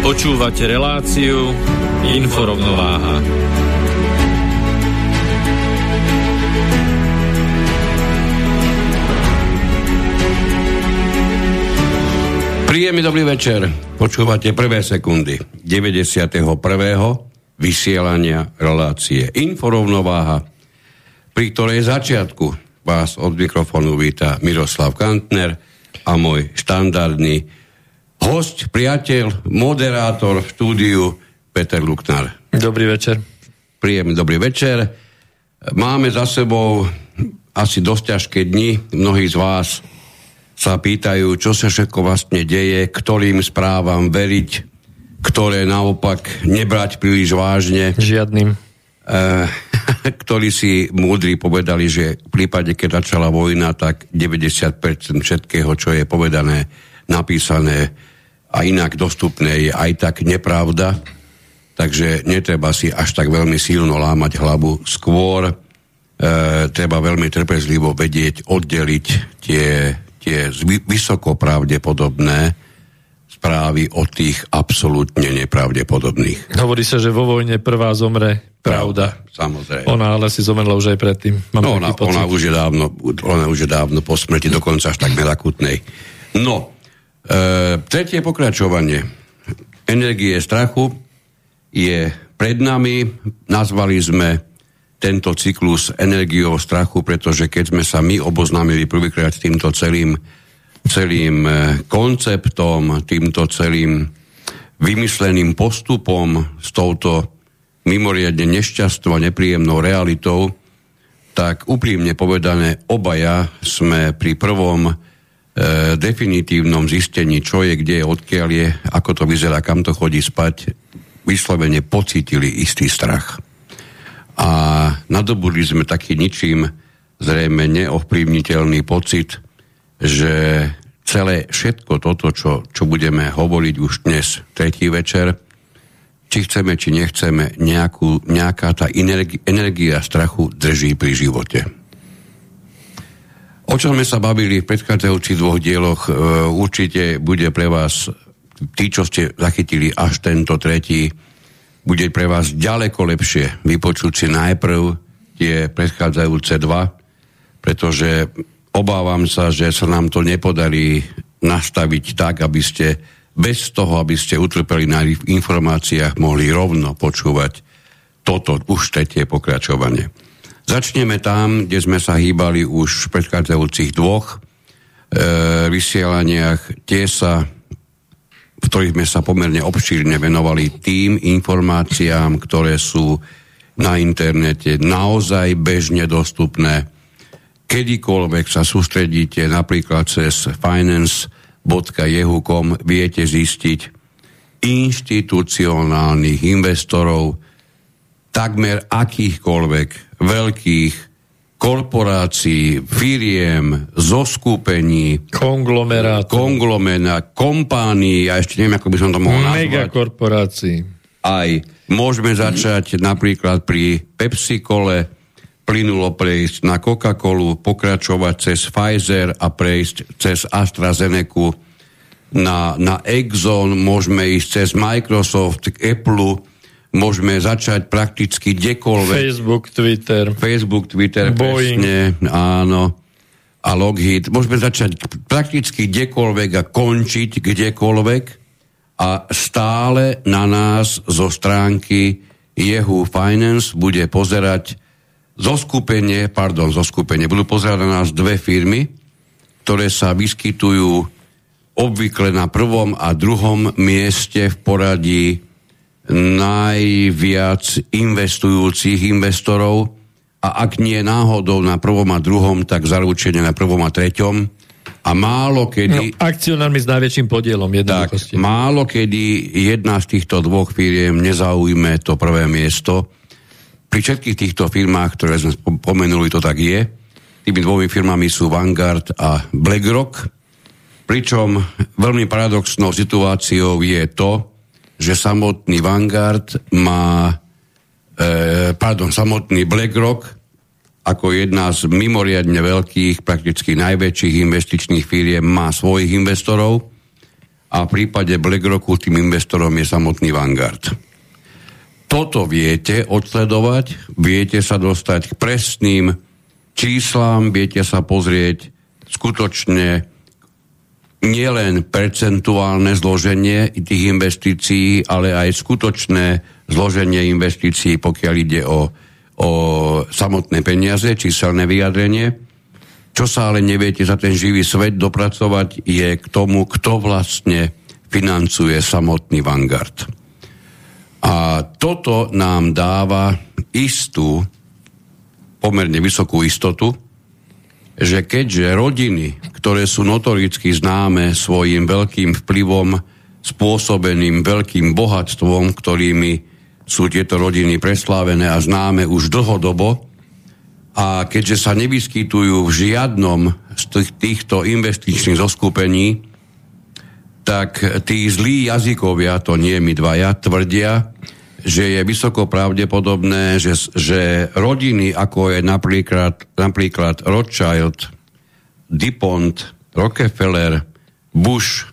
Počúvate reláciu Inforovnováha. Príjemný dobrý večer. Počúvate prvé sekundy 91. vysielania relácie Inforovnováha, pri ktorej začiatku vás od mikrofónu víta Miroslav Kantner a môj štandardný host, priateľ, moderátor v štúdiu Peter Luknar. Dobrý večer. Príjemný dobrý večer. Máme za sebou asi dosť ťažké dni. Mnohí z vás sa pýtajú, čo sa všetko vlastne deje, ktorým správam veriť, ktoré naopak nebrať príliš vážne. Žiadnym. E, ktorí si múdri povedali, že v prípade, keď začala vojna, tak 90% všetkého, čo je povedané, napísané a inak dostupné, je aj tak nepravda. Takže netreba si až tak veľmi silno lámať hlavu. Skôr e, treba veľmi trpezlivo vedieť, oddeliť tie tie vysoko pravdepodobné správy o tých absolútne nepravdepodobných. Hovorí sa, že vo vojne prvá zomre pravda. pravda samozrejme. Ona ale si zomrela už aj predtým. Mám no, ona, ona, už je dávno, ona už je dávno po smrti, dokonca až tak akutnej. No, e, tretie pokračovanie. Energie strachu je pred nami. Nazvali sme tento cyklus energiou strachu, pretože keď sme sa my oboznámili prvýkrát s týmto celým, celým e, konceptom, týmto celým vymysleným postupom, s touto mimoriadne nešťastnou a nepríjemnou realitou, tak úprimne povedané, obaja sme pri prvom definitívnom zistení, čo je, kde je, odkiaľ je, ako to vyzerá, kam to chodí spať, vyslovene pocítili istý strach a nadobudli sme taký ničím zrejme neovplyvniteľný pocit, že celé všetko toto, čo, čo budeme hovoriť už dnes, tretí večer, či chceme, či nechceme, nejakú, nejaká tá energi- energia strachu drží pri živote. O čom sme sa bavili v predchádzajúcich dvoch dieloch, e, určite bude pre vás, tí, čo ste zachytili až tento tretí, bude pre vás ďaleko lepšie vypočuť si najprv tie predchádzajúce dva, pretože obávam sa, že sa nám to nepodarí nastaviť tak, aby ste bez toho, aby ste utrpeli na informáciách, mohli rovno počúvať toto už tretie pokračovanie. Začneme tam, kde sme sa hýbali už v predchádzajúcich dvoch e, vysielaniach. Tie sa v ktorých sme sa pomerne obšírne venovali tým informáciám, ktoré sú na internete naozaj bežne dostupné. Kedykoľvek sa sústredíte napríklad cez finance.jehu.com viete zistiť inštitucionálnych investorov takmer akýchkoľvek veľkých korporácií, firiem, zoskupení, konglomerát, konglomerát, kompánií, a ešte neviem, ako by som to mohol nazvať. Megakorporácií. Aj môžeme začať napríklad pri Pepsi Cole, plynulo prejsť na Coca-Colu, pokračovať cez Pfizer a prejsť cez AstraZeneca na, na Exxon, môžeme ísť cez Microsoft, Apple, môžeme začať prakticky kdekoľvek. Facebook, Twitter. Facebook, Twitter, Boeing. presne, áno. A Lockheed. Môžeme začať prakticky kdekoľvek a končiť kdekoľvek. a stále na nás zo stránky Jehu Finance bude pozerať zo skupenie, pardon, zo skupenie, budú pozerať na nás dve firmy, ktoré sa vyskytujú obvykle na prvom a druhom mieste v poradí najviac investujúcich investorov a ak nie náhodou na prvom a druhom, tak zaručene na prvom a treťom. A málo kedy... No, akcionármi s najväčším podielom tak, málo kedy jedna z týchto dvoch firiem nezaujme to prvé miesto. Pri všetkých týchto firmách, ktoré sme pomenuli, to tak je. Tými dvomi firmami sú Vanguard a BlackRock. Pričom veľmi paradoxnou situáciou je to, že samotný Vanguard má E, pardon, samotný BlackRock ako jedna z mimoriadne veľkých, prakticky najväčších investičných firiem má svojich investorov a v prípade BlackRocku tým investorom je samotný Vanguard. Toto viete odsledovať, viete sa dostať k presným číslám, viete sa pozrieť skutočne nielen percentuálne zloženie tých investícií, ale aj skutočné zloženie investícií, pokiaľ ide o, o samotné peniaze, číselné vyjadrenie. Čo sa ale neviete za ten živý svet dopracovať, je k tomu, kto vlastne financuje samotný Vanguard. A toto nám dáva istú, pomerne vysokú istotu, že keďže rodiny, ktoré sú notoricky známe svojim veľkým vplyvom, spôsobeným veľkým bohatstvom, ktorými sú tieto rodiny preslávené a známe už dlhodobo. A keďže sa nevyskytujú v žiadnom z týchto investičných zoskupení, tak tí zlí jazykovia, to nie my dvaja, tvrdia, že je vysoko pravdepodobné, že, že rodiny, ako je napríklad, napríklad Rothschild, DuPont, Rockefeller, Bush,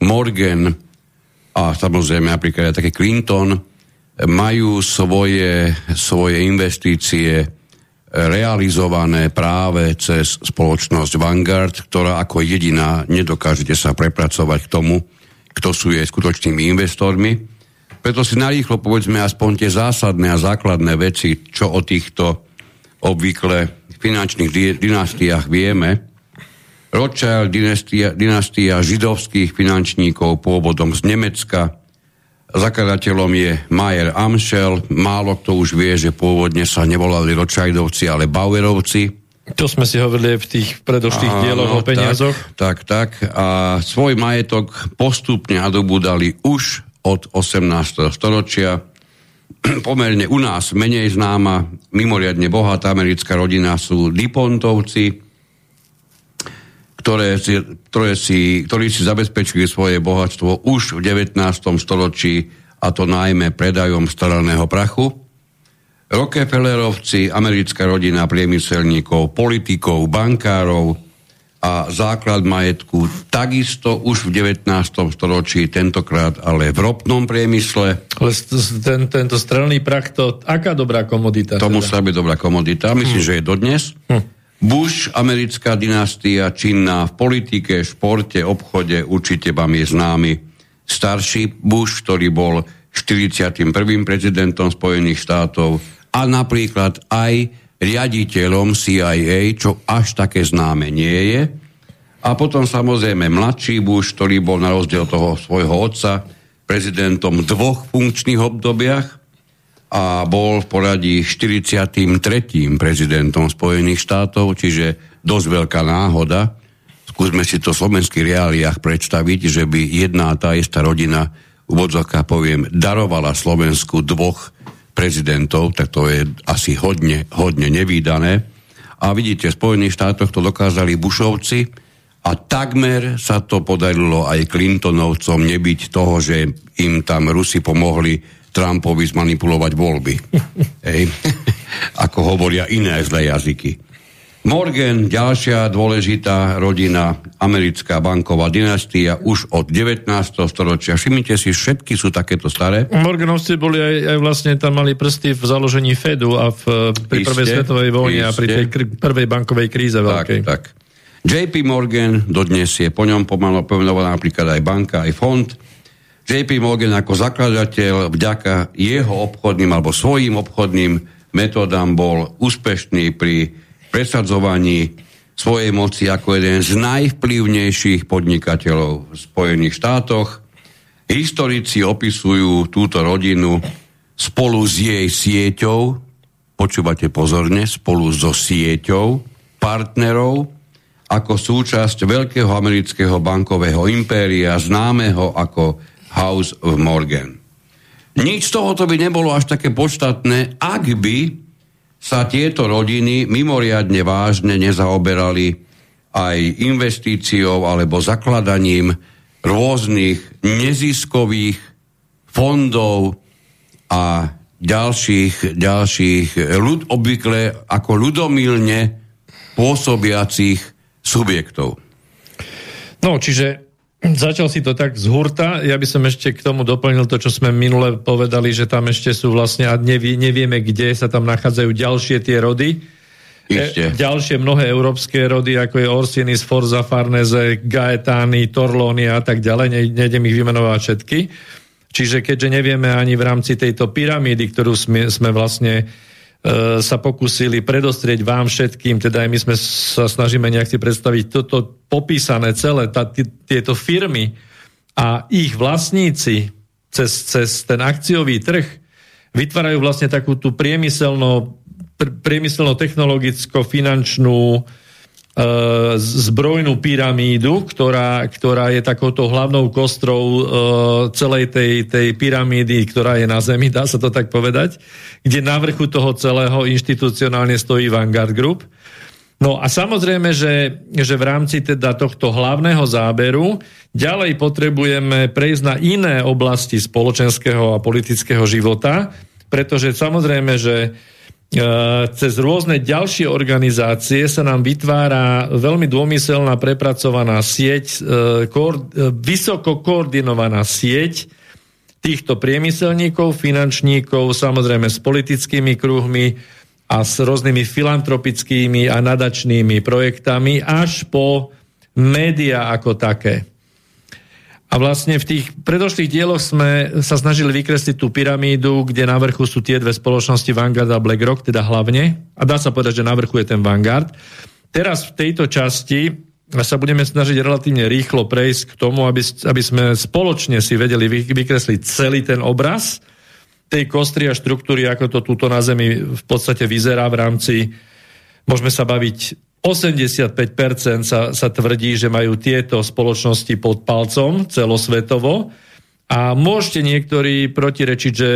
Morgan a samozrejme napríklad aj také Clinton, majú svoje, svoje investície realizované práve cez spoločnosť Vanguard, ktorá ako jediná nedokážete sa prepracovať k tomu, kto sú jej skutočnými investormi. Preto si narýchlo povedzme aspoň tie zásadné a základné veci, čo o týchto obvykle finančných dynastiách vieme. Rothschild dynastia, dynastia židovských finančníkov pôvodom z Nemecka, Zakladateľom je Mayer Amschel. Málo kto už vie, že pôvodne sa nevolali Rothschildovci, ale Bauerovci. To sme si hovorili v tých predošlých Áno, dieloch o peniazoch. Tak, tak, tak. A svoj majetok postupne nadobúdali už od 18. storočia. Pomerne u nás menej známa, mimoriadne bohatá americká rodina sú Dipontovci, ktoré si, ktoré si, ktorí si zabezpečili svoje bohatstvo už v 19. storočí, a to najmä predajom staraného prachu. Rockefellerovci, americká rodina priemyselníkov, politikov, bankárov a základ majetku takisto už v 19. storočí, tentokrát ale v ropnom priemysle. Ale ten, tento strelný prach, to aká dobrá komodita? To teda? musí byť dobrá komodita, myslím, hm. že je dodnes. Hm. Bush, americká dynastia, činná v politike, športe, obchode, určite vám je známy starší Bush, ktorý bol 41. prezidentom Spojených štátov a napríklad aj riaditeľom CIA, čo až také známe nie je. A potom samozrejme mladší Bush, ktorý bol na rozdiel toho svojho otca prezidentom v dvoch funkčných obdobiach a bol v poradí 43. prezidentom Spojených štátov, čiže dosť veľká náhoda. Skúsme si to v slovenských reáliách predstaviť, že by jedna tá istá rodina, úvodzovka poviem, darovala Slovensku dvoch prezidentov, tak to je asi hodne, hodne nevýdané. A vidíte, v Spojených štátoch to dokázali Bushovci a takmer sa to podarilo aj Clintonovcom nebyť toho, že im tam Rusi pomohli Trumpovi zmanipulovať voľby. Hej. Ako hovoria iné zlé jazyky. Morgan, ďalšia dôležitá rodina, americká banková dynastia, už od 19. storočia. Všimnite si, všetky sú takéto staré. Morganovci boli aj, aj vlastne tam mali prsty v založení Fedu a v, pri iste, prvej svetovej vojne iste. a pri tej kr- prvej bankovej kríze veľkej. Tak, tak. JP Morgan, dodnes je po ňom pomenovaná napríklad aj banka, aj fond JP Morgan ako zakladateľ vďaka jeho obchodným alebo svojim obchodným metódam bol úspešný pri presadzovaní svojej moci ako jeden z najvplyvnejších podnikateľov v Spojených štátoch. Historici opisujú túto rodinu spolu s jej sieťou, počúvate pozorne, spolu so sieťou partnerov ako súčasť veľkého amerického bankového impéria známeho ako House of Morgan. Nič z tohoto by nebolo až také podstatné, ak by sa tieto rodiny mimoriadne vážne nezaoberali aj investíciou alebo zakladaním rôznych neziskových fondov a ďalších, ďalších ľud, obvykle ako ľudomilne pôsobiacich subjektov. No, čiže Začal si to tak z hurta. Ja by som ešte k tomu doplnil to, čo sme minule povedali, že tam ešte sú vlastne, a nevie, nevieme, kde sa tam nachádzajú ďalšie tie rody. Ešte. E, ďalšie mnohé európske rody, ako je Orsini, Sforza, Farnese, Gaetani, Torloni a tak ďalej. Ne, nejdem ich vymenovať všetky. Čiže keďže nevieme ani v rámci tejto pyramídy, ktorú sme, sme vlastne sa pokúsili predostrieť vám všetkým, teda aj my sme sa snažíme nejak si predstaviť toto popísané celé, tá, tieto firmy a ich vlastníci cez, cez ten akciový trh vytvárajú vlastne takú tú priemyselno, priemyselno-technologicko-finančnú E, zbrojnú pyramídu, ktorá, ktorá je takouto hlavnou kostrou e, celej tej, tej pyramídy, ktorá je na Zemi, dá sa to tak povedať, kde na vrchu toho celého inštitucionálne stojí Vanguard Group. No a samozrejme, že, že v rámci teda tohto hlavného záberu ďalej potrebujeme prejsť na iné oblasti spoločenského a politického života, pretože samozrejme, že E, cez rôzne ďalšie organizácie sa nám vytvára veľmi dômyselná prepracovaná sieť, e, e, vysoko koordinovaná sieť týchto priemyselníkov, finančníkov, samozrejme s politickými kruhmi a s rôznymi filantropickými a nadačnými projektami až po média ako také. A vlastne v tých predošlých dieloch sme sa snažili vykresliť tú pyramídu, kde na vrchu sú tie dve spoločnosti Vanguard a BlackRock, teda hlavne. A dá sa povedať, že na vrchu je ten Vanguard. Teraz v tejto časti sa budeme snažiť relatívne rýchlo prejsť k tomu, aby, aby sme spoločne si vedeli vykresliť celý ten obraz tej kostry a štruktúry, ako to túto na Zemi v podstate vyzerá v rámci, môžeme sa baviť 85% sa, sa tvrdí, že majú tieto spoločnosti pod palcom celosvetovo. A môžete niektorí protirečiť, že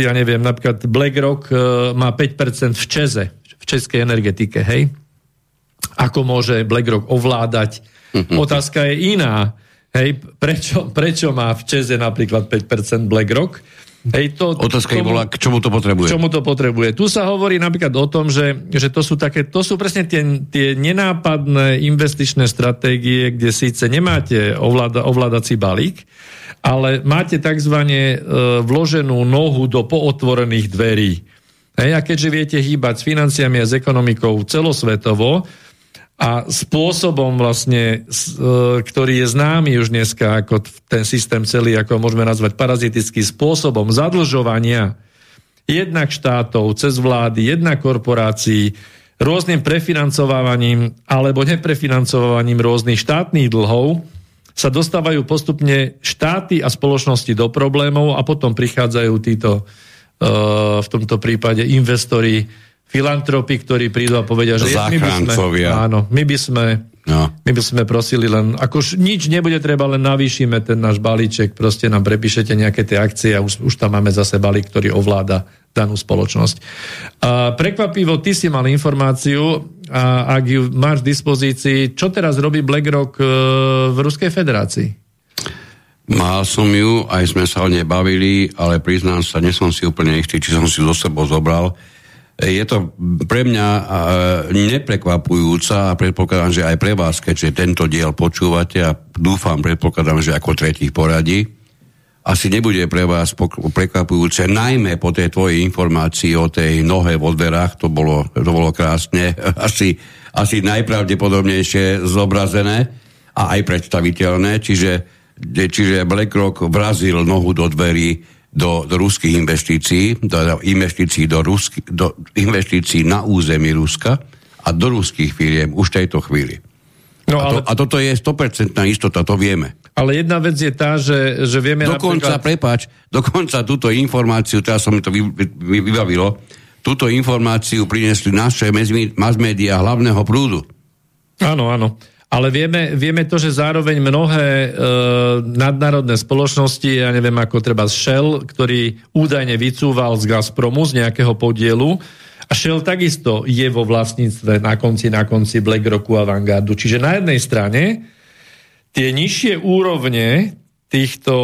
ja neviem, napríklad BlackRock e, má 5% v Čeze, v českej energetike, hej? Ako môže BlackRock ovládať? Otázka je iná. Hej, prečo, prečo má v Čeze napríklad 5% BlackRock? Hej, to, Otázka komu, bola, k čomu to potrebuje. Čomu to potrebuje. Tu sa hovorí napríklad o tom, že, že to sú také, to sú presne tie, tie nenápadné investičné stratégie, kde síce nemáte ovláda, ovládací balík, ale máte tzv. E, vloženú nohu do pootvorených dverí. Hej, a keďže viete hýbať s financiami a s ekonomikou celosvetovo, a spôsobom vlastne, e, ktorý je známy už dneska ako ten systém celý, ako môžeme nazvať parazitický spôsobom zadlžovania jednak štátov, cez vlády, jednak korporácií, rôznym prefinancovaním alebo neprefinancovaním rôznych štátnych dlhov sa dostávajú postupne štáty a spoločnosti do problémov a potom prichádzajú títo e, v tomto prípade investori filantropi, ktorí prídu a povedia, že my by sme, áno, my by sme No. My by sme prosili len, ako nič nebude treba, len navýšime ten náš balíček, proste nám prepíšete nejaké tie akcie a už, už tam máme zase balík, ktorý ovláda danú spoločnosť. A prekvapivo, ty si mal informáciu, a ak ju máš v dispozícii, čo teraz robí BlackRock e, v Ruskej federácii? Mal som ju, aj sme sa o nej bavili, ale priznám sa, nesom si úplne istý, či som si zo sebou zobral je to pre mňa neprekvapujúca a predpokladám, že aj pre vás, keďže tento diel počúvate a dúfam, predpokladám, že ako tretí poradí, asi nebude pre vás prekvapujúce, najmä po tej tvojej informácii o tej nohe vo dverách, to bolo, to bolo krásne, asi, asi najpravdepodobnejšie zobrazené a aj predstaviteľné, čiže čiže BlackRock vrazil nohu do dverí do, do ruských investícií, do investícií, do, Rusky, do investícií na území Ruska a do ruských firiem už v tejto chvíli. No, a, to, ale... a toto je 100% istota, to vieme. Ale jedna vec je tá, že, že vieme dokonca, napríklad... prepáč, dokonca túto informáciu, teraz som mi to vy, vy, vybavilo, túto informáciu priniesli naše mass hlavného prúdu. Áno, áno. Ale vieme, vieme to, že zároveň mnohé e, nadnárodné spoločnosti, ja neviem ako treba Shell, ktorý údajne vycúval z Gazpromu z nejakého podielu, a Shell takisto je vo vlastníctve na konci, na konci BlackRocku a Vanguardu. Čiže na jednej strane tie nižšie úrovne týchto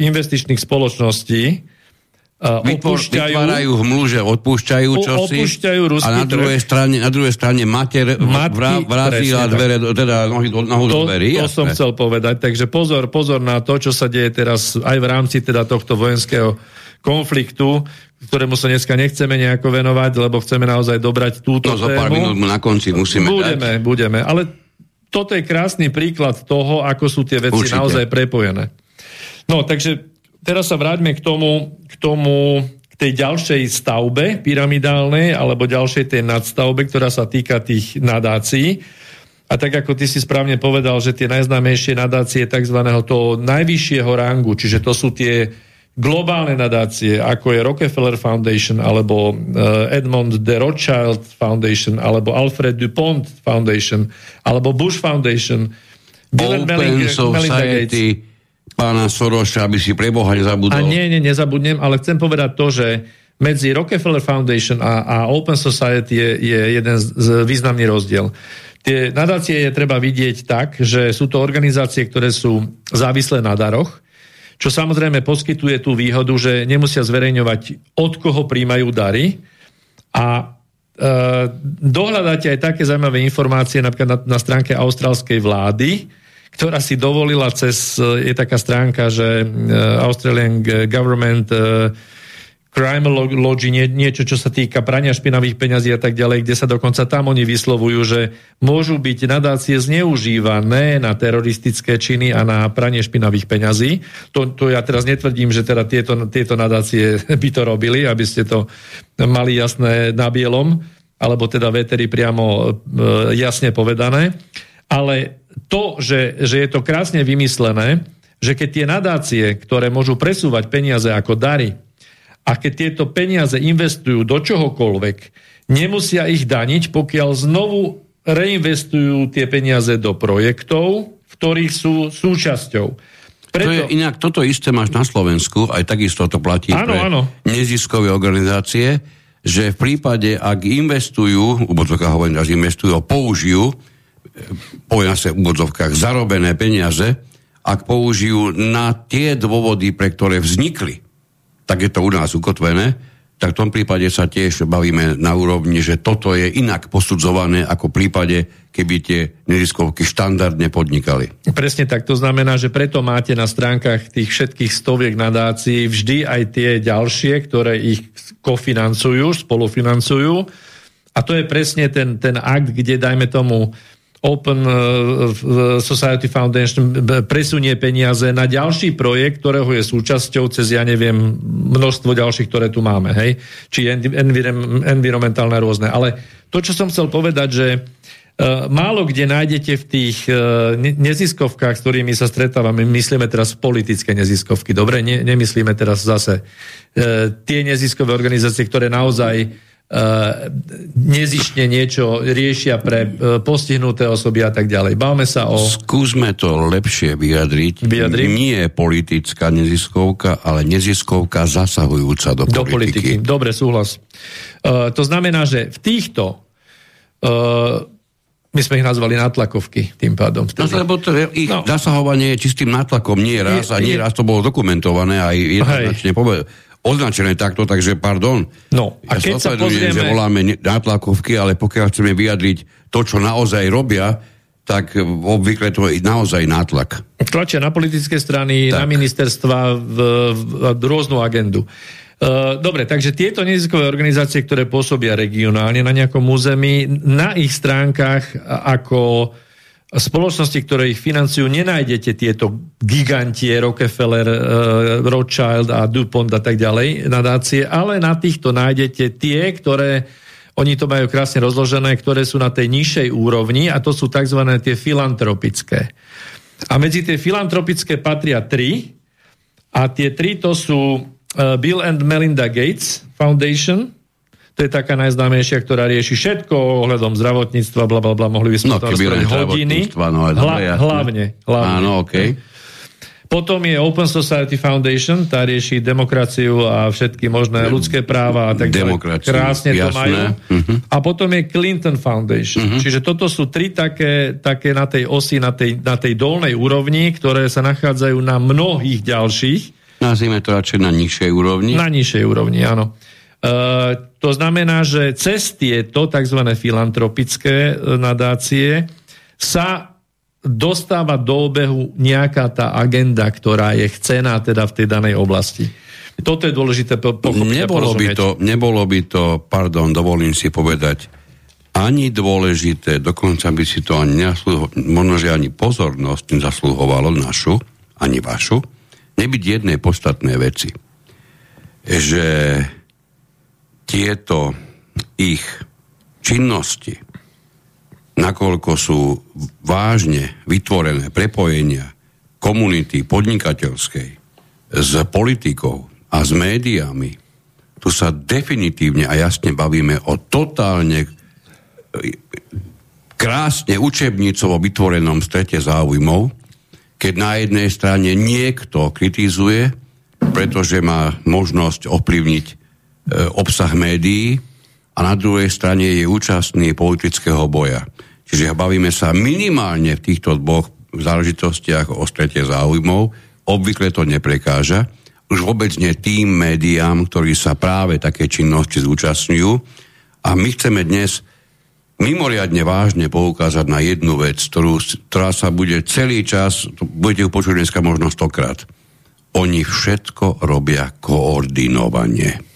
investičných spoločností Vytvor, vytvárajú hmlu, že odpúšťajú čosi opúšťajú a na druhej, strane, na druhej strane mater vrátila dvere, teda nohy do, nohu to, do dverí. To jasné. som chcel povedať, takže pozor, pozor na to, čo sa deje teraz aj v rámci teda tohto vojenského konfliktu, ktorému sa dneska nechceme nejako venovať, lebo chceme naozaj dobrať túto no, tému. No, pár minút na konci musíme Budeme, dať. budeme, ale toto je krásny príklad toho, ako sú tie veci Určite. naozaj prepojené. No, takže teraz sa vráťme k tomu, k tomu, k tej ďalšej stavbe pyramidálnej, alebo ďalšej tej nadstavbe, ktorá sa týka tých nadácií. A tak ako ty si správne povedal, že tie najznámejšie nadácie tzv. toho najvyššieho rangu, čiže to sú tie globálne nadácie, ako je Rockefeller Foundation, alebo eh, Edmond de Rothschild Foundation, alebo Alfred Dupont Foundation, alebo Bush Foundation, Bill Open Society, pána Soroša, aby si pre Boha nezabudol. A nie, nie, nezabudnem, ale chcem povedať to, že medzi Rockefeller Foundation a, a Open Society je, je jeden z, z významný rozdiel. Tie nadácie je treba vidieť tak, že sú to organizácie, ktoré sú závislé na daroch, čo samozrejme poskytuje tú výhodu, že nemusia zverejňovať, od koho príjmajú dary a e, dohľadáte aj také zaujímavé informácie napríklad na, na stránke austrálskej vlády, ktorá si dovolila cez, je taká stránka, že e, Australian Government e, Crime Logi, nie, niečo, čo sa týka prania špinavých peňazí a tak ďalej, kde sa dokonca tam oni vyslovujú, že môžu byť nadácie zneužívané na teroristické činy a na pranie špinavých peňazí. To, to ja teraz netvrdím, že teda tieto, tieto nadácie by to robili, aby ste to mali jasné na bielom, alebo teda veteri priamo e, jasne povedané. Ale to, že, že je to krásne vymyslené, že keď tie nadácie, ktoré môžu presúvať peniaze ako dary, a keď tieto peniaze investujú do čohokoľvek, nemusia ich daniť, pokiaľ znovu reinvestujú tie peniaze do projektov, v ktorých sú súčasťou. Preto... To je, inak toto isté máš na Slovensku, aj takisto to platí áno, pre áno. neziskové organizácie, že v prípade, ak investujú, úbodzovka hovorím, že investujú, použijú sa v úvodzovkách, zarobené peniaze, ak použijú na tie dôvody, pre ktoré vznikli, tak je to u nás ukotvené, tak v tom prípade sa tiež bavíme na úrovni, že toto je inak posudzované ako v prípade, keby tie neziskovky štandardne podnikali. Presne tak, to znamená, že preto máte na stránkach tých všetkých stoviek nadácií vždy aj tie ďalšie, ktoré ich kofinancujú, spolufinancujú. A to je presne ten, ten akt, kde dajme tomu Open uh, Society Foundation presunie peniaze na ďalší projekt, ktorého je súčasťou cez, ja neviem, množstvo ďalších, ktoré tu máme, hej? Či environmentálne rôzne. Ale to, čo som chcel povedať, že Uh, málo kde nájdete v tých uh, neziskovkách, s ktorými sa stretávame, myslíme teraz politické neziskovky, dobre, ne, nemyslíme teraz zase tie neziskové organizácie, ktoré naozaj nezišne niečo riešia pre uh, postihnuté osoby a tak ďalej. Báme sa o... Skúsme to lepšie vyjadriť. Vyjadriť? Nie politická neziskovka, ale neziskovka zasahujúca do, do politiky. politiky. Dobre, súhlas. Uh, to znamená, že v týchto my sme ich nazvali nátlakovky tým pádom. Vtedy. No, lebo to ich no. zasahovanie je čistým nátlakom, nie raz, je, a nie je, raz to bolo dokumentované aj jednoznačne povedané označené takto, takže pardon. No, a ja keď sa pozrieme... že voláme nátlakovky, ale pokiaľ chceme vyjadriť to, čo naozaj robia, tak obvykle to je naozaj nátlak. Tlačia na politické strany, tak. na ministerstva, v, v, v rôznu agendu. Uh, dobre, takže tieto neziskové organizácie, ktoré pôsobia regionálne na nejakom území, na ich stránkach ako spoločnosti, ktoré ich financujú, nenájdete tieto gigantie Rockefeller, uh, Rothschild a DuPont a tak ďalej nadácie, ale na týchto nájdete tie, ktoré oni to majú krásne rozložené, ktoré sú na tej nižšej úrovni a to sú tzv. tie filantropické. A medzi tie filantropické patria tri a tie tri to sú uh, Bill and Melinda Gates Foundation, to je taká najznámejšia, ktorá rieši všetko ohľadom zdravotníctva, bla, bla, bla, mohli by sme no, to rozprávať hodiny. No, Hla, hlavne, hlavne. Áno, okay. Potom je Open Society Foundation, tá rieši demokraciu a všetky možné ľudské práva a tak ďalej. Krásne jasné. to majú. Uh-huh. A potom je Clinton Foundation. Uh-huh. Čiže toto sú tri také, také na tej osi, na tej, na tej dolnej úrovni, ktoré sa nachádzajú na mnohých ďalších. Nazvime to radšej na nižšej úrovni. Na nižšej úrovni, áno. Uh, to znamená, že cez tieto tzv. filantropické e, nadácie sa dostáva do obehu nejaká tá agenda, ktorá je chcená teda v tej danej oblasti. Toto je dôležité pochopiť nebolo by, to, nebolo by to, pardon, dovolím si povedať, ani dôležité, dokonca by si to ani nesluho, možno, že ani pozornosť nezasluhovalo našu, ani vašu, nebyť jednej podstatné veci. Že tieto ich činnosti nakoľko sú vážne vytvorené prepojenia komunity podnikateľskej s politikou a s médiami, tu sa definitívne a jasne bavíme o totálne krásne učebnicovo vytvorenom strete záujmov, keď na jednej strane niekto kritizuje, pretože má možnosť ovplyvniť e, obsah médií a na druhej strane je účastný politického boja. Čiže bavíme sa minimálne v týchto dvoch záležitostiach o strete záujmov. Obvykle to neprekáža. Už vôbec nie tým médiám, ktorí sa práve také činnosti zúčastňujú. A my chceme dnes mimoriadne vážne poukázať na jednu vec, ktorú, ktorá sa bude celý čas, budete ju počuť dneska možno stokrát. Oni všetko robia koordinovanie.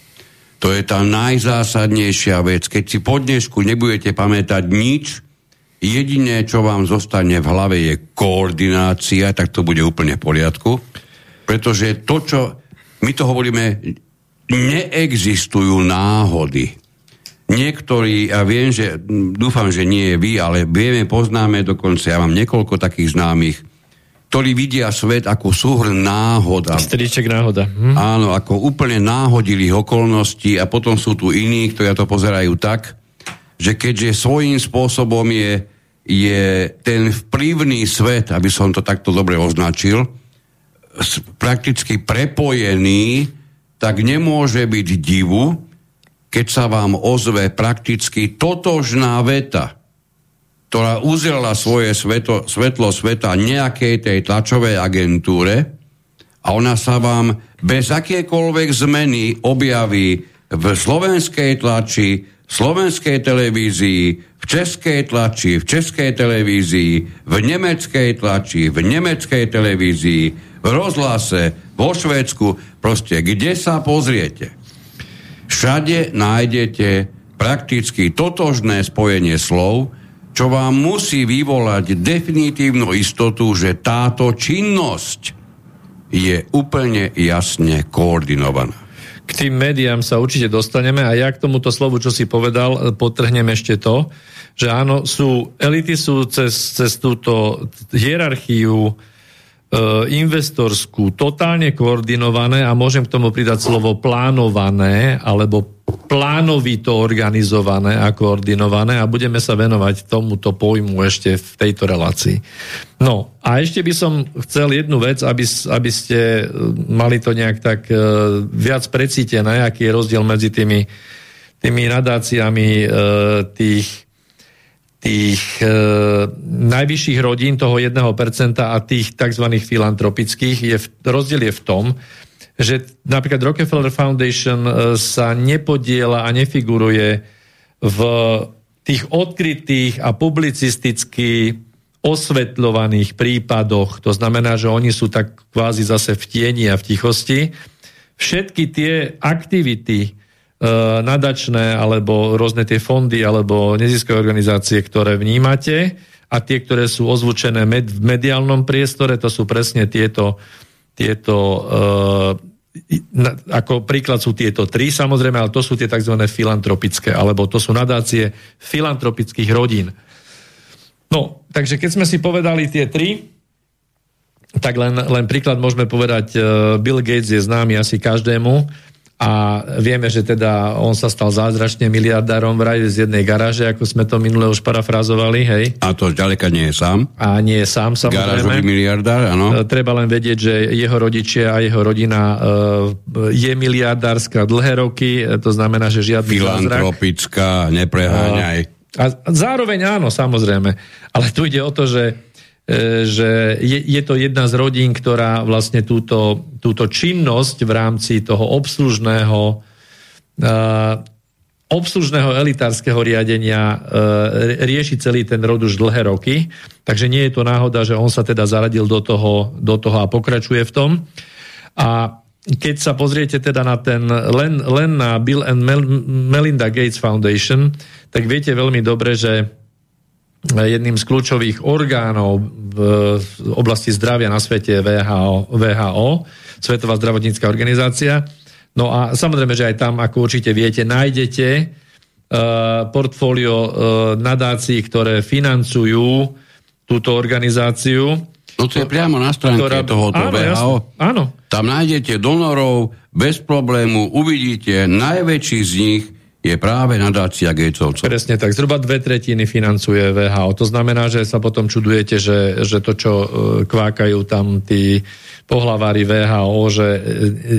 To je tá najzásadnejšia vec. Keď si po dnešku nebudete pamätať nič, Jediné, čo vám zostane v hlave, je koordinácia, tak to bude úplne v poriadku. Pretože to, čo my to hovoríme, neexistujú náhody. Niektorí, ja viem, že dúfam, že nie je vy, ale vieme, poznáme dokonca, ja mám niekoľko takých známych, ktorí vidia svet ako súhrn náhoda. Striček náhoda. Hm. Áno, ako úplne náhodilých okolností a potom sú tu iní, ktorí to pozerajú tak, že keďže svojím spôsobom je, je ten vplyvný svet, aby som to takto dobre označil, prakticky prepojený, tak nemôže byť divu, keď sa vám ozve prakticky totožná veta, ktorá uzrela svoje sveto, svetlo sveta nejakej tej tlačovej agentúre a ona sa vám bez akékoľvek zmeny objaví v slovenskej tlači, slovenskej televízii, v českej tlači, v českej televízii, v nemeckej tlači, v nemeckej televízii, v rozhlase, vo Švédsku, proste kde sa pozriete. Všade nájdete prakticky totožné spojenie slov, čo vám musí vyvolať definitívnu istotu, že táto činnosť je úplne jasne koordinovaná. K tým médiám sa určite dostaneme a ja k tomuto slovu, čo si povedal, potrhnem ešte to, že áno, sú, elity sú cez, cez túto hierarchiu e, investorskú totálne koordinované a môžem k tomu pridať slovo plánované alebo plánovito organizované a koordinované a budeme sa venovať tomuto pojmu ešte v tejto relácii. No a ešte by som chcel jednu vec, aby, aby ste e, mali to nejak tak uh, viac precítené, aký je rozdiel medzi tými, tými nadáciami uh, tých, tých uh, najvyšších rodín, toho 1% a tých tzv. filantropických. Je, rozdiel je v tom, že napríklad Rockefeller Foundation e, sa nepodiela a nefiguruje v tých odkrytých a publicisticky osvetľovaných prípadoch. To znamená, že oni sú tak kvázi zase v tieni a v tichosti. Všetky tie aktivity e, nadačné alebo rôzne tie fondy alebo neziskové organizácie, ktoré vnímate a tie, ktoré sú ozvučené med, v mediálnom priestore, to sú presne tieto, tieto ako príklad sú tieto tri, samozrejme, ale to sú tie tzv. filantropické, alebo to sú nadácie filantropických rodín. No, takže keď sme si povedali tie tri, tak len, len príklad môžeme povedať, e, Bill Gates je známy asi každému, a vieme, že teda on sa stal zázračne miliardárom vraj z jednej garáže, ako sme to minule už parafrazovali, hej. A to ďaleka nie je sám. A nie je sám, samozrejme. Garážový miliardár, áno. E, treba len vedieť, že jeho rodičia a jeho rodina uh, je miliardárska dlhé roky, e, to znamená, že žiadny Filantropická, nepreháňaj. A, zároveň áno, samozrejme. Ale tu ide o to, že E, že je, je to jedna z rodín, ktorá vlastne túto, túto činnosť v rámci toho obslužného uh, obslužného elitárskeho riadenia uh, rieši celý ten rod už dlhé roky. Takže nie je to náhoda, že on sa teda zaradil do toho, do toho a pokračuje v tom. A keď sa pozriete teda na ten, len, len na Bill and Mel, Melinda Gates Foundation, tak viete veľmi dobre, že jedným z kľúčových orgánov v oblasti zdravia na svete VHO, VHO Svetová zdravotnícká organizácia. No a samozrejme, že aj tam, ako určite viete, nájdete uh, portfólio uh, nadácií, ktoré financujú túto organizáciu. No to je priamo na stránke ktorá... tohoto áno, VHO. Áno. Tam nájdete donorov bez problému, uvidíte najväčší z nich je práve nadácia Gatesovcov. Presne tak, zhruba dve tretiny financuje VHO. To znamená, že sa potom čudujete, že, že to, čo e, kvákajú tam tí pohlavári VHO, že e,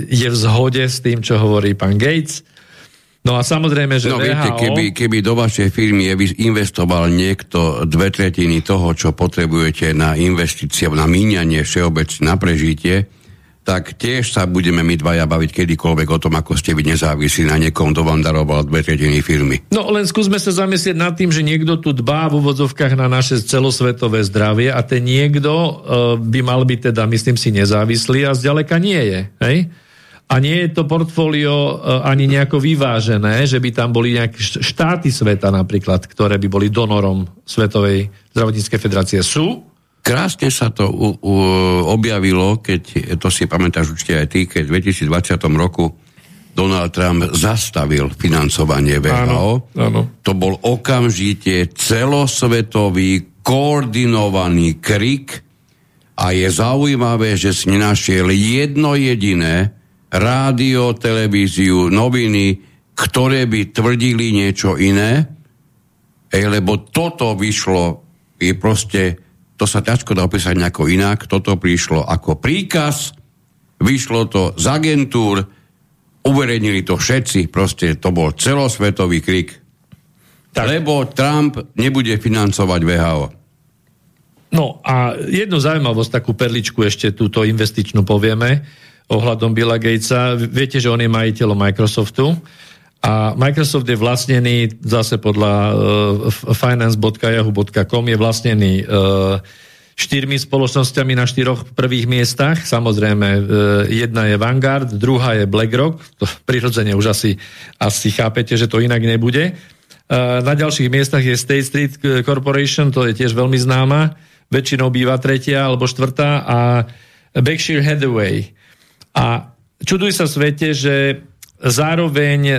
je v zhode s tým, čo hovorí pán Gates. No a samozrejme, že no, VHO... Viete, keby, keby do vašej firmy investoval niekto dve tretiny toho, čo potrebujete na investície, na míňanie všeobecne, na prežitie, tak tiež sa budeme my dvaja baviť kedykoľvek o tom, ako ste vy nezávislí na niekom, kto vám daroval dve tretiny firmy. No len skúsme sa zamyslieť nad tým, že niekto tu dbá v úvodzovkách na naše celosvetové zdravie a ten niekto uh, by mal byť teda, myslím si, nezávislý a zďaleka nie je. Hej? A nie je to portfólio uh, ani nejako vyvážené, že by tam boli nejaké štáty sveta napríklad, ktoré by boli donorom Svetovej zdravotníckej federácie. Sú, Krásne sa to u, u, objavilo, keď, to si pamätáš určite aj ty, keď v 2020 roku Donald Trump zastavil financovanie VHO. Áno, áno. To bol okamžite celosvetový koordinovaný krik a je zaujímavé, že si nenašiel jedno jediné rádio, televíziu, noviny, ktoré by tvrdili niečo iné, lebo toto vyšlo, je proste to sa ťažko dá opísať nejako inak. Toto prišlo ako príkaz, vyšlo to z agentúr, uverejnili to všetci, proste to bol celosvetový krik. Tak. Lebo Trump nebude financovať VHO. No a jednu zaujímavosť, takú perličku ešte túto investičnú povieme ohľadom Billa Gatesa. Viete, že on je majiteľom Microsoftu a Microsoft je vlastnený, zase podľa uh, finance.yahoo.com, je vlastnený uh, štyrmi spoločnosťami na štyroch prvých miestach. Samozrejme, uh, jedna je Vanguard, druhá je BlackRock. To prirodzene už asi, asi chápete, že to inak nebude. Na ďalších miestach je State Street Corporation, to je tiež veľmi známa. Väčšinou býva tretia alebo štvrtá a Berkshire Hathaway. A čuduj sa svete, že Zároveň e,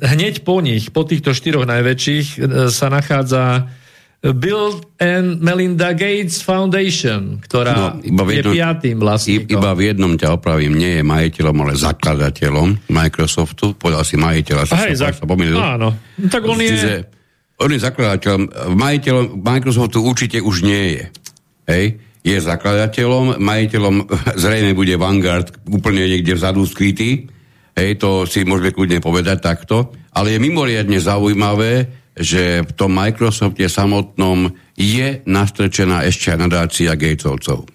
hneď po nich, po týchto štyroch najväčších, e, sa nachádza Bill and Melinda Gates Foundation, ktorá no, iba je jednom, piatým vlastníkom. Iba v jednom ťa opravím, nie je majiteľom, ale zakladateľom Microsoftu. Povedal si majiteľa, sa, Hej, sa, zak- pomýlil. Áno, tak on je... Čiže on je zakladateľom. Majiteľom Microsoftu určite už nie je. Hej? Je zakladateľom, majiteľom zrejme bude Vanguard úplne niekde vzadu skrytý Hej, to si môžeme kľudne povedať takto. Ale je mimoriadne zaujímavé, že v tom Microsofte samotnom je nastrčená ešte aj nadácia Gatesovcov.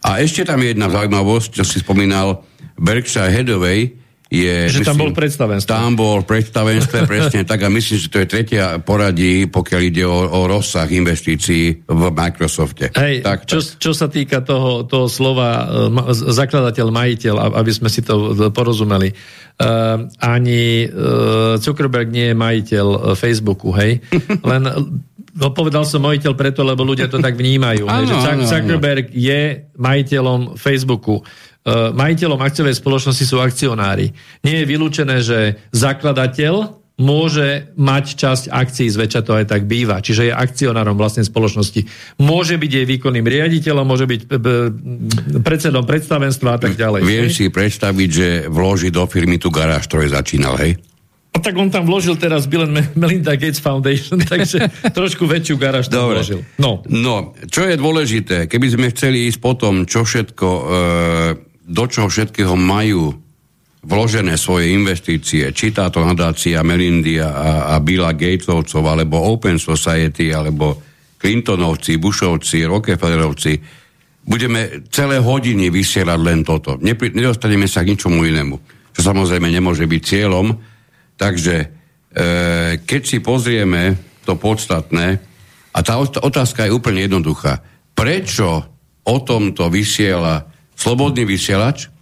A ešte tam je jedna zaujímavosť, čo si spomínal, Berkshire Hathaway je... Že myslím, tam bol predstavenstvo. Tam bol predstavenstvo, presne tak. A myslím, že to je tretia poradí, pokiaľ ide o, o rozsah investícií v Microsofte. Hej, tak, čo, tak. čo sa týka toho, toho slova uh, zakladateľ, majiteľ, aby sme si to porozumeli. Uh, ani uh, Zuckerberg nie je majiteľ Facebooku, hej? Len No, povedal som majiteľ preto, lebo ľudia to tak vnímajú. áno, že Zuckerberg áno. je majiteľom Facebooku. Uh, majiteľom akciovej spoločnosti sú akcionári. Nie je vylúčené, že zakladateľ môže mať časť akcií, zväčša to aj tak býva, čiže je akcionárom vlastnej spoločnosti. Môže byť jej výkonným riaditeľom, môže byť predsedom predstavenstva a tak ďalej. Viem si predstaviť, že vloží do firmy tú garáž, ktorý začínal, hej? A tak on tam vložil teraz Bill Melinda Gates Foundation, takže trošku väčšiu garáž tam Dobre. vložil. No. no, čo je dôležité, keby sme chceli ísť potom, čo všetko, e, do čoho všetkého majú vložené svoje investície, či táto nadácia Melindy a, a Billa Gatesovcov, alebo Open Society, alebo Clintonovci, Bushovci, Rockefellerovci, budeme celé hodiny vysielať len toto. Nepri, nedostaneme sa k ničomu inému, čo samozrejme nemôže byť cieľom. Takže e, keď si pozrieme to podstatné, a tá otázka je úplne jednoduchá. Prečo o tomto vysiela slobodný vysielač,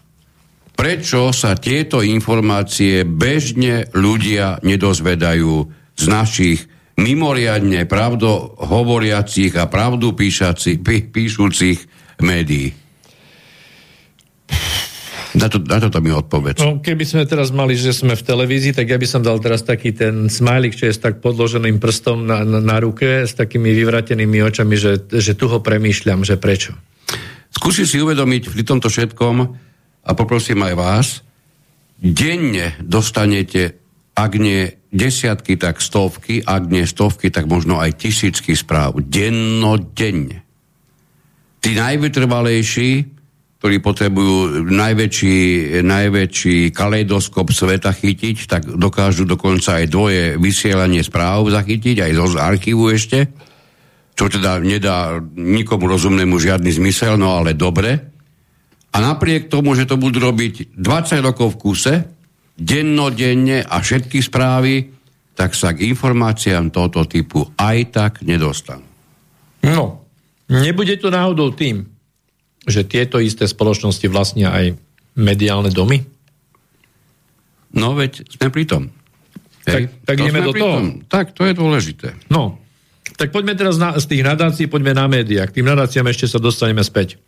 prečo sa tieto informácie bežne ľudia nedozvedajú z našich mimoriadne pravdo hovoriacich a pravdu píšaci, pí, píšucich médií. Na, to, na toto mi odpovedz. No, keby sme teraz mali, že sme v televízii, tak ja by som dal teraz taký ten smajlik, čo je s tak podloženým prstom na, na, na ruke, s takými vyvratenými očami, že, že tu ho premýšľam, že prečo. Skúsi si uvedomiť v tomto všetkom, a poprosím aj vás, denne dostanete, ak nie desiatky, tak stovky, ak nie stovky, tak možno aj tisícky správ. Dennodenne. Tí najvytrvalejší, ktorí potrebujú najväčší, najväčší kaleidoskop sveta chytiť, tak dokážu dokonca aj dvoje vysielanie správ zachytiť, aj z archívu ešte, čo teda nedá nikomu rozumnému žiadny zmysel, no ale dobre. A napriek tomu, že to budú robiť 20 rokov v kuse, dennodenne a všetky správy, tak sa k informáciám tohoto typu aj tak nedostanú. No, nebude to náhodou tým, že tieto isté spoločnosti vlastnia aj mediálne domy? No veď sme pri tom. Tak, tak to ideme do toho. Tak, to je dôležité. No, tak poďme teraz na, z tých nadácií, poďme na médiá. K tým nadáciám ešte sa dostaneme späť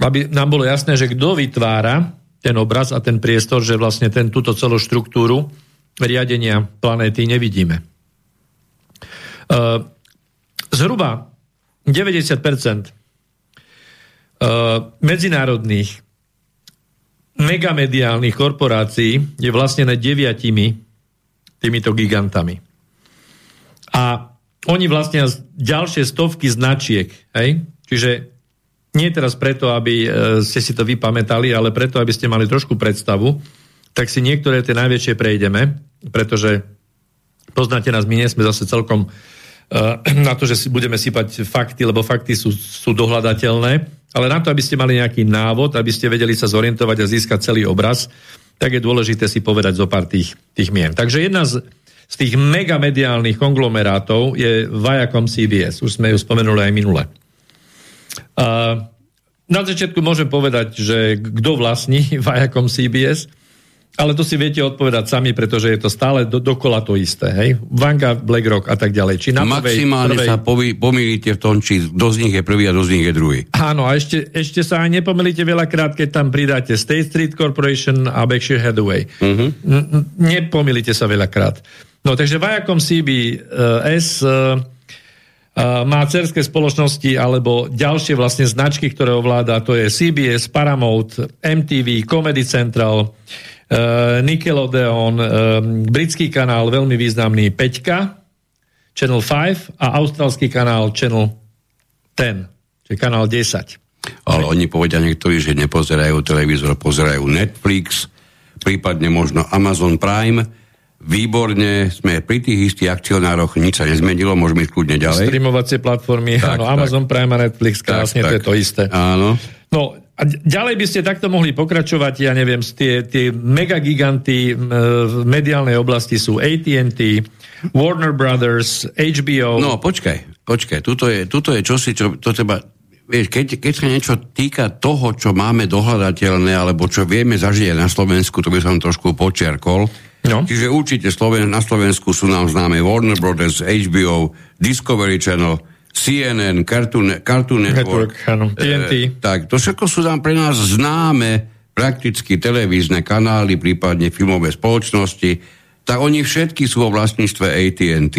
aby nám bolo jasné, že kto vytvára ten obraz a ten priestor, že vlastne ten, túto celú štruktúru riadenia planéty nevidíme. Uh, zhruba 90% uh, medzinárodných megamediálnych korporácií je vlastnené deviatimi týmito gigantami. A oni vlastnia ďalšie stovky značiek. Hej? Čiže nie teraz preto, aby e, ste si to vypamätali, ale preto, aby ste mali trošku predstavu, tak si niektoré tie najväčšie prejdeme, pretože poznáte nás, my nie sme zase celkom uh, na to, že budeme sypať fakty, lebo fakty sú, sú dohľadateľné, ale na to, aby ste mali nejaký návod, aby ste vedeli sa zorientovať a získať celý obraz, tak je dôležité si povedať zo pár tých, tých mien. Takže jedna z, z tých megamediálnych konglomerátov je Viacom CBS. Už sme ju spomenuli aj minule. Uh, na začiatku môžem povedať, že kto vlastní Viacom CBS, ale to si viete odpovedať sami, pretože je to stále do, dokola to isté. Hej? Vanga, BlackRock a tak ďalej. Či na Maximálne prvej... sa povy, pomýlite v tom, či kto z nich je prvý a kto z nich je druhý. Áno, a ešte, ešte sa aj nepomýlite veľakrát, keď tam pridáte State Street Corporation a Berkshire Hathaway. Uh-huh. Nepomýlite sa veľakrát. No takže Viacom CBS uh, má cerské spoločnosti alebo ďalšie vlastne značky, ktoré ovláda, to je CBS, Paramount, MTV, Comedy Central, Nickelodeon, britský kanál, veľmi významný Peťka, Channel 5 a austrálsky kanál Channel 10, čiže kanál 10. Ale oni povedia niektorí, že nepozerajú televízor, pozerajú Netflix, prípadne možno Amazon Prime, Výborne, sme pri tých istých akcionároch, nič sa nezmenilo, môžeme ísť kľudne ďalej. Streamovacie platformy, tak, áno, tak. Amazon Prime a Netflix, krásne, tak, to je to isté. Áno. No, a ďalej by ste takto mohli pokračovať, ja neviem, tie, tie megagiganty v mediálnej oblasti sú AT&T, Warner Brothers, HBO. No, počkaj, počkaj, tuto je, tuto je čosi, čo to treba vieš, keď, keď sa niečo týka toho, čo máme dohľadateľné, alebo čo vieme zažiť na Slovensku, to by som trošku počerkol, No. Čiže určite Sloven- na Slovensku sú nám známe Warner Brothers, HBO, Discovery Channel, CNN, Cartoon, Cartoon Network. Network TNT. E, tak, to všetko sú nám pre nás známe prakticky televízne kanály, prípadne filmové spoločnosti, tak oni všetky sú vo vlastníctve AT&T.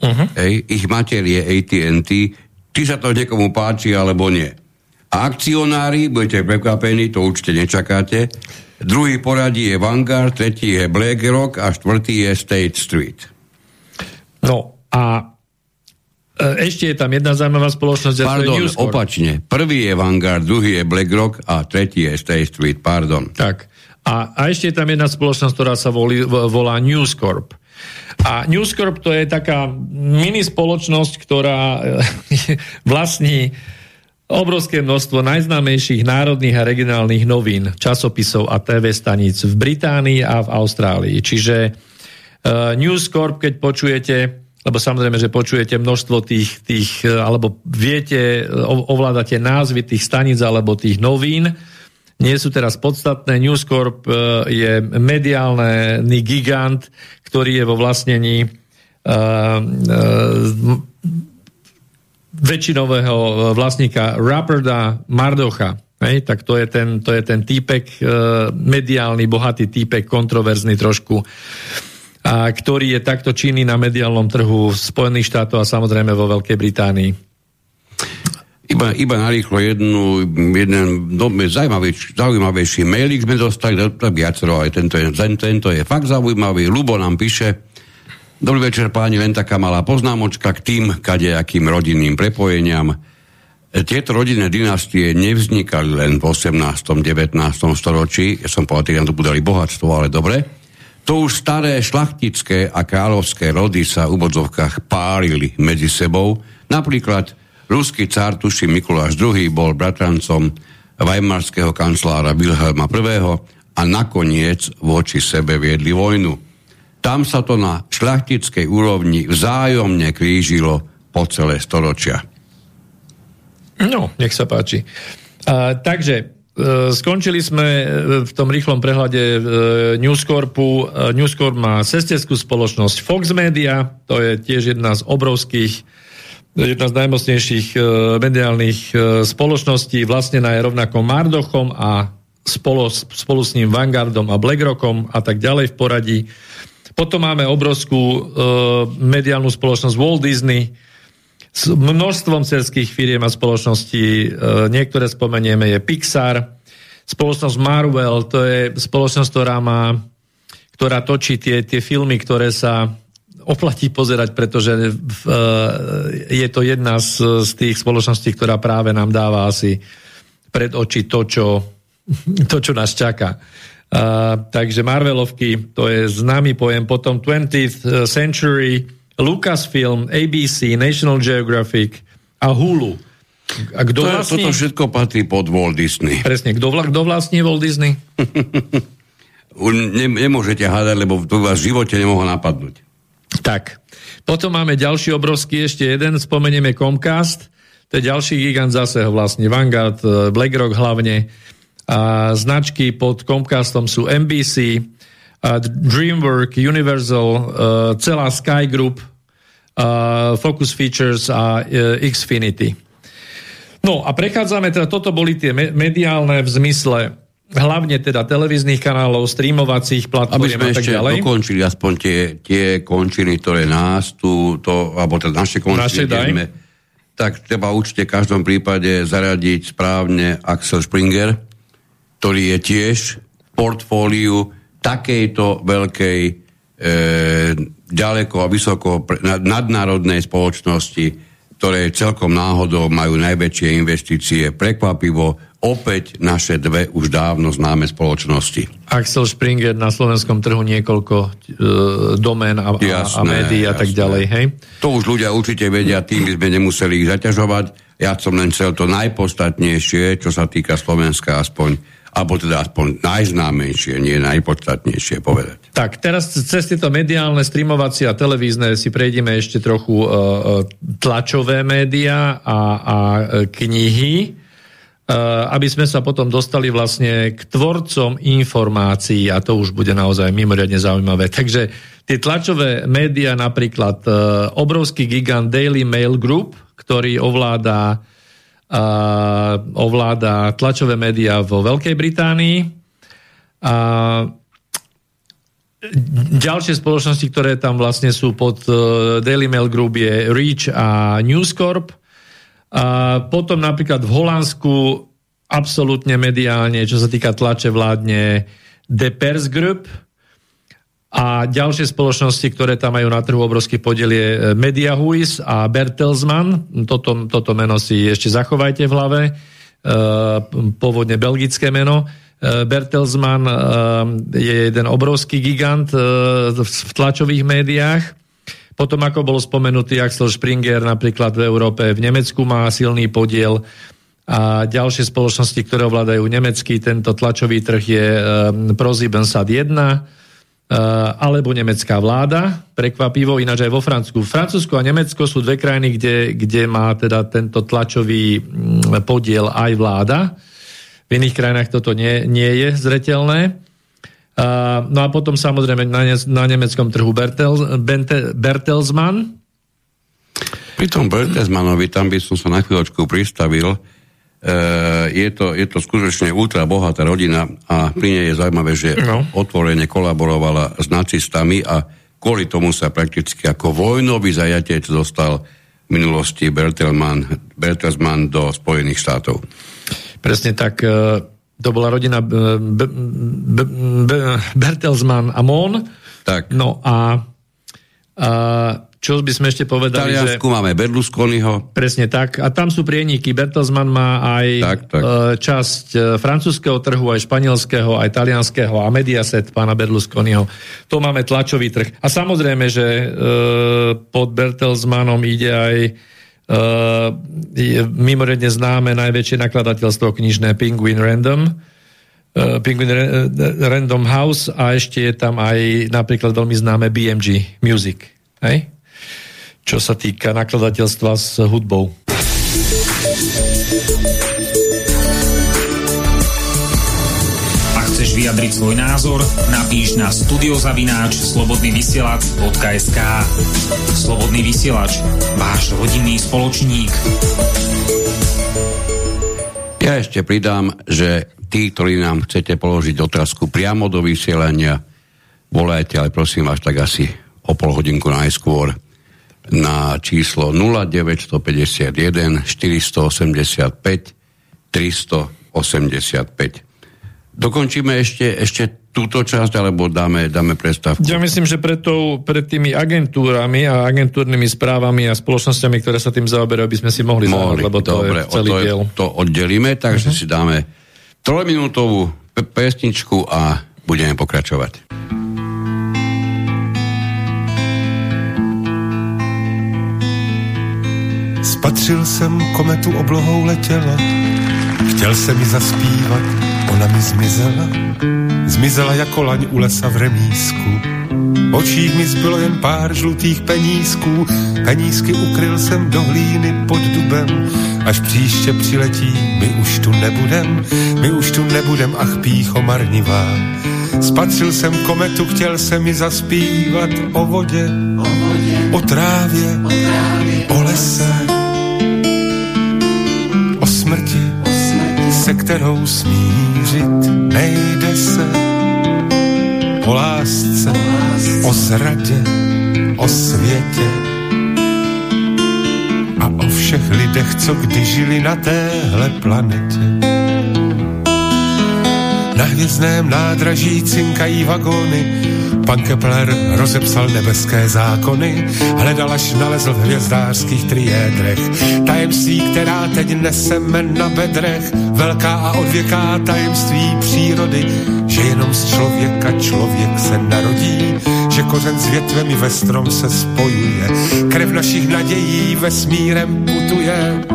Uh-huh. Ej, ich mater je AT&T, či sa to niekomu páči, alebo nie. A akcionári, budete prekvapení, to určite nečakáte, Druhý poradí je Vanguard, tretí je BlackRock a štvrtý je State Street. No a e, ešte je tam jedna zaujímavá spoločnosť. Pardon, opačne. Prvý je Vanguard, druhý je BlackRock a tretí je State Street, pardon. Tak. A, a ešte je tam jedna spoločnosť, ktorá sa volí, volá News Corp. A News Corp to je taká mini spoločnosť, ktorá e, vlastní obrovské množstvo najznámejších národných a regionálnych novín, časopisov a TV staníc v Británii a v Austrálii. Čiže uh, News Corp, keď počujete, lebo samozrejme, že počujete množstvo tých, tých uh, alebo viete, ovládate názvy tých staníc alebo tých novín, nie sú teraz podstatné. News Corp je mediálny gigant, ktorý je vo vlastnení uh, uh, väčšinového e, vlastníka Rupperda Mardocha. Hej, tak to je ten, to je ten týpek, e, mediálny, bohatý týpek, kontroverzný trošku, a ktorý je takto činný na mediálnom trhu v Spojených štátoch a samozrejme vo Veľkej Británii. Iba, iba narýchlo jednu, jeden no, zaujímavejší, zaujímavejší mailik sme dostali, viacero, aj tento tento je fakt zaujímavý. Lubo nám píše, Dobrý večer páni, len taká malá poznámočka k tým kadejakým rodinným prepojeniam. Tieto rodinné dynastie nevznikali len v 18. 19. storočí, ja som povedal, že to budali bohatstvo, ale dobre. To už staré šlachtické a kráľovské rody sa v úvodzovkách párili medzi sebou. Napríklad ruský cár tuši Mikuláš II bol bratrancom weimarského kancelára Wilhelma I. a nakoniec voči sebe viedli vojnu. Tam sa to na šľachtickej úrovni vzájomne krížilo po celé storočia. No, nech sa páči. A, takže e, skončili sme e, v tom rýchlom prehľade e, News Corpu. E, News Corp má sesterskú spoločnosť Fox Media, to je tiež jedna z obrovských jedna z najmocnejších mediálnych spoločností, vlastnená je rovnako Mardochom a spolu, spolu s ním Vanguardom a BlackRockom a tak ďalej v poradí. Potom máme obrovskú uh, mediálnu spoločnosť Walt Disney s množstvom cerských firiem a spoločností. Uh, niektoré spomenieme je Pixar, spoločnosť Marvel, to je spoločnosť, ktorá má ktorá točí tie, tie filmy, ktoré sa oplatí pozerať, pretože uh, je to jedna z, z tých spoločností, ktorá práve nám dáva asi pred oči to, čo, to, čo nás čaká. Uh, takže Marvelovky, to je známy pojem. Potom 20th uh, Century, Lucasfilm, ABC, National Geographic a Hulu. A kto to, vlastní... Toto všetko patrí pod Walt Disney. Presne. Kto, vla, vlastní Walt Disney? ne, nemôžete hádať, lebo to vás v živote nemohlo napadnúť. Tak. Potom máme ďalší obrovský, ešte jeden, spomenieme Comcast, to je ďalší gigant zase vlastne Vanguard, uh, BlackRock hlavne, značky pod Comcastom sú NBC, DreamWorks, Universal, celá Sky Group, Focus Features a e, Xfinity. No a prechádzame, teda toto boli tie mediálne v zmysle hlavne teda televíznych kanálov, streamovacích platform Aby sme a tak ešte ďalej. dokončili aspoň tie, tie končiny, ktoré nás tu, to, alebo teda naše končiny, naše sme, tak treba určite v každom prípade zaradiť správne Axel Springer, ktorý je tiež v portfóliu takejto veľkej e, ďaleko a vysoko pre, nadnárodnej spoločnosti, ktoré celkom náhodou majú najväčšie investície. Prekvapivo opäť naše dve už dávno známe spoločnosti. Axel Springer na slovenskom trhu niekoľko e, domén a, jasné, a médií a tak ďalej, hej? To už ľudia určite vedia, tým by sme nemuseli ich zaťažovať. Ja som len chcel to najpodstatnejšie, čo sa týka Slovenska aspoň alebo teda aspoň najznámejšie, nie najpodstatnejšie povedať. Tak, teraz cez tieto mediálne, streamovacie a televízne si prejdeme ešte trochu uh, tlačové médiá a, a knihy. aby sme sa potom dostali vlastne k tvorcom informácií a to už bude naozaj mimoriadne zaujímavé. Takže tie tlačové médiá, napríklad e, obrovský gigant Daily Mail Group, ktorý ovláda, ovláda tlačové médiá vo Veľkej Británii. A ďalšie spoločnosti, ktoré tam vlastne sú pod e, Daily Mail Group je Reach a News Corp. A potom napríklad v Holandsku absolútne mediálne, čo sa týka tlače, vládne The Pers Group a ďalšie spoločnosti, ktoré tam majú na trhu obrovský podiel je Media Huis a Bertelsmann. Toto, toto meno si ešte zachovajte v hlave. E, pôvodne belgické meno. E, Bertelsmann e, je jeden obrovský gigant v tlačových médiách. Potom, ako bol spomenutý Axel Springer, napríklad v Európe, v Nemecku má silný podiel a ďalšie spoločnosti, ktoré ovládajú nemecký, tento tlačový trh je Prozibensat 1, alebo nemecká vláda, prekvapivo, ináč aj vo Francúzsku. Francúzsko a Nemecko sú dve krajiny, kde, kde má teda tento tlačový mm, podiel aj vláda. V iných krajinách toto nie, nie je zretelné. No a potom samozrejme na, ne, na nemeckom trhu Bertel, Bente, Bertelsmann. Pri tom Bertelsmannovi, tam by som sa na chvíľočku pristavil, je, to, je to skutočne ultra bohatá rodina a pri nej je zaujímavé, že no. otvorene kolaborovala s nacistami a kvôli tomu sa prakticky ako vojnový zajatec dostal v minulosti Bertelsmann, Bertelsmann do Spojených štátov. Presne tak. E, to bola rodina Bertelsmann a Mon. Tak. No a, a čo by sme ešte povedali? V Taliansku že... máme Berlusconiho. Presne tak. A tam sú prieniky. Bertelsmann má aj tak, tak. E, časť e, francúzského trhu, aj španielského, aj talianského a Mediaset pána Berlusconiho. To máme tlačový trh. A samozrejme, že e, pod Bertelsmannom ide aj je mimoriadne známe najväčšie nakladateľstvo knižné Penguin Random, uh, Penguin Ra- Random House a ešte je tam aj napríklad veľmi známe BMG Music. Hej? Čo sa týka nakladateľstva s hudbou. chceš vyjadriť svoj názor, napíš na studiozavináč slobodnyvysielac.sk Slobodný vysielač, váš rodinný spoločník. Ja ešte pridám, že tí, ktorí nám chcete položiť otázku priamo do vysielania, volajte, ale prosím vás tak asi o pol hodinku najskôr na číslo 0951 485 385 dokončíme ešte, ešte túto časť, alebo dáme, dáme prestávku? Ja myslím, že pred, tou, pred tými agentúrami a agentúrnymi správami a spoločnosťami, ktoré sa tým zaoberajú, by sme si mohli, mohli zahrať, lebo to dobre, je celý to, diel. To oddelíme, takže uh-huh. si dáme trojminútovú pesničku a budeme pokračovať. Spatřil jsem kometu oblohou letěla, chtěl jsem mi zaspívat, Ona mi zmizela, zmizela jako laň u lesa v remísku. Očích mi zbylo jen pár žlutých penízků, penízky ukryl jsem do hlíny pod dubem, až příště přiletí, my už tu nebudem, my už tu nebudem, ach pícho marnivá. Spatřil jsem kometu, chtěl jsem mi zaspívat o vodě, o, vodě, o trávě, o, trávě, o lese, o smrti, se kterou smířit nejde se. O lásce, o zradě, o světě a o všech lidech, co kdy žili na téhle planetě. Na hvězdném nádraží cinkají vagóny, Pan Kepler rozepsal nebeské zákony, hledal až nalezl v hvězdářských triédrech. Tajemství, která teď neseme na bedrech, velká a odvěká tajemství přírody, že jenom z člověka člověk se narodí, že kořen s větvemi ve strom se spojuje, krev našich nadějí vesmírem putuje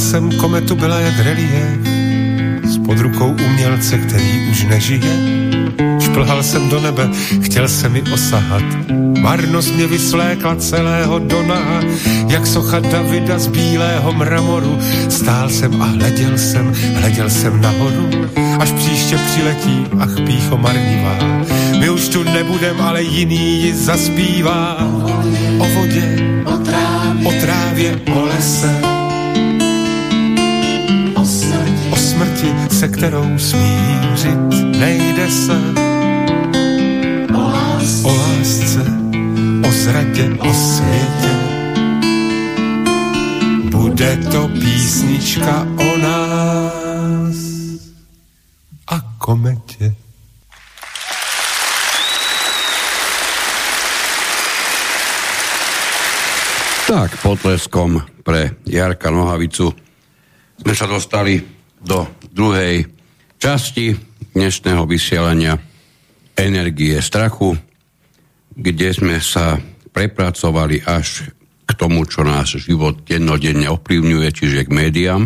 jsem kometu, byla jak relief, pod rukou umělce, který už nežije. Šplhal jsem do nebe, chtěl se mi osahat. Marnost mě vysvlékla celého dona, jak socha Davida z bílého mramoru. Stál jsem a hleděl jsem, hleděl jsem nahoru, až příště přiletí, ach pícho marnivá. My už tu nebudem, ale jiný ji zaspívá. O vodě, o trávě, o, trávě, o lese smrti, se kterou smířit nejde se. O lásce, o, lásce, o zradě, o světě. Bude to písnička o nás a kometě. Tak, potleskom pre Jarka Nohavicu sme sa dostali do druhej časti dnešného vysielania Energie strachu, kde sme sa prepracovali až k tomu, čo náš život dennodenne ovplyvňuje, čiže k médiám.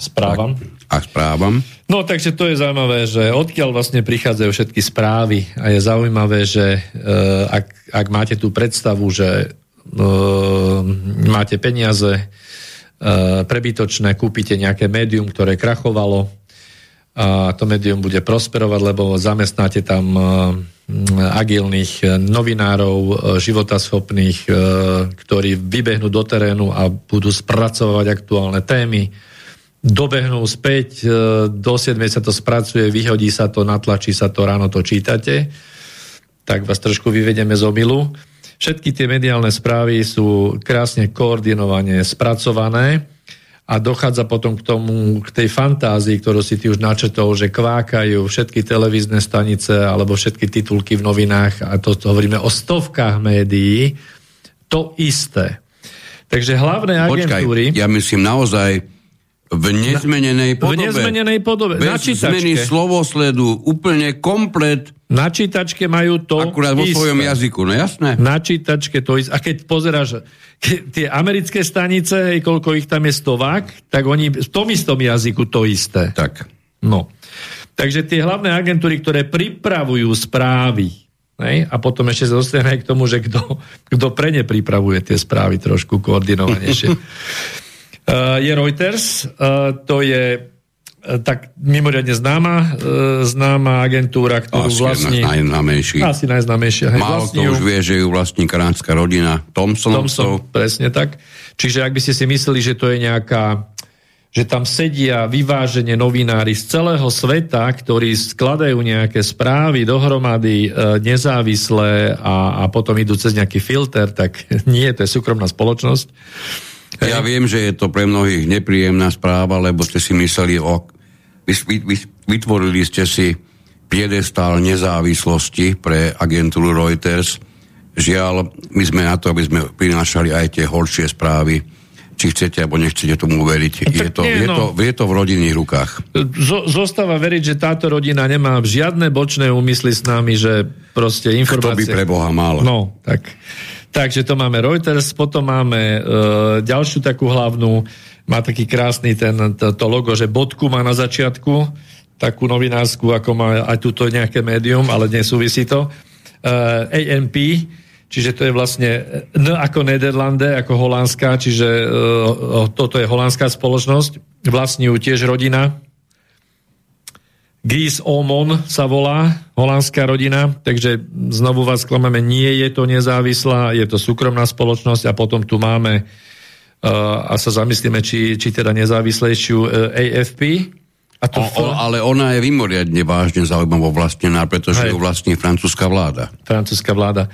Správam. A, a správam. No, takže to je zaujímavé, že odkiaľ vlastne prichádzajú všetky správy a je zaujímavé, že e, ak, ak máte tú predstavu, že e, máte peniaze, prebytočné, kúpite nejaké médium, ktoré krachovalo a to médium bude prosperovať, lebo zamestnáte tam eh, agilných novinárov, eh, životaschopných, ktorí vybehnú do terénu a budú spracovať aktuálne témy, dobehnú späť, do 7 sa to spracuje, vyhodí sa to, natlačí sa to, ráno to čítate, tak vás trošku vyvedeme z obilu. Všetky tie mediálne správy sú krásne koordinovane spracované a dochádza potom k tomu, k tej fantázii, ktorú si ty už načetol, že kvákajú všetky televízne stanice alebo všetky titulky v novinách a to, to hovoríme o stovkách médií, to isté. Takže hlavné agentúry... Počkaj, ja myslím naozaj v nezmenenej podobe. V nezmenenej podobe. Bez na čítačke. zmeny slovosledu, úplne komplet. Na čítačke majú to Akurát vo isté. svojom jazyku, no jasné. Na čítačke to isté. A keď pozeráš ke, tie americké stanice, koľko ich tam je stovák, tak oni v tom istom jazyku to isté. Tak. No. Takže tie hlavné agentúry, ktoré pripravujú správy, hej, a potom ešte sa dostaneme k tomu, že kto pre ne pripravuje tie správy trošku koordinovanejšie. Uh, je Reuters, uh, to je uh, tak mimoriadne známa, známa agentúra, ktorú Asi vlastní... najznámejší. Asi najznámejšia. Hej, Málo vlastní ju- už vie, že ju vlastní kanánska rodina Thompsonovcov. Thompson, presne tak. Čiže ak by ste si mysleli, že to je nejaká že tam sedia vyvážene novinári z celého sveta, ktorí skladajú nejaké správy dohromady e, nezávislé a, a potom idú cez nejaký filter, tak nie, to je súkromná spoločnosť. Ja viem, že je to pre mnohých nepríjemná správa, lebo ste si mysleli o... Vy, vy, vy, vytvorili ste si piedestál nezávislosti pre agentúru Reuters. Žiaľ, my sme na to, aby sme prinášali aj tie horšie správy, či chcete alebo nechcete tomu uveriť. tak Je to, nie, je, no. to, je to v rodinných rukách. Zo, zostáva veriť, že táto rodina nemá žiadne bočné úmysly s nami, že proste Kto by informácie... pre Boha mal? No, tak. Takže to máme Reuters, potom máme e, ďalšiu takú hlavnú, má taký krásny ten, to, to logo, že bodku má na začiatku, takú novinárskú, ako má aj túto nejaké médium, ale nesúvisí to. E, ANP, čiže to je vlastne N ako Nederlande, ako holandská, čiže e, toto je holandská spoločnosť, vlastní ju tiež rodina, Gis Omon sa volá, holandská rodina, takže znovu vás klameme, nie je to nezávislá, je to súkromná spoločnosť a potom tu máme uh, a sa zamyslíme, či, či teda nezávislejšiu uh, AFP. A to O, o, ale ona je mimoriadne vážne zaujímavo vlastnená, pretože Hej. ju vlastní francúzska vláda. francúzska vláda.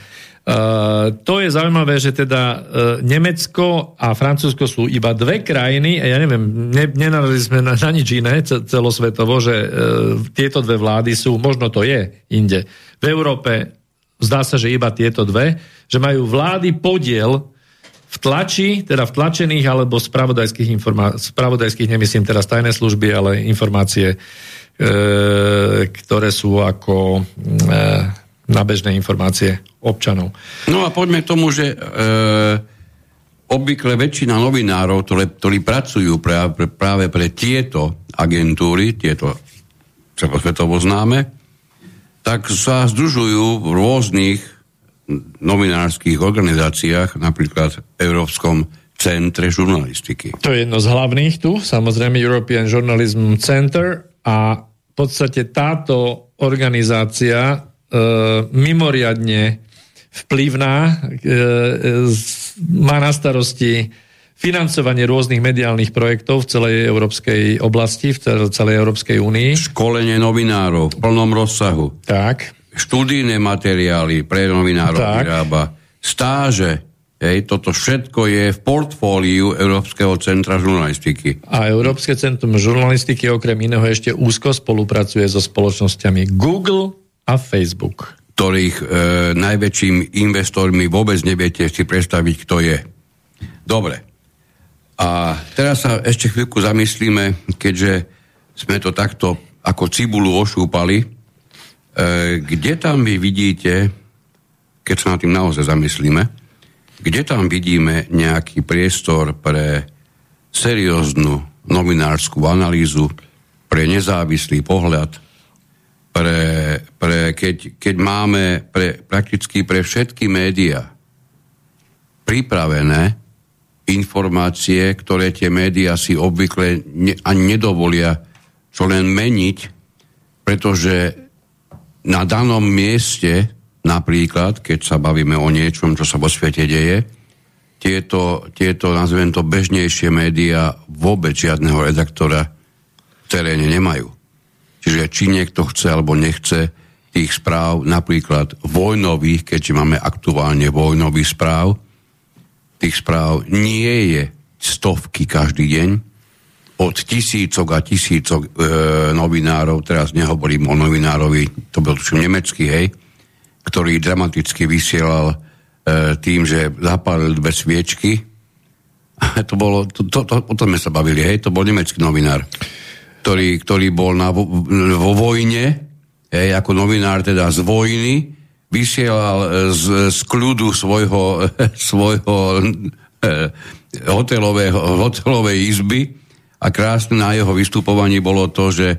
Uh, to je zaujímavé, že teda uh, Nemecko a Francúzsko sú iba dve krajiny, a ja neviem, ne, nenarazili sme na, na nič iné ce- celosvetovo, že uh, tieto dve vlády sú, možno to je inde, v Európe zdá sa, že iba tieto dve, že majú vlády podiel v tlači, teda v tlačených alebo spravodajských informácií, spravodajských nemyslím teraz tajné služby, ale informácie, e, ktoré sú ako e, na bežné informácie občanov. No a poďme k tomu, že e, obvykle väčšina novinárov, ktoré, ktorí pracujú pre, pre, práve pre tieto agentúry, tieto celosvetovo známe, tak sa združujú v rôznych novinárskych organizáciách, napríklad v Európskom centre žurnalistiky. To je jedno z hlavných tu, samozrejme European Journalism Center a v podstate táto organizácia mimoriadne vplyvná, e, e, má na starosti financovanie rôznych mediálnych projektov v celej európskej oblasti, v celej Európskej únii. Školenie novinárov v plnom rozsahu. Tak. Študijné materiály pre novinárov tak. vyrába. Stáže. Hej, toto všetko je v portfóliu Európskeho centra žurnalistiky. A Európske centrum žurnalistiky okrem iného ešte úzko spolupracuje so spoločnosťami Google a Facebook. Ktorých e, najväčším investormi vôbec neviete si predstaviť, kto je. Dobre. A teraz sa ešte chvíľku zamyslíme, keďže sme to takto ako cibulu ošúpali, e, kde tam vy vidíte, keď sa nad tým naozaj zamyslíme, kde tam vidíme nejaký priestor pre serióznu novinárskú analýzu, pre nezávislý pohľad, pre, pre, keď, keď máme pre, prakticky pre všetky médiá pripravené informácie, ktoré tie médiá si obvykle ne, ani nedovolia čo len meniť, pretože na danom mieste, napríklad, keď sa bavíme o niečom, čo sa vo svete deje, tieto, tieto nazvem to, bežnejšie médiá vôbec žiadneho redaktora v teréne nemajú. Čiže či niekto chce alebo nechce tých správ, napríklad vojnových, keďže máme aktuálne vojnový správ, tých správ nie je stovky každý deň, od tisícok a tisícok e, novinárov, teraz nehovorím o novinárovi, to bol tuším nemecký, hej, ktorý dramaticky vysielal e, tým, že zapálil dve sviečky. to bolo, to, to, to, o tom sme sa bavili, hej, to bol nemecký novinár, ktorý, ktorý bol na, vo, vo vojne, hej, ako novinár teda z vojny, vysielal e, z, z kľudu svojho, svojho eh, hotelového, hotelovej izby a krásne na jeho vystupovaní bolo to, že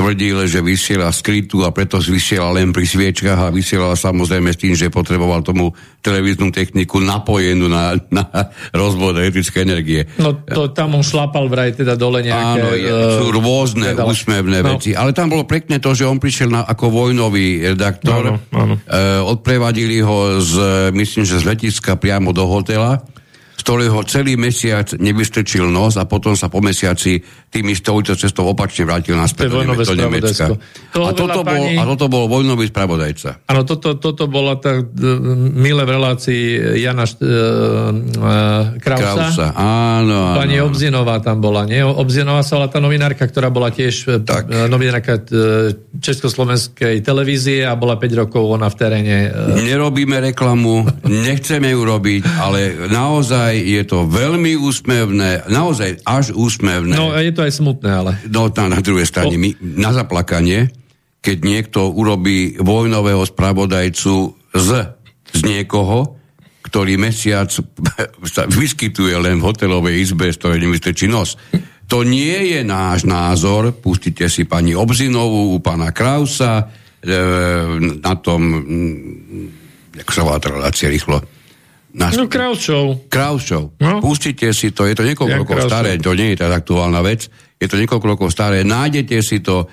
tvrdil, že vysiela skrytú a preto vysiela len pri sviečkach a vysielal samozrejme s tým, že potreboval tomu televíznu techniku napojenú na, na rozvod elektrické energie. No to tam on šlapal vraj teda dole nejaké... Áno, je, uh, sú rôzne teda, úsmevné no. veci, ale tam bolo pekné to, že on prišiel na, ako vojnový redaktor, áno, áno. Uh, odprevadili ho z, myslím, že z letiska priamo do hotela z ktorého celý mesiac nevystrčil nos a potom sa po mesiaci tým istou cestou opačne vrátil naspäť do, do Nemecka. To a, toto pani... bol, a toto bol vojnový spravodajca. Áno, toto, toto bola tá milé v relácii Jana uh, uh, Krausa. Krausa. Áno, áno. Pani Obzinová tam bola, nie? Obzinová sa bola tá novinárka, ktorá bola tiež tak. novinárka Československej televízie a bola 5 rokov ona v teréne. Nerobíme reklamu, nechceme ju robiť, ale naozaj naozaj je to veľmi úsmevné, naozaj až úsmevné. No a je to aj smutné, ale... No na, na druhej strane, o... my, na zaplakanie, keď niekto urobí vojnového spravodajcu z, z niekoho, ktorý mesiac sa vyskytuje len v hotelovej izbe, z ktorej nevystrčí nos. To nie je náš názor, pustite si pani Obzinovú, u pána Krausa, e, na tom, ako sa volá relácia rýchlo, na no. Kraus Show. No? Pustite si to, je to niekoľko ja, rokov staré, to nie je tak aktuálna vec, je to niekoľko rokov staré, nájdete si to,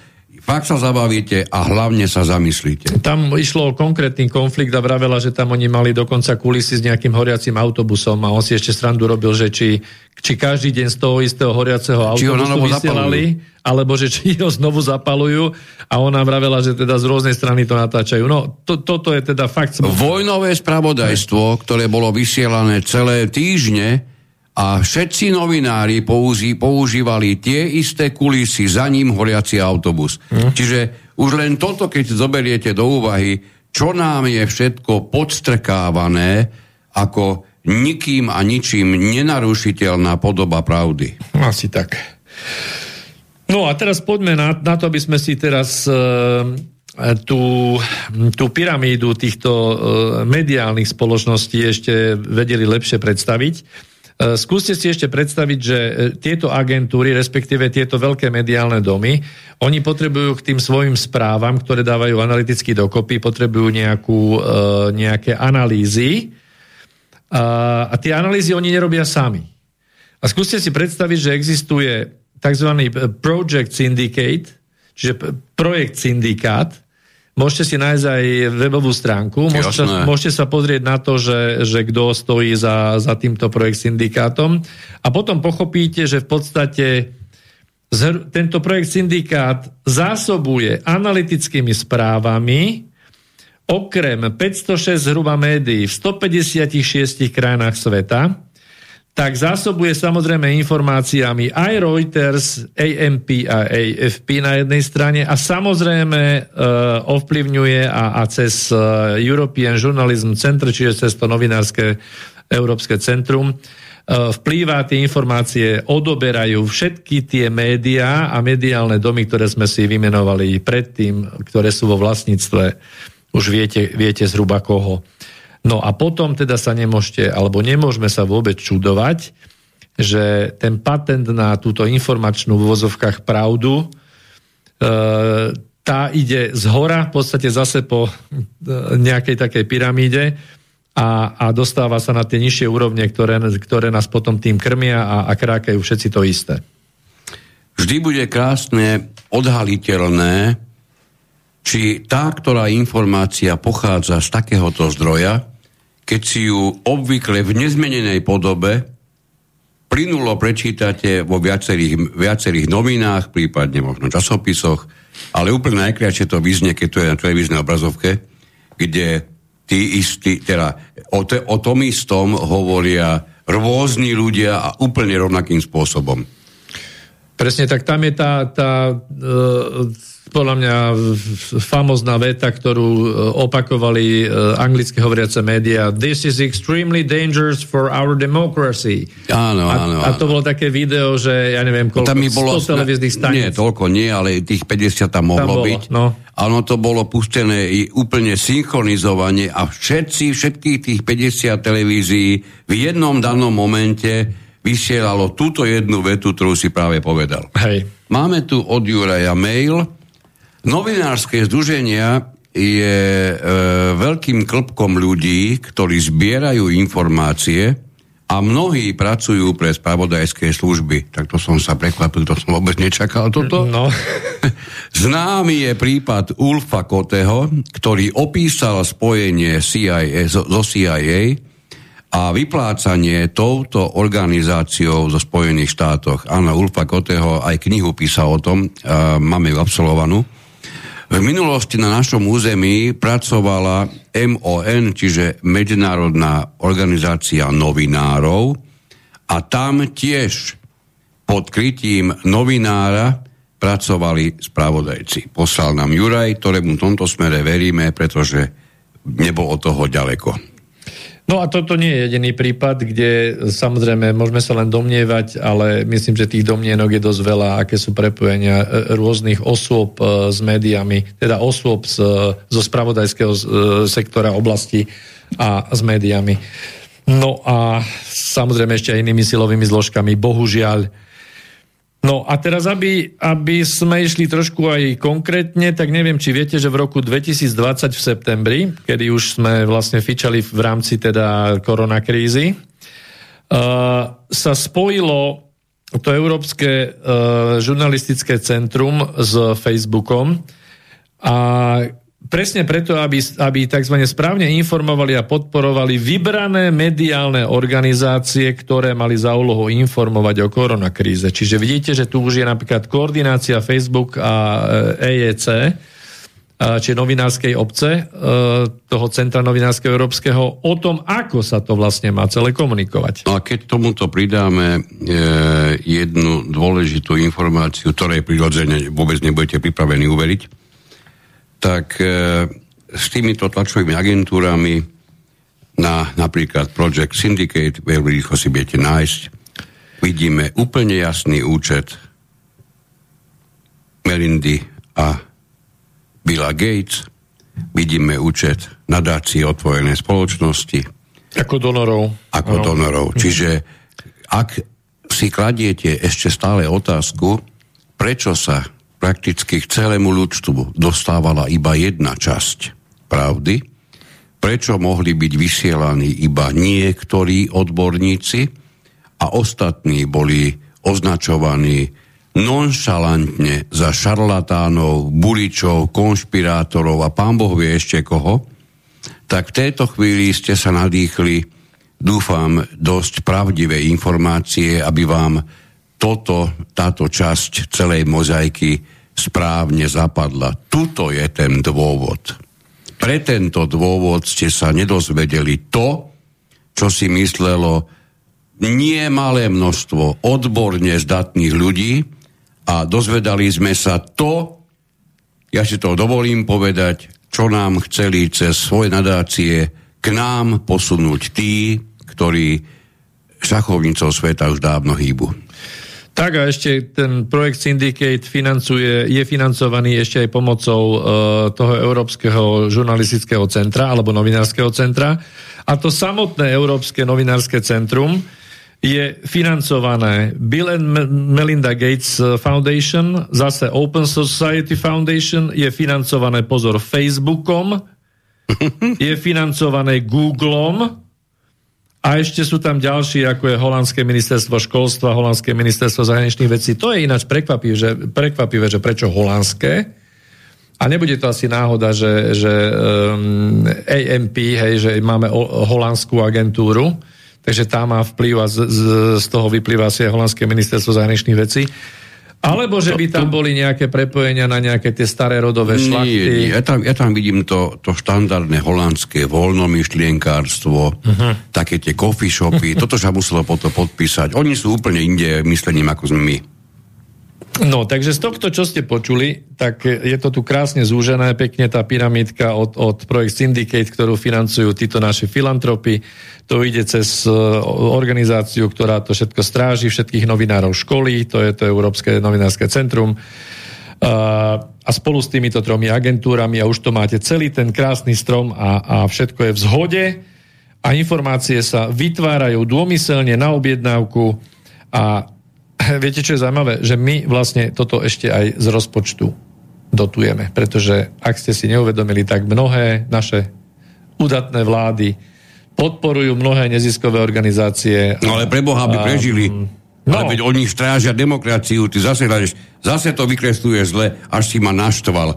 fakt sa zabavíte a hlavne sa zamyslíte. Tam išlo o konkrétny konflikt a vravela, že tam oni mali dokonca kulisy s nejakým horiacim autobusom a on si ešte srandu robil, že či, či každý deň z toho istého horiaceho autobusu vysielali, zapalujú. alebo že či ho znovu zapalujú a ona vravela, že teda z rôznej strany to natáčajú. No, to, toto je teda fakt... Vojnové spravodajstvo, ktoré bolo vysielané celé týždne, a všetci novinári použi, používali tie isté kulisy, za ním horiaci autobus. Hm. Čiže už len toto, keď zoberiete do úvahy, čo nám je všetko podstrkávané ako nikým a ničím nenarušiteľná podoba pravdy. Asi tak. No a teraz poďme na, na to, aby sme si teraz e, tú, tú pyramídu týchto e, mediálnych spoločností ešte vedeli lepšie predstaviť. Skúste si ešte predstaviť, že e, tieto agentúry, respektíve tieto veľké mediálne domy, oni potrebujú k tým svojim správam, ktoré dávajú analyticky dokopy, potrebujú nejakú, nejaké analýzy a, a tie analýzy oni nerobia sami. A skúste si predstaviť, že existuje tzv. project syndicate, čiže projekt syndikát, Môžete si nájsť aj webovú stránku, môžete, môžete sa pozrieť na to, že, že kto stojí za, za týmto projekt syndikátom. A potom pochopíte, že v podstate tento projekt syndikát zásobuje analytickými správami okrem 506 zhruba médií v 156 krajinách sveta tak zásobuje samozrejme informáciami aj Reuters, AMP a AFP na jednej strane a samozrejme uh, ovplyvňuje a, a cez uh, European Journalism Center, čiže cez to novinárske Európske centrum, uh, vplýva tie informácie, odoberajú všetky tie médiá a mediálne domy, ktoré sme si vymenovali predtým, ktoré sú vo vlastníctve, už viete, viete zhruba koho. No a potom teda sa nemôžete, alebo nemôžeme sa vôbec čudovať, že ten patent na túto informačnú v vozovkách pravdu, e, tá ide z hora, v podstate zase po e, nejakej takej pyramíde a, a dostáva sa na tie nižšie úrovne, ktoré, ktoré nás potom tým krmia a, a krákajú všetci to isté. Vždy bude krásne odhaliteľné, či tá, ktorá informácia pochádza z takéhoto zdroja, keď si ju obvykle v nezmenenej podobe plynulo prečítate vo viacerých, viacerých novinách, prípadne možno časopisoch, ale úplne najkrajšie to vyznie, keď to je na televíznej obrazovke, kde tí istí, teda o, te, o tom istom hovoria rôzni ľudia a úplne rovnakým spôsobom. Presne, tak tam je tá, tá uh podľa mňa famozná veta, ktorú e, opakovali e, anglicky hovoriace médiá. This is extremely dangerous for our democracy. Áno, áno. A, a to bolo také video, že ja neviem, koľko, tam bolo 100 televíznych staníc. Nie, toľko nie, ale tých 50 tam mohlo tam bolo, byť. No. Áno, to bolo pustené úplne synchronizovanie a všetci, všetkých tých 50 televízií v jednom danom momente vysielalo túto jednu vetu, ktorú si práve povedal. Hej. Máme tu od Juraja mail, Novinárske združenia je e, veľkým klbkom ľudí, ktorí zbierajú informácie a mnohí pracujú pre spravodajské služby. Tak to som sa prekvapil, to som vôbec nečakal toto. No. Známy je prípad Ulfa Koteho, ktorý opísal spojenie CIA, zo, zo CIA a vyplácanie touto organizáciou zo Spojených štátoch. Áno, Ulfa Koteho aj knihu písal o tom, máme ju absolvovanú. V minulosti na našom území pracovala MON, čiže Medzinárodná organizácia novinárov a tam tiež pod krytím novinára pracovali spravodajci. Poslal nám Juraj, ktorému v tomto smere veríme, pretože nebol od toho ďaleko. No a toto nie je jediný prípad, kde samozrejme môžeme sa len domnievať, ale myslím, že tých domnienok je dosť veľa, aké sú prepojenia e, rôznych osôb e, s médiami, teda osôb z, zo spravodajského e, sektora oblasti a s médiami. No a samozrejme ešte aj inými silovými zložkami. Bohužiaľ, No a teraz, aby, aby sme išli trošku aj konkrétne, tak neviem, či viete, že v roku 2020 v septembri, kedy už sme vlastne fičali v rámci teda koronakrízy, uh, sa spojilo to Európske uh, žurnalistické centrum s Facebookom a presne preto, aby, aby tzv. správne informovali a podporovali vybrané mediálne organizácie, ktoré mali za úlohu informovať o koronakríze. Čiže vidíte, že tu už je napríklad koordinácia Facebook a EEC, či novinárskej obce, e, toho Centra novinárskeho európskeho, o tom, ako sa to vlastne má celé komunikovať. No a keď tomuto pridáme e, jednu dôležitú informáciu, ktorej prirodzene vôbec nebudete pripravení uveriť, tak e, s týmito tlačovými agentúrami na napríklad Project Syndicate, veľmi rýchlo si budete nájsť, vidíme úplne jasný účet Melindy a Billa Gates, vidíme účet nadácie otvorenej spoločnosti. Ako donorov. Ako ano. donorov. Čiže ak si kladiete ešte stále otázku, prečo sa prakticky k celému ľudstvu dostávala iba jedna časť pravdy, prečo mohli byť vysielaní iba niektorí odborníci a ostatní boli označovaní nonšalantne za šarlatánov, buličov, konšpirátorov a pán Boh vie ešte koho, tak v tejto chvíli ste sa nadýchli, dúfam, dosť pravdivé informácie, aby vám toto, táto časť celej mozaiky správne zapadla. Tuto je ten dôvod. Pre tento dôvod ste sa nedozvedeli to, čo si myslelo nie malé množstvo odborne zdatných ľudí, a dozvedali sme sa to, ja si to dovolím povedať, čo nám chceli cez svoje nadácie k nám posunúť tí, ktorí šachovnicou sveta už dávno hýbu. Tak a ešte ten projekt Syndicate financuje, je financovaný ešte aj pomocou uh, toho Európskeho žurnalistického centra alebo novinárskeho centra. A to samotné Európske novinárske centrum je financované Bill and Melinda Gates eh, Foundation, zase Open Society Foundation, je financované, pozor, Facebookom, je financované Googlom a ešte sú tam ďalší, ako je Holandské ministerstvo školstva, Holandské ministerstvo zahraničných vecí. To je ináč prekvapivé, že, prekvapivé, že prečo holandské. A nebude to asi náhoda, že, že um, AMP, hej, že máme holandskú agentúru, takže tá má vplyv a z, z, z toho vyplýva asi holandské ministerstvo zahraničných vecí. Alebo že by tam boli nejaké prepojenia na nejaké tie staré rodové šlachty? Nie, nie. Ja, tam, ja tam vidím to, to štandardné holandské voľnomyšlienkárstvo, uh-huh. také tie coffee shopy, toto sa muselo potom podpísať. Oni sú úplne inde myslením ako sme my. No, takže z tohto, čo ste počuli, tak je to tu krásne zúžené, pekne tá pyramídka od, od projekt Syndicate, ktorú financujú títo naše filantropy. To ide cez e, organizáciu, ktorá to všetko stráži, všetkých novinárov školy, to je to Európske novinárske centrum. A spolu s týmito tromi agentúrami a už to máte celý ten krásny strom a, a všetko je v zhode a informácie sa vytvárajú dômyselne na objednávku a viete, čo je zaujímavé? Že my vlastne toto ešte aj z rozpočtu dotujeme, pretože ak ste si neuvedomili, tak mnohé naše udatné vlády podporujú mnohé neziskové organizácie. No ale pre Boha by prežili. No. Ale veď oni strážia demokraciu, ty zase, zase to vykresluje zle, až si ma naštval.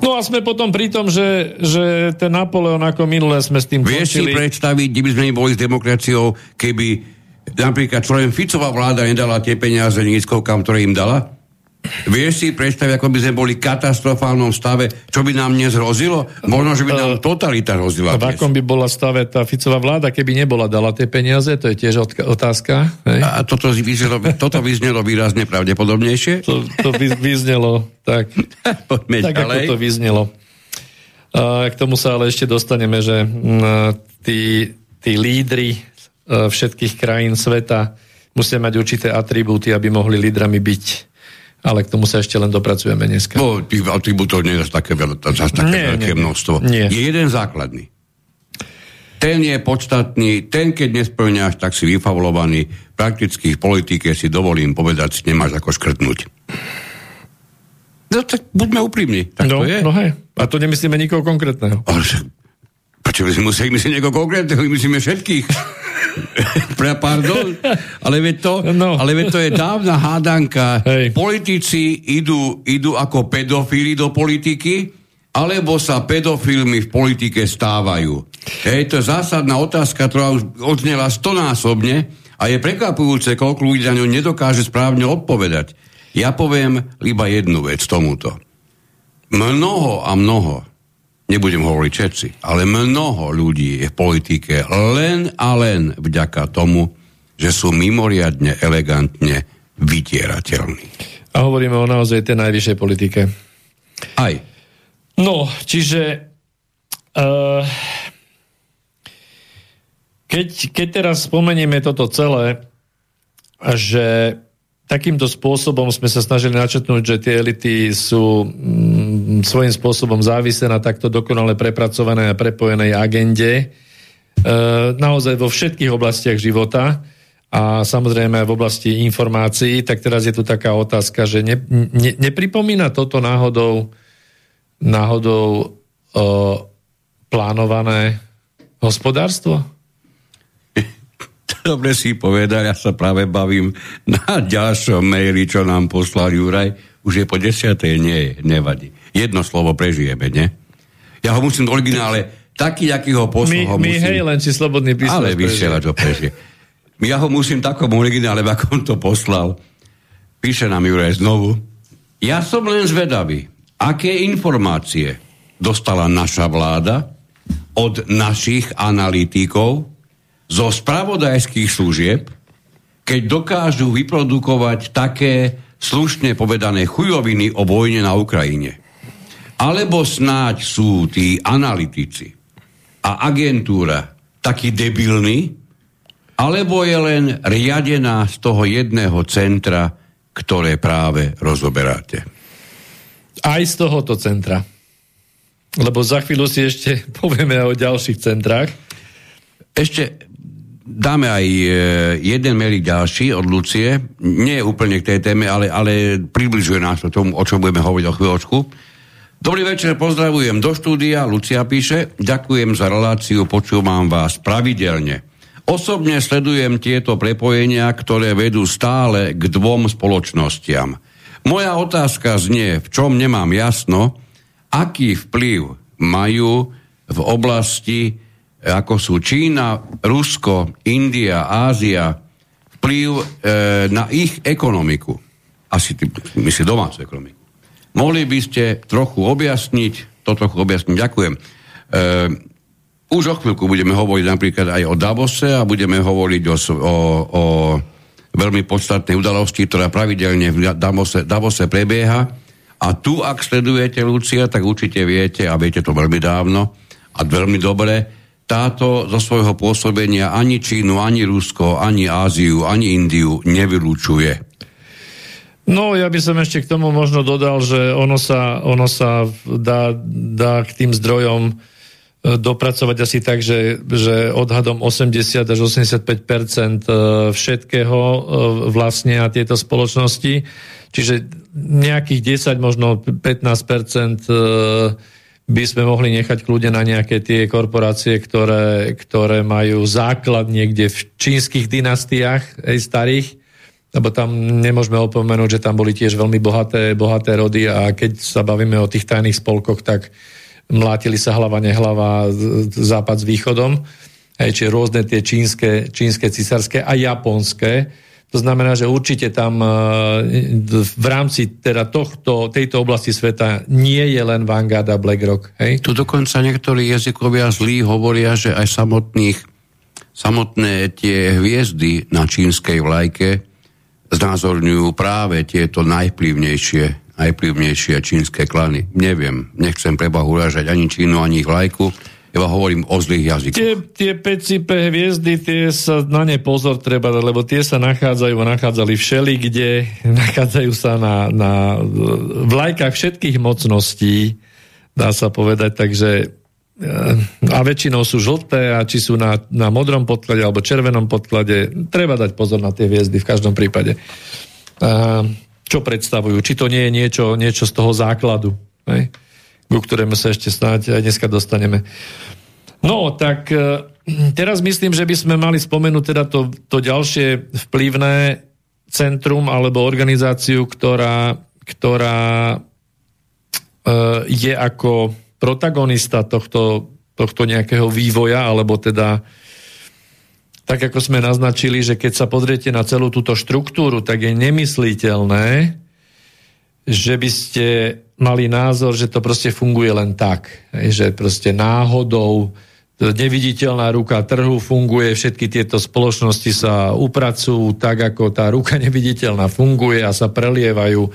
No a sme potom pri tom, že, že ten Napoleon ako minulé sme s tým Vieš končili. si predstaviť, kde by sme boli s demokraciou, keby napríklad čo len Ficová vláda nedala tie peniaze nízkovkám, ktoré im dala? Vieš si predstaviť, ako by sme boli v katastrofálnom stave, čo by nám dnes hrozilo? Možno, že by nám uh, totalita hrozila. V akom by bola stave tá Ficová vláda, keby nebola dala tie peniaze? To je tiež otázka. Hej? A toto vyznelo, toto vyznelo výrazne pravdepodobnejšie? To, to vyznelo tak, Poďme tak ako to vyznelo. A k tomu sa ale ešte dostaneme, že tí, tí lídry všetkých krajín sveta musia mať určité atribúty, aby mohli lídrami byť. Ale k tomu sa ešte len dopracujeme dneska. No, tých atribútov nie je také, veľa, zase také nie, veľké nie, množstvo. Nie. Je jeden základný. Ten je podstatný, ten keď nesplňaš, tak si vyfavulovaný. Prakticky v politike si dovolím povedať, si nemáš ako škrtnúť. No tak buďme úprimní. Tak no, to je. No hej. A to nemyslíme nikoho konkrétneho. Ale, prečo by sme museli myslieť niekoho konkrétneho? Myslíme všetkých. Pre, pardon, ale veď to, no. ale veď to je dávna hádanka. Hej. Politici idú, idú ako pedofíli do politiky, alebo sa pedofilmi v politike stávajú. Hej, to je zásadná otázka, ktorá už odznela stonásobne a je prekvapujúce, koľko ľudí na ňu nedokáže správne odpovedať. Ja poviem iba jednu vec tomuto. Mnoho a mnoho nebudem hovoriť všetci, ale mnoho ľudí je v politike len a len vďaka tomu, že sú mimoriadne elegantne vytierateľní. A hovoríme o naozaj tej najvyššej politike. Aj. No, čiže uh, keď, keď teraz spomenieme toto celé, že takýmto spôsobom sme sa snažili načetnúť, že tie elity sú mm, svojím spôsobom závislé na takto dokonale prepracovanej a prepojenej agende e, naozaj vo všetkých oblastiach života. a samozrejme aj v oblasti informácií, tak teraz je tu taká otázka, že ne, ne, nepripomína toto náhodou, náhodou o, plánované hospodárstvo? Dobre si povedal, ja sa práve bavím na ďalšom maili, čo nám poslal Juraj. Už je po desiatej, nie, nevadí. Jedno slovo prežijeme, nie? Ja ho musím v originále, taký, aký ho poslal, My, ho my musím... hej, len či slobodný písmo. Ale vysielač ho prežije. Ja ho musím takom originále, ako on to poslal. Píše nám Juraj znovu. Ja som len zvedavý, aké informácie dostala naša vláda od našich analytikov zo spravodajských služieb, keď dokážu vyprodukovať také slušne povedané chujoviny o vojne na Ukrajine. Alebo snáď sú tí analytici a agentúra takí debilní, alebo je len riadená z toho jedného centra, ktoré práve rozoberáte. Aj z tohoto centra. Lebo za chvíľu si ešte povieme o ďalších centrách. Ešte dáme aj e, jeden mailik ďalší od Lucie. Nie je úplne k tej téme, ale, ale približuje nás to tomu, o čom budeme hovoriť o chvíľočku. Dobrý večer, pozdravujem do štúdia. Lucia píše, ďakujem za reláciu, počúvam vás pravidelne. Osobne sledujem tieto prepojenia, ktoré vedú stále k dvom spoločnostiam. Moja otázka znie, v čom nemám jasno, aký vplyv majú v oblasti, ako sú Čína, Rusko, India, Ázia, vplyv e, na ich ekonomiku. Asi ty, myslí domácu ekonomiku. Mohli by ste trochu objasniť, to trochu objasniť, ďakujem. E, už o chvíľku budeme hovoriť napríklad aj o Davose a budeme hovoriť o, o, o veľmi podstatnej udalosti, ktorá pravidelne v Davose, Davose prebieha. A tu, ak sledujete Lucia, tak určite viete, a viete to veľmi dávno a veľmi dobre, táto zo svojho pôsobenia ani Čínu, ani Rusko, ani Áziu, ani Indiu nevylúčuje. No, ja by som ešte k tomu možno dodal, že ono sa, ono sa dá, dá k tým zdrojom dopracovať asi tak, že, že odhadom 80 až 85% všetkého vlastnia tieto spoločnosti. Čiže nejakých 10, možno 15 by sme mohli nechať kľudne na nejaké tie korporácie, ktoré, ktoré majú základ niekde v čínskych dynastiách aj starých, lebo tam nemôžeme opomenúť, že tam boli tiež veľmi bohaté, bohaté rody a keď sa bavíme o tých tajných spolkoch, tak mlátili sa hlava, nehlava, západ s východom, aj čiže rôzne tie čínske, čínske, cisárske a japonské. To znamená, že určite tam e, v rámci teda tohto, tejto oblasti sveta nie je len Vanguard a BlackRock. Hej? Tu dokonca niektorí jazykovia zlí hovoria, že aj samotných, samotné tie hviezdy na čínskej vlajke znázorňujú práve tieto najvplyvnejšie najvplyvnejšie čínske klany. Neviem, nechcem preba uražať ani Čínu, ani ich vlajku, ja hovorím o zlých jazykoch. Tie, tie PCP hviezdy, tie sa na ne pozor treba, lebo tie sa nachádzajú, nachádzali všeli, kde nachádzajú sa na, na vlajkách všetkých mocností, dá sa povedať, takže a väčšinou sú žlté a či sú na, na modrom podklade alebo červenom podklade, treba dať pozor na tie hviezdy v každom prípade. A, čo predstavujú. Či to nie je niečo, niečo z toho základu, hej? ku ktorému sa ešte snáď aj dneska dostaneme. No, tak e, teraz myslím, že by sme mali spomenúť teda to, to ďalšie vplyvné centrum alebo organizáciu, ktorá, ktorá je ako protagonista tohto, tohto nejakého vývoja, alebo teda tak ako sme naznačili, že keď sa pozriete na celú túto štruktúru, tak je nemysliteľné, že by ste mali názor, že to proste funguje len tak. Že proste náhodou neviditeľná ruka trhu funguje, všetky tieto spoločnosti sa upracujú tak, ako tá ruka neviditeľná funguje a sa prelievajú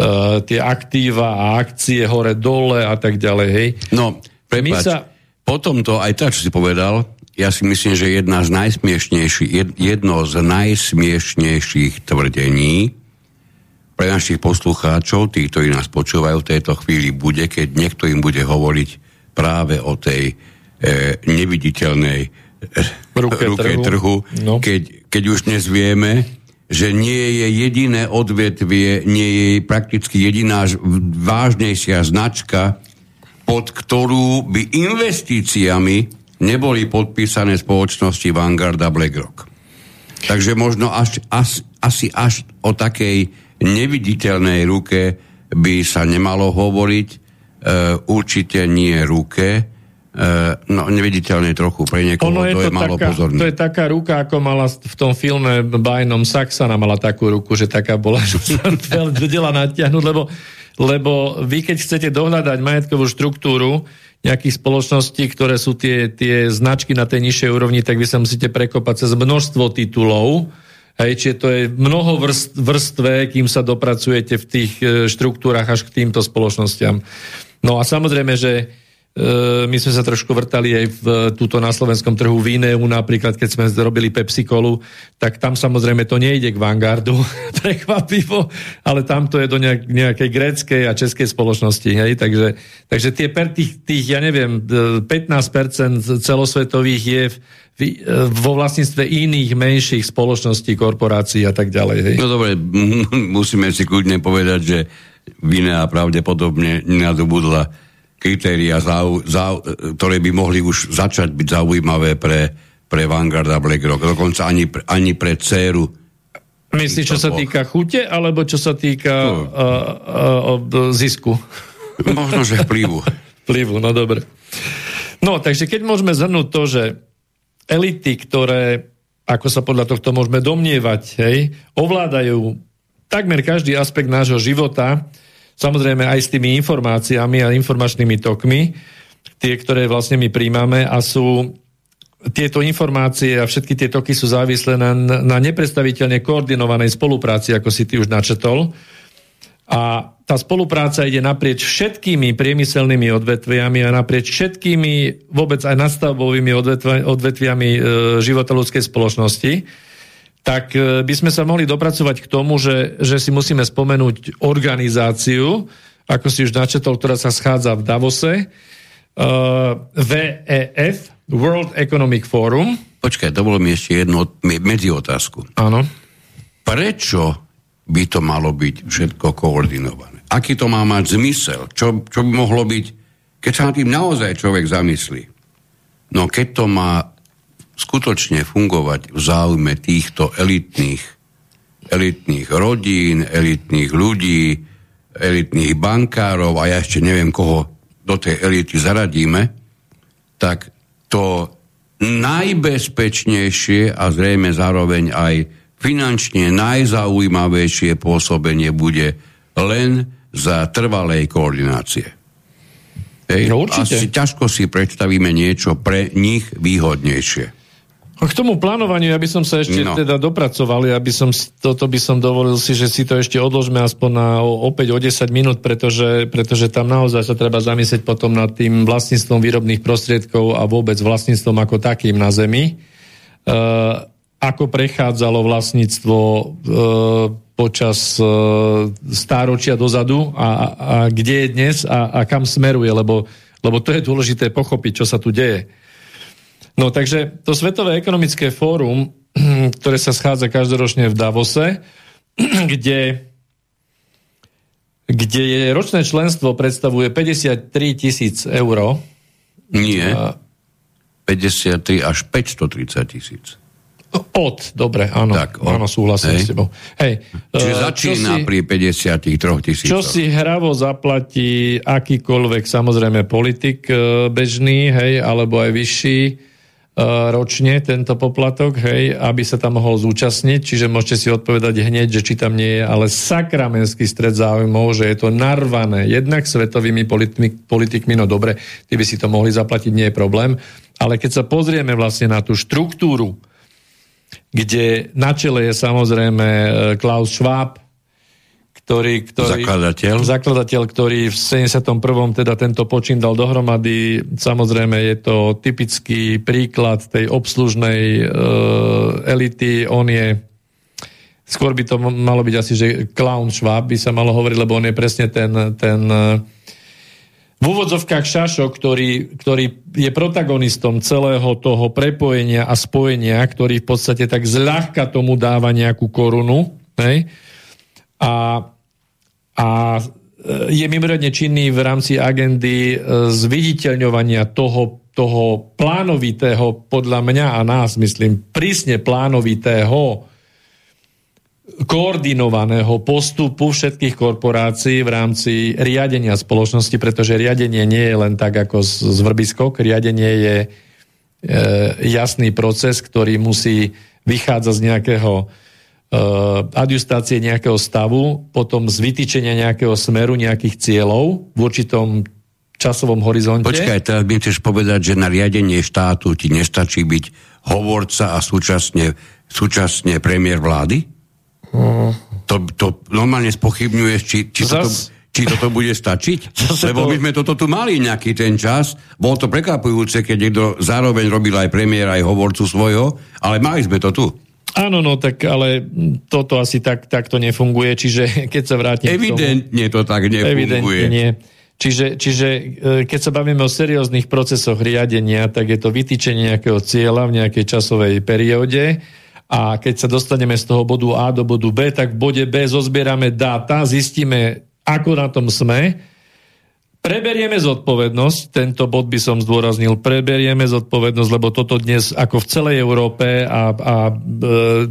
uh, tie aktíva a akcie hore-dole a tak ďalej. Hej. No, prepáč, sa... potom to aj tak, čo si povedal, ja si myslím, že jedna z najsmiešnejších, jedno z najsmiešnejších tvrdení pre našich poslucháčov, tí, ktorí nás počúvajú v tejto chvíli, bude, keď niekto im bude hovoriť práve o tej e, neviditeľnej e, ruke, ruke trhu, trhu no. keď keď už dnes vieme, že nie je jediné odvetvie, nie je prakticky jediná vážnejšia značka, pod ktorú by investíciami neboli podpísané spoločnosti Vanguard a BlackRock. Takže možno až, až, asi až o takej neviditeľnej ruke by sa nemalo hovoriť, e, určite nie ruke, no, neviditeľne trochu pre niekoho, ono je to, je malo taká, pozorný. To je taká ruka, ako mala v tom filme Bajnom Saxana mala takú ruku, že taká bola, že sa vedela natiahnuť, lebo, lebo vy keď chcete dohľadať majetkovú štruktúru nejakých spoločností, ktoré sú tie, tie značky na tej nižšej úrovni, tak vy sa musíte prekopať cez množstvo titulov, Hej, čiže to je mnoho vrst, vrstve, kým sa dopracujete v tých e, štruktúrach až k týmto spoločnostiam. No a samozrejme, že my sme sa trošku vrtali aj v túto na slovenskom trhu Vineu, napríklad keď sme robili Pepsi Colu, tak tam samozrejme to nejde k Vanguardu, prekvapivo, ale tam to je do nejak, nejakej gréckej a českej spoločnosti. Hej? Takže, takže tie per tých, tých, ja neviem, 15% celosvetových je v, vo vlastníctve iných menších spoločností, korporácií a tak ďalej. Hej? No dobre, musíme si kľudne povedať, že Vinea pravdepodobne nadobudla kritéria, zau, zau, ktoré by mohli už začať byť zaujímavé pre, pre Vanguard a BlackRock. Dokonca ani, ani pre dceru. Myslíš, čo sa týka chute, alebo čo sa týka uh, uh, zisku? Možno, že vplyvu. vplyvu, no dobre. No, takže keď môžeme zhrnúť to, že elity, ktoré, ako sa podľa tohto môžeme domnievať, hej, ovládajú takmer každý aspekt nášho života, Samozrejme aj s tými informáciami a informačnými tokmi, tie, ktoré vlastne my príjmame a sú tieto informácie a všetky tie toky sú závislé na, na nepredstaviteľne koordinovanej spolupráci, ako si ty už načetol. A tá spolupráca ide naprieč všetkými priemyselnými odvetviami a naprieč všetkými vôbec aj nastavbovými odvetviami e, života ľudskej spoločnosti tak e, by sme sa mohli dopracovať k tomu, že, že si musíme spomenúť organizáciu, ako si už načetol, ktorá sa schádza v Davose, uh, e, VEF, World Economic Forum. Počkaj, to bolo mi ešte jednu medzi otázku. Áno. Prečo by to malo byť všetko koordinované? Aký to má mať zmysel? Čo, čo by mohlo byť, keď sa na tým naozaj človek zamyslí? No keď to má skutočne fungovať v záujme týchto elitných, elitných rodín, elitných ľudí, elitných bankárov a ja ešte neviem, koho do tej elity zaradíme, tak to najbezpečnejšie a zrejme zároveň aj finančne najzaujímavejšie pôsobenie bude len za trvalej koordinácie. Hej, no určite. Asi ťažko si predstavíme niečo pre nich výhodnejšie. K tomu plánovaniu, ja by som sa ešte no. teda dopracoval, ja by som, toto by som dovolil si, že si to ešte odložme aspoň na opäť o 10 minút, pretože, pretože tam naozaj sa treba zamyslieť potom nad tým vlastníctvom výrobných prostriedkov a vôbec vlastníctvom ako takým na Zemi. E, ako prechádzalo vlastníctvo e, počas e, stáročia dozadu a, a kde je dnes a, a kam smeruje, lebo, lebo to je dôležité pochopiť, čo sa tu deje. No takže to Svetové ekonomické fórum, ktoré sa schádza každoročne v Davose, kde, kde je ročné členstvo predstavuje 53 tisíc eur. Nie. A... 53 až 530 tisíc. Od, dobre, áno, tak, od, áno súhlasím hej. s tebou. Hej, Čiže uh, začína si, pri 53 tisíc. Čo si hravo zaplatí akýkoľvek, samozrejme, politik uh, bežný, hej, alebo aj vyšší, E, ročne tento poplatok, hej, aby sa tam mohol zúčastniť, čiže môžete si odpovedať hneď, že či tam nie je, ale sakramenský stred záujmov, že je to narvané jednak svetovými politikmi, politikmi, no dobre, ty by si to mohli zaplatiť, nie je problém, ale keď sa pozrieme vlastne na tú štruktúru, kde na čele je samozrejme e, Klaus Schwab, ktorý, ktorý, zakladateľ. zakladateľ, ktorý v 71. teda tento počin dal dohromady. Samozrejme je to typický príklad tej obslužnej uh, elity. On je skôr by to malo byť asi, že clown Schwab by sa malo hovoriť, lebo on je presne ten, ten uh, v úvodzovkách Šašo, ktorý, ktorý je protagonistom celého toho prepojenia a spojenia, ktorý v podstate tak zľahka tomu dáva nejakú korunu. Hej? A, a e, je mimoriadne činný v rámci agendy e, zviditeľňovania toho, toho plánovitého, podľa mňa a nás, myslím, prísne plánovitého koordinovaného postupu všetkých korporácií v rámci riadenia spoločnosti, pretože riadenie nie je len tak ako z, vrbiskok. Riadenie je e, jasný proces, ktorý musí vychádzať z nejakého adjustácie nejakého stavu, potom z vytýčenia nejakého smeru, nejakých cieľov v určitom časovom horizonte. Počkaj, teraz by chceš povedať, že na riadenie štátu ti nestačí byť hovorca a súčasne, súčasne premiér vlády? To, to normálne spochybňuješ, či, či, Zas... toto, či toto bude stačiť? Zase Lebo to... my sme toto tu mali nejaký ten čas. Bolo to prekvapujúce, keď niekto zároveň robil aj premiér, aj hovorcu svojho, ale mali sme to tu. Áno, no tak ale toto asi tak, tak to nefunguje, čiže keď sa vrátim Evidentne k tomu, to tak nefunguje. Evidentne nie. Čiže, čiže e, keď sa bavíme o serióznych procesoch riadenia, tak je to vytýčenie nejakého cieľa v nejakej časovej perióde a keď sa dostaneme z toho bodu A do bodu B, tak v bode B zozbierame dáta, zistíme, ako na tom sme, preberieme zodpovednosť, tento bod by som zdôraznil, preberieme zodpovednosť, lebo toto dnes ako v celej Európe a, a e,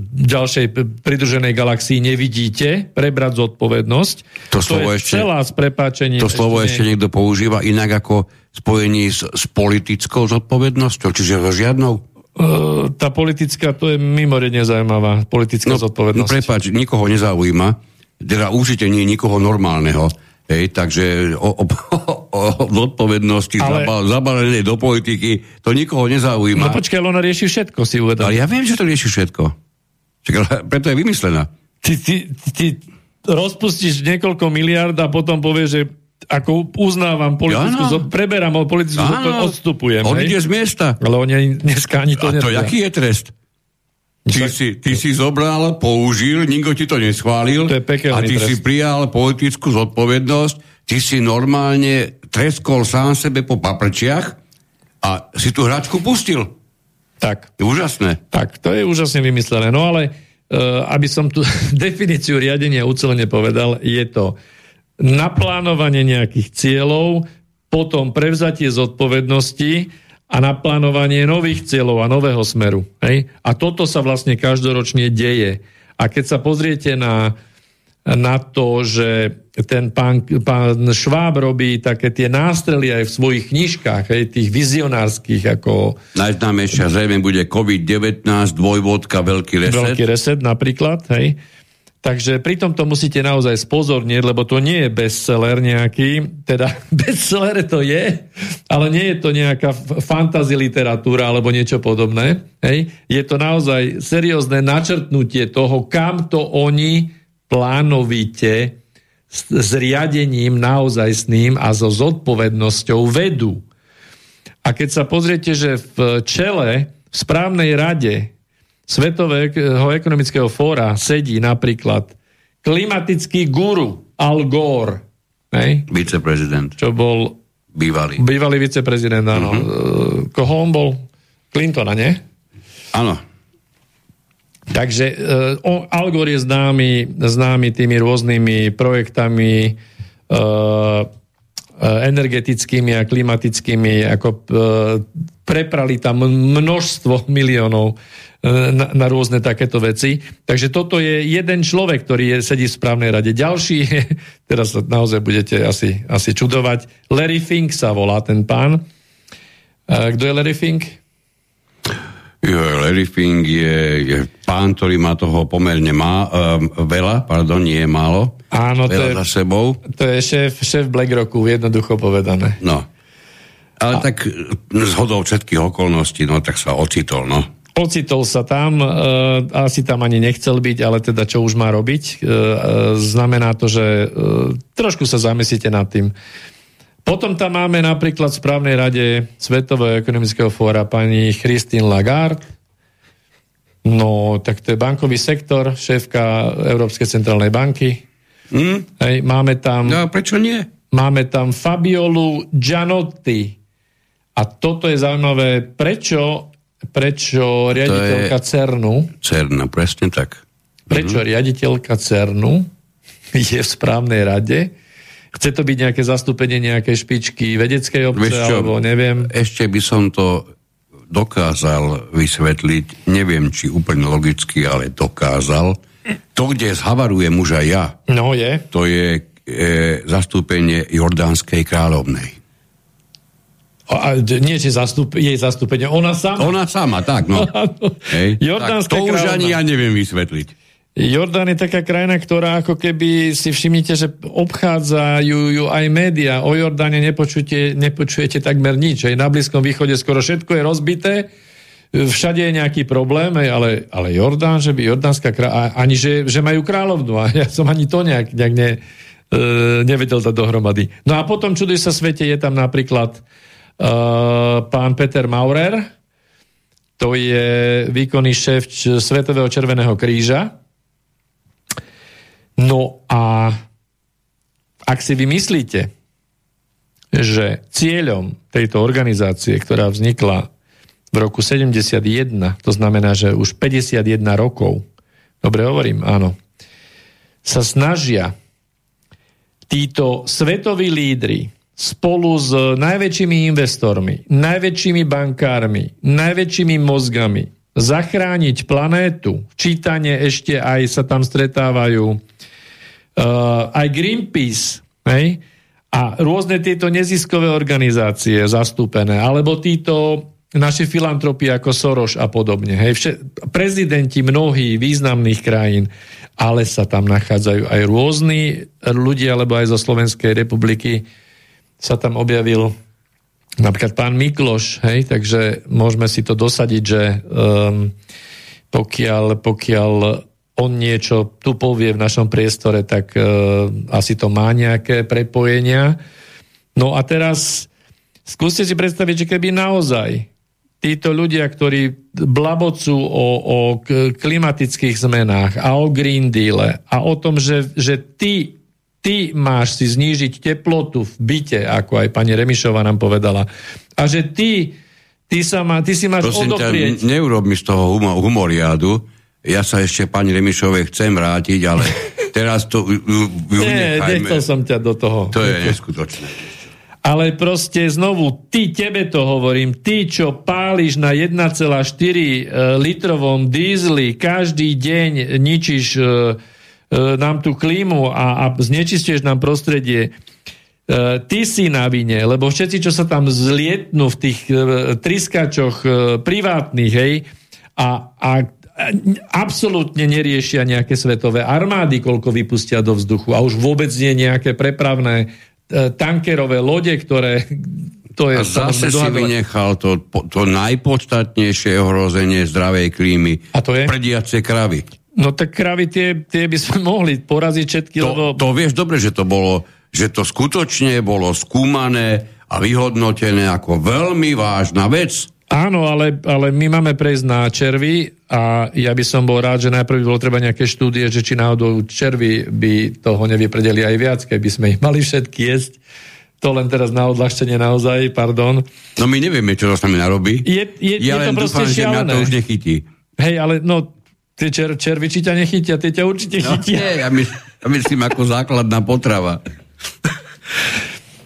ďalšej pridruženej galaxii nevidíte, prebrať zodpovednosť. To, slovo je ešte, celá s prepáčením. To slovo ešte, ešte niekto používa inak ako spojení s, s politickou zodpovednosťou, čiže so žiadnou? tá politická, to je mimoriadne zaujímavá politická no, zodpovednosť. No prepáč, nikoho nezaujíma, teda určite nie nikoho normálneho, hej, takže o, o, o, o zodpovednosti Ale... zabalenej do politiky, to nikoho nezaujíma. No počkaj, ona rieši všetko, si uvedom. Ale ja viem, že to rieši všetko. Čak, preto je vymyslená. Ty, ty, ty rozpustíš niekoľko miliard a potom povieš, že ako uznávam politickú, ja, no. preberám politickú zodpovednosť, odstupujem. On ide z miesta. Ale oni dneska ani to A to jaký je trest? Ty, si, ty si zobral, použil, nikto ti to neschválil to je a ty trest. si prijal politickú zodpovednosť, ty si normálne treskol sám sebe po paprčiach a si tú hračku pustil. Tak. Je úžasné. Tak, to je úžasne vymyslené. No ale uh, aby som tu definíciu riadenia ucelene povedal, je to naplánovanie nejakých cieľov, potom prevzatie zodpovednosti a naplánovanie nových cieľov a nového smeru. Hej? A toto sa vlastne každoročne deje. A keď sa pozriete na, na to, že ten pán, pán Šváb robí také tie nástrely aj v svojich knižkách, hej, tých vizionárskych, ako... Najznámejšia zrejme bude COVID-19, dvojvodka, veľký reset. Veľký reset napríklad, hej Takže pri tomto musíte naozaj spozornieť, lebo to nie je bestseller nejaký, teda bestseller to je, ale nie je to nejaká fantasy literatúra alebo niečo podobné. Hej. Je to naozaj seriózne načrtnutie toho, kam to oni plánovite s, riadením naozaj s ním a so zodpovednosťou vedú. A keď sa pozriete, že v čele, v správnej rade Svetového ekonomického fóra sedí napríklad klimatický guru Al Gore. Hej? Viceprezident. Čo bol... Bývalý. Bývalý viceprezident, áno. Uh-huh. Koho on bol? Clintona, nie? Áno. Takže uh, Al Gore je známy, známy tými rôznymi projektami uh, energetickými a klimatickými, ako uh, preprali tam množstvo miliónov E, na, na rôzne takéto veci. Takže toto je jeden človek, ktorý je, sedí v správnej rade. Ďalší je, teraz naozaj budete asi, asi čudovať, Larry Fink sa volá ten pán. E, kto je Larry Fink? Jo, Larry Fink je, je pán, ktorý má toho pomerne má, um, veľa, pardon, nie je málo. Áno, veľa to je, za sebou. To je šéf, šéf BlackRocku, jednoducho povedané. No. Ale A... tak z hodou všetkých okolností, no tak sa ocitol, no ocitol sa tam, e, asi tam ani nechcel byť, ale teda čo už má robiť. E, e, znamená to, že trošku sa zamyslíte nad tým. Potom tam máme napríklad v správnej rade Svetového ekonomického fóra pani Christine Lagarde. No, tak to je bankový sektor, šéfka Európskej centrálnej banky. Mm. Hej, máme tam... No, prečo nie? máme tam Fabiolu Gianotti. A toto je zaujímavé, prečo, prečo riaditeľka je... CERNu... CERNu, presne tak. Prečo mm-hmm. riaditeľka CERNu je v správnej rade? Chce to byť nejaké zastúpenie nejakej špičky vedeckej obce, čo, alebo neviem? Ešte by som to dokázal vysvetliť, neviem, či úplne logicky, ale dokázal. To, kde zhavaruje muža ja, no je. to je e, zastúpenie Jordánskej kráľovnej. A, nie, že zastup, jej zastúpenie, ona sama. Ona sama, tak, no. Hej, Jordánska tak, to už ani ja neviem vysvetliť. Jordán je taká krajina, ktorá ako keby si všimnite, že obchádzajú ju aj média. O Jordáne nepočujete, nepočujete takmer nič. Aj na Blízkom východe skoro všetko je rozbité, všade je nejaký problém, ale, ale Jordán, že by Jordánska kráľovna, ani že, že majú kráľovnu. A ja som ani to nejak, nejak ne, e, nevedel dať dohromady. No a potom, čuduj sa svete, je tam napríklad pán Peter Maurer, to je výkonný šéf Svetového červeného kríža, No a ak si vymyslíte, že cieľom tejto organizácie, ktorá vznikla v roku 71, to znamená, že už 51 rokov, dobre hovorím, áno, sa snažia títo svetoví lídry spolu s najväčšími investormi, najväčšími bankármi, najväčšími mozgami zachrániť planétu. Čítanie ešte aj sa tam stretávajú uh, aj Greenpeace, hej, a rôzne tieto neziskové organizácie zastúpené, alebo títo naše filantropy ako Soros a podobne. Hej, vše, prezidenti mnohých významných krajín, ale sa tam nachádzajú aj rôzni ľudia, alebo aj zo Slovenskej republiky sa tam objavil napríklad pán Mikloš, hej, takže môžeme si to dosadiť, že um, pokiaľ, pokiaľ on niečo tu povie v našom priestore, tak uh, asi to má nejaké prepojenia. No a teraz skúste si predstaviť, že keby naozaj títo ľudia, ktorí blabocú o, o klimatických zmenách a o Green Deal a o tom, že, že ty, ty máš si znížiť teplotu v byte, ako aj pani Remišova nám povedala, a že ty, ty, sa má, ty si máš Prosím odoprieť... ťa, neurob mi z toho humoriádu, ja sa ešte pani Remišovej chcem vrátiť, ale teraz to ju, ju Nie, nechcel som ťa do toho. To je neskutočné. Ale proste znovu, ty, tebe to hovorím, ty, čo páliš na 1,4 e, litrovom dízli, každý deň ničíš e, nám tú klímu a, a znečistuješ nám prostredie, ty si na vine, lebo všetci, čo sa tam zlietnú v tých triskačoch privátnych, hej, a, a absolútne neriešia nejaké svetové armády, koľko vypustia do vzduchu a už vôbec nie nejaké prepravné e, tankerové lode, ktoré to je a zase si vynechal to, to najpodstatnejšie ohrozenie zdravej klímy. A to je? Prdiace kravy. No tak kravy tie, tie by sme mohli poraziť všetky, to, lebo... To vieš dobre, že to bolo, že to skutočne bolo skúmané a vyhodnotené ako veľmi vážna vec. Áno, ale, ale my máme prejsť na červy a ja by som bol rád, že najprv bolo treba nejaké štúdie, že či náhodou červy by toho nevypredeli aj viac, keby sme ich mali všetky jesť. To len teraz na odľahčenie naozaj, pardon. No my nevieme, čo to s nami narobí. Je, je, ja je to len proste dúfam, šialené. že mňa to už nechytí. Hej, ale no, tie čer, červy či ťa nechytia, tie ťa určite no, chytia. Nie, ja, my, ja myslím ako základná potrava.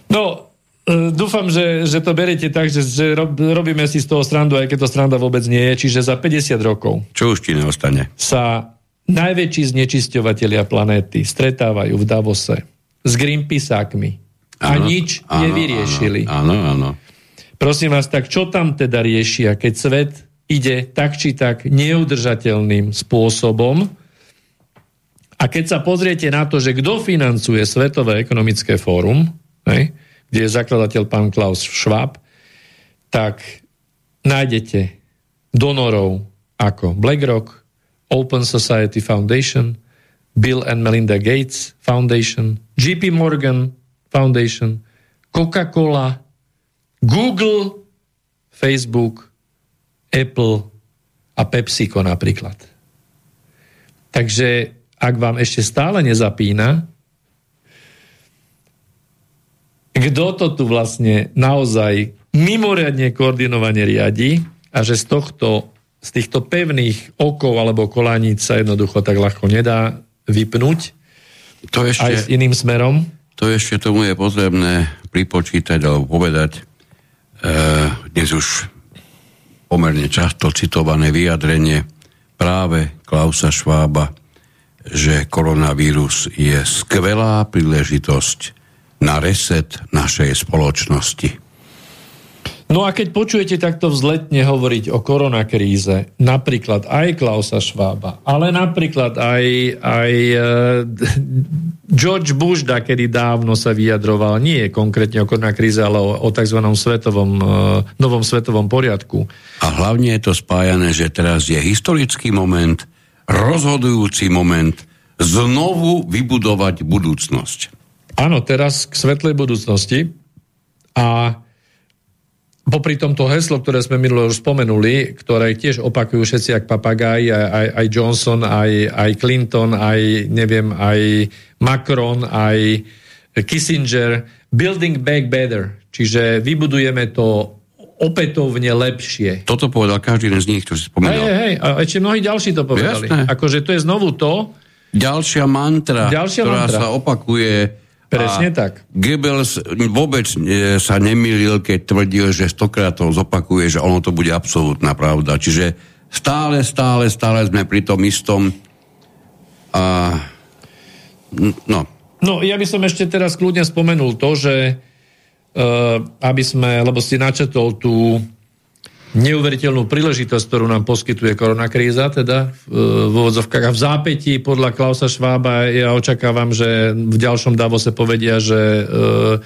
No, E, dúfam, že, že to beriete tak, že, že rob, robíme si z toho srandu, aj keď to sranda vôbec nie je. Čiže za 50 rokov Čo už ti neostane? sa najväčší znečisťovateľia planéty stretávajú v Davose s Greenpeaceákmi a Áno, nič áno, nevyriešili. Áno, áno. Prosím vás, tak čo tam teda riešia, keď svet ide tak či tak neudržateľným spôsobom? A keď sa pozriete na to, že kto financuje Svetové ekonomické fórum, hej, kde je zakladateľ pán Klaus Schwab, tak nájdete donorov ako BlackRock, Open Society Foundation, Bill and Melinda Gates Foundation, JP Morgan Foundation, Coca-Cola, Google, Facebook, Apple a PepsiCo napríklad. Takže ak vám ešte stále nezapína, kto to tu vlastne naozaj mimoriadne koordinovane riadi a že z tohto, z týchto pevných okov alebo kolaníc sa jednoducho tak ľahko nedá vypnúť To ešte, aj s iným smerom. to ešte tomu je potrebné pripočítať alebo povedať e, dnes už pomerne často citované vyjadrenie práve Klausa Švába, že koronavírus je skvelá príležitosť na reset našej spoločnosti. No a keď počujete takto vzletne hovoriť o koronakríze, napríklad aj Klausa Švába, ale napríklad aj, aj e, George Bush, da, kedy dávno sa vyjadroval, nie konkrétne o koronakríze, ale o, o tzv. Svetovom, e, novom svetovom poriadku. A hlavne je to spájané, že teraz je historický moment, rozhodujúci moment znovu vybudovať budúcnosť. Áno, teraz k svetlej budúcnosti a popri tomto heslo, ktoré sme minulé už spomenuli, ktoré tiež opakujú všetci jak papagáji, aj, aj, Johnson, aj, aj Clinton, aj neviem, aj Macron, aj Kissinger, building back better, čiže vybudujeme to opätovne lepšie. Toto povedal každý jeden z nich, čo si Hej, spomínal. hej, hej, a ešte mnohí ďalší to povedali. Jasné. Akože to je znovu to, Ďalšia mantra, Ďalšia ktorá mantra. sa opakuje. Presne a tak. Goebbels vôbec e, sa nemýlil, keď tvrdil, že stokrát to zopakuje, že ono to bude absolútna pravda. Čiže stále, stále, stále sme pri tom istom. A, no, No, ja by som ešte teraz kľudne spomenul to, že uh, aby sme, lebo si načetol tú neuveriteľnú príležitosť, ktorú nám poskytuje koronakríza, teda v, v úvodzovkách a v zápätí podľa Klausa Švába ja očakávam, že v ďalšom Davose povedia, že uh,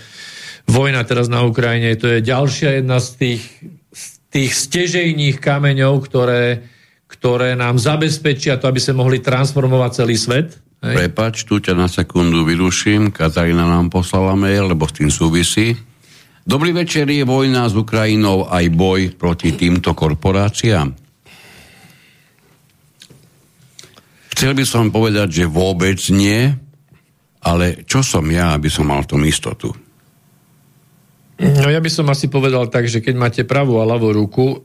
vojna teraz na Ukrajine to je ďalšia jedna z tých, z tých stežejných kameňov, ktoré, ktoré nám zabezpečia to, aby sme mohli transformovať celý svet. Hej? prepač, tu ťa na sekundu vyruším. Katarína nám poslala mail, lebo s tým súvisí. Dobrý večer, je vojna s Ukrajinou aj boj proti týmto korporáciám? Chcel by som povedať, že vôbec nie, ale čo som ja, aby som mal tom istotu? No ja by som asi povedal tak, že keď máte pravú a ľavú ruku e,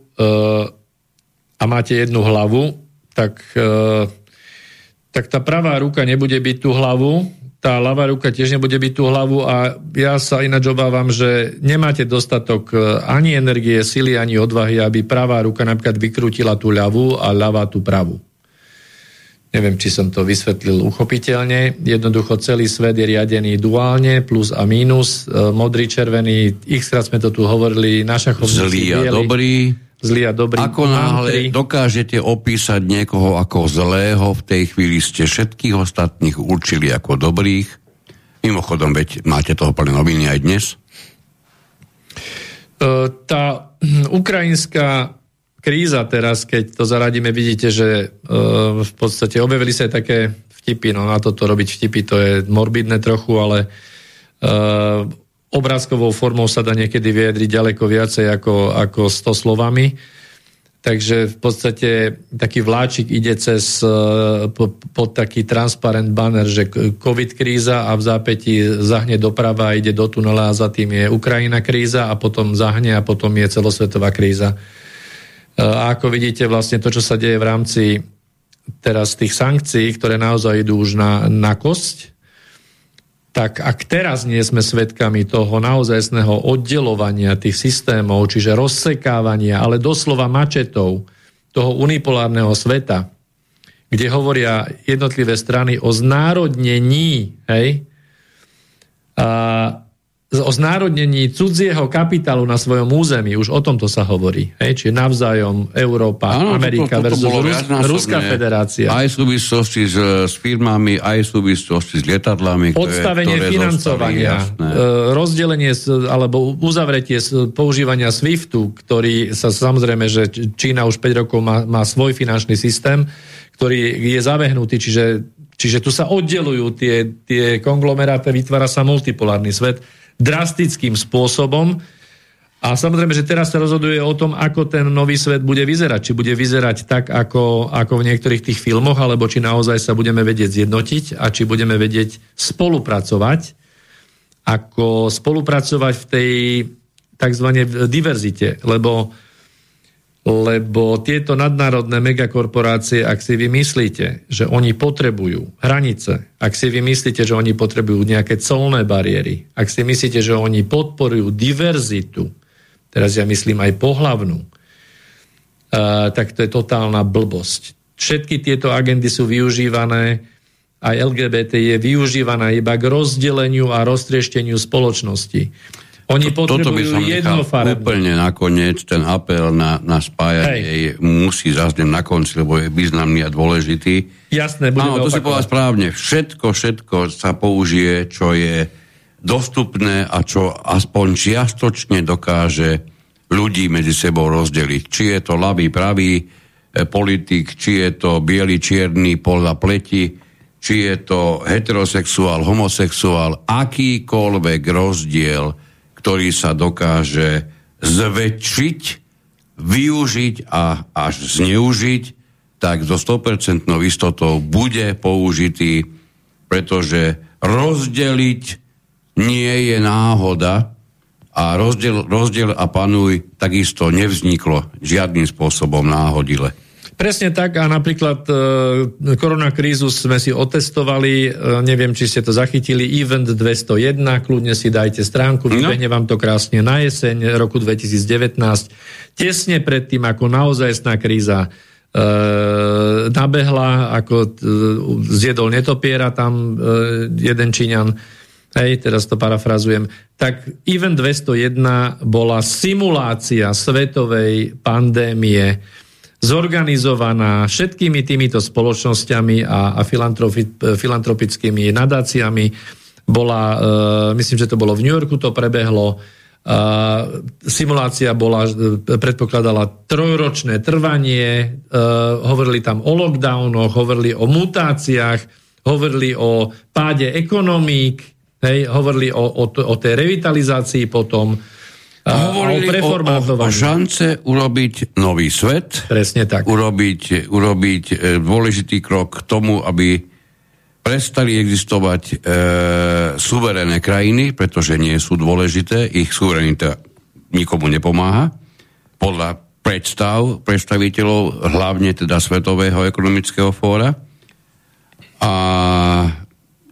a máte jednu hlavu, tak, e, tak tá pravá ruka nebude byť tú hlavu, tá ľavá ruka tiež nebude byť tú hlavu a ja sa ináč obávam, že nemáte dostatok e, ani energie, sily, ani odvahy, aby pravá ruka napríklad vykrútila tú ľavú a ľavá tú pravú. Neviem, či som to vysvetlil uchopiteľne. Jednoducho celý svet je riadený duálne, plus a mínus, e, modrý, červený, x krát sme to tu hovorili, na šachovnici Zlý a dobrý. Zlý a dobrý. Ako náhle dokážete opísať niekoho ako zlého, v tej chvíli ste všetkých ostatných určili ako dobrých. Mimochodom, veď máte toho plné noviny aj dnes. E, tá ukrajinská kríza teraz, keď to zaradíme, vidíte, že e, v podstate objavili sa aj také vtipy, no na toto robiť vtipy, to je morbidné trochu, ale e, obrázkovou formou sa dá niekedy vyjadriť ďaleko viacej ako, ako 100 slovami. Takže v podstate taký vláčik ide cez e, po, pod taký transparent banner, že COVID kríza a v zápäti zahne doprava, ide do tunela a za tým je Ukrajina kríza a potom zahne a potom je celosvetová kríza. E, A ako vidíte, vlastne to, čo sa deje v rámci teraz tých sankcií, ktoré naozaj idú už na, na kosť, tak ak teraz nie sme svedkami toho naozajstného oddelovania tých systémov, čiže rozsekávania, ale doslova mačetov toho unipolárneho sveta, kde hovoria jednotlivé strany o znárodnení, hej, a o znárodnení cudzieho kapitálu na svojom území, už o tomto sa hovorí. Hej? Čiže navzájom Európa, Áno, Amerika toto- toto versus bolo Rus-. Ruská federácia. Aj v súvislosti s, s firmami, aj v súvislosti s lietadlami. Odstavenie ktoré, ktoré financovania, Zostali, e, rozdelenie alebo uzavretie používania SWIFTu, ktorý sa samozrejme, že Čína už 5 rokov má, má svoj finančný systém, ktorý je zavehnutý, čiže, čiže tu sa oddelujú tie, tie konglomeráty, vytvára sa multipolárny svet drastickým spôsobom. A samozrejme, že teraz sa rozhoduje o tom, ako ten nový svet bude vyzerať. Či bude vyzerať tak, ako, ako v niektorých tých filmoch, alebo či naozaj sa budeme vedieť zjednotiť a či budeme vedieť spolupracovať ako spolupracovať v tej tzv. diverzite, lebo lebo tieto nadnárodné megakorporácie, ak si vy myslíte, že oni potrebujú hranice, ak si vy myslíte, že oni potrebujú nejaké colné bariéry, ak si myslíte, že oni podporujú diverzitu, teraz ja myslím aj pohlavnú, uh, tak to je totálna blbosť. Všetky tieto agendy sú využívané, aj LGBT je využívaná iba k rozdeleniu a roztriešteniu spoločnosti. Oni to, potrebujú toto by som jednofarebné. Úplne nakoniec ten apel na, na spájanie Hej. musí zaznieť na konci, lebo je významný a dôležitý. Jasné, budeme Áno, to opakovať. si povedal správne. Všetko, všetko sa použije, čo je dostupné a čo aspoň čiastočne dokáže ľudí medzi sebou rozdeliť. Či je to ľavý, pravý e, politik, či je to biely, čierny, podľa pleti, či je to heterosexuál, homosexuál, akýkoľvek rozdiel ktorý sa dokáže zväčšiť, využiť a až zneužiť, tak so 100% istotou bude použitý, pretože rozdeliť nie je náhoda a rozdiel, rozdiel a panuj takisto nevzniklo žiadnym spôsobom náhodile. Presne tak a napríklad e, koronakrízu sme si otestovali, e, neviem, či ste to zachytili, Event 201, kľudne si dajte stránku, no. vybehne vám to krásne na jeseň roku 2019, tesne pred tým, ako naozajstná kríza e, nabehla, ako e, zjedol netopiera tam e, jeden Číňan, hej, teraz to parafrazujem, tak Event 201 bola simulácia svetovej pandémie, zorganizovaná všetkými týmito spoločnosťami a, a filantropi, filantropickými nadáciami. Bola, uh, myslím, že to bolo v New Yorku, to prebehlo. Uh, simulácia bola, predpokladala trojročné trvanie, uh, hovorili tam o lockdownoch, hovorili o mutáciách, hovorili o páde ekonomík, hej, hovorili o, o, o tej revitalizácii potom, hovorili o, o, o šance urobiť nový svet. Presne tak. Urobiť, urobiť e, dôležitý krok k tomu, aby prestali existovať e, suverénne krajiny, pretože nie sú dôležité, ich suverenita nikomu nepomáha. Podľa predstav predstaviteľov, hlavne teda Svetového ekonomického fóra. A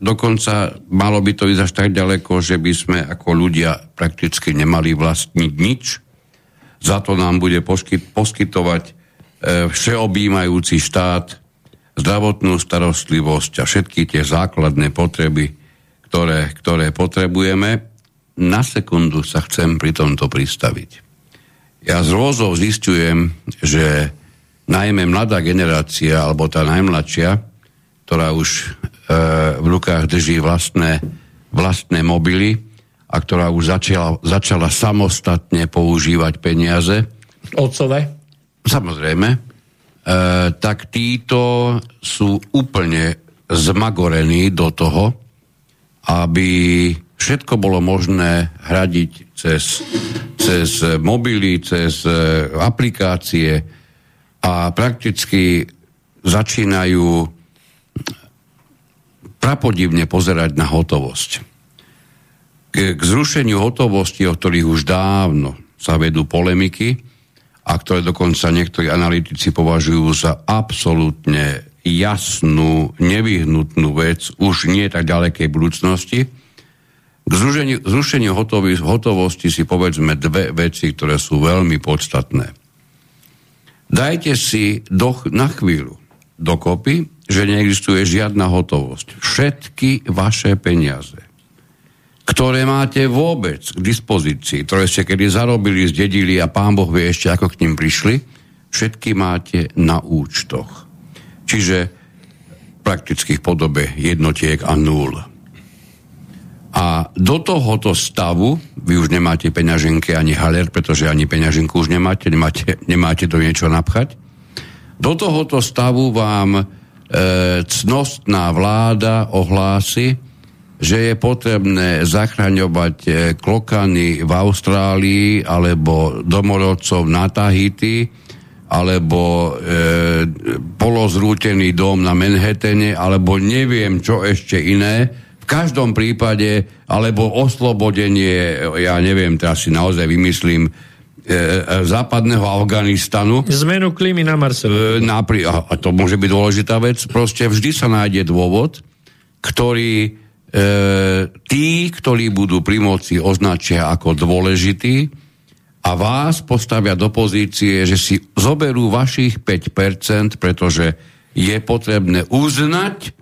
Dokonca malo by to ísť až tak ďaleko, že by sme ako ľudia prakticky nemali vlastniť nič. Za to nám bude poskytovať e, všeobjímajúci štát, zdravotnú starostlivosť a všetky tie základné potreby, ktoré, ktoré potrebujeme. Na sekundu sa chcem pri tomto pristaviť. Ja z rôzov zistujem, že najmä mladá generácia, alebo tá najmladšia, ktorá už v rukách drží vlastné, vlastné mobily a ktorá už začala, začala samostatne používať peniaze. Otcové? Samozrejme. E, tak títo sú úplne zmagorení do toho, aby všetko bolo možné hradiť cez, cez mobily, cez e, aplikácie a prakticky začínajú prapodivne pozerať na hotovosť. K, zrušeniu hotovosti, o ktorých už dávno sa vedú polemiky a ktoré dokonca niektorí analytici považujú za absolútne jasnú, nevyhnutnú vec už nie tak ďalekej budúcnosti. K zrušeniu, zrušeniu hotovosti si povedzme dve veci, ktoré sú veľmi podstatné. Dajte si do, na chvíľu dokopy že neexistuje žiadna hotovosť. Všetky vaše peniaze, ktoré máte vôbec k dispozícii, ktoré ste kedy zarobili, zdedili a pán Boh vie ešte, ako k ním prišli, všetky máte na účtoch. Čiže prakticky v podobe jednotiek a nul. A do tohoto stavu vy už nemáte peňaženky ani haler, pretože ani peňaženku už nemáte, nemáte, nemáte do niečo napchať. Do tohoto stavu vám cnostná vláda ohlási, že je potrebné zachraňovať e, klokany v Austrálii alebo domorodcov na Tahiti alebo e, polozrútený dom na Manhattane alebo neviem čo ešte iné, v každom prípade, alebo oslobodenie, ja neviem, teraz si naozaj vymyslím, e, e, západného Afganistanu. Zmenu klímy na Marse. E, napri- a to môže byť dôležitá vec. Proste vždy sa nájde dôvod, ktorý e, tí, ktorí budú pri moci, označia ako dôležitý a vás postavia do pozície, že si zoberú vašich 5%, pretože je potrebné uznať,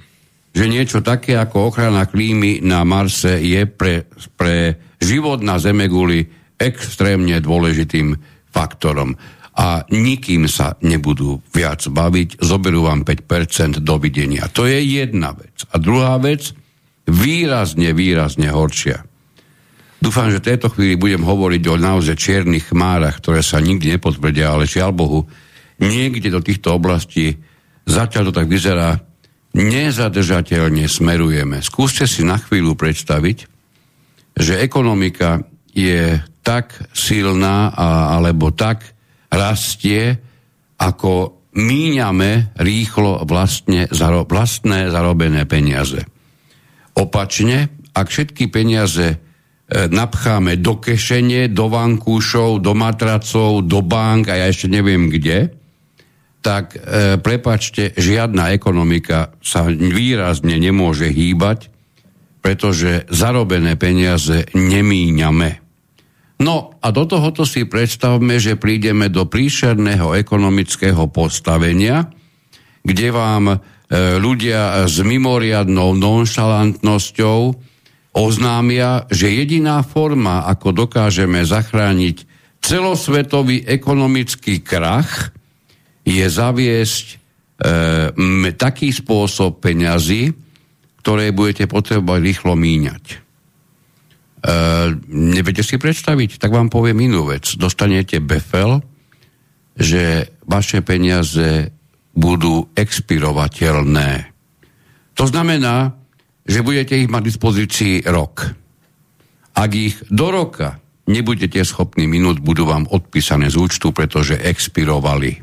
že niečo také ako ochrana klímy na Marse je pre, pre život na Zemeguli extrémne dôležitým faktorom. A nikým sa nebudú viac baviť, zoberú vám 5% dovidenia. To je jedna vec. A druhá vec, výrazne, výrazne horšia. Dúfam, že v tejto chvíli budem hovoriť o naozaj čiernych chmárach, ktoré sa nikdy nepotvrdia, ale žiaľ Bohu, niekde do týchto oblastí zatiaľ to tak vyzerá, nezadržateľne smerujeme. Skúste si na chvíľu predstaviť, že ekonomika je tak silná a, alebo tak rastie, ako míňame rýchlo vlastne, zaro, vlastné zarobené peniaze. Opačne, ak všetky peniaze e, napcháme do kešenie, do vankúšov, do matracov, do bank a ja ešte neviem kde, tak e, prepačte, žiadna ekonomika sa výrazne nemôže hýbať, pretože zarobené peniaze nemíňame. No a do tohoto si predstavme, že prídeme do príšerného ekonomického postavenia, kde vám E, ľudia s mimoriadnou nonšalantnosťou oznámia, že jediná forma, ako dokážeme zachrániť celosvetový ekonomický krach, je zaviesť e, taký spôsob peňazí, ktoré budete potrebovať rýchlo míňať. E, neviete si predstaviť? Tak vám poviem inú vec. Dostanete befel, že vaše peniaze budú expirovateľné. To znamená, že budete ich mať v dispozícii rok. Ak ich do roka nebudete schopní minúť, budú vám odpísané z účtu, pretože expirovali.